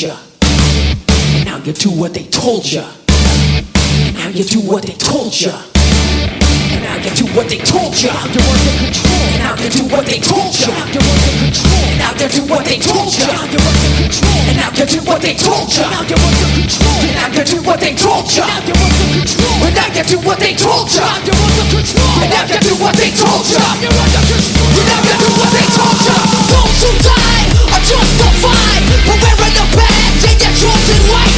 Speaker 33: You. And now you do what they told you. And now you do what they told you. And now you do what they told you. You're under control. And now you do what they told you. You're under control. And now
Speaker 1: you do what they told you. Now you're under control. And now you do what they told you. Now you're under control. And now you do what they told you. Now you're under control. And now you do what they told you. Now you're under control. And now you do what they told you. Now you're under control. And now you do what they told you. Those who die badge and your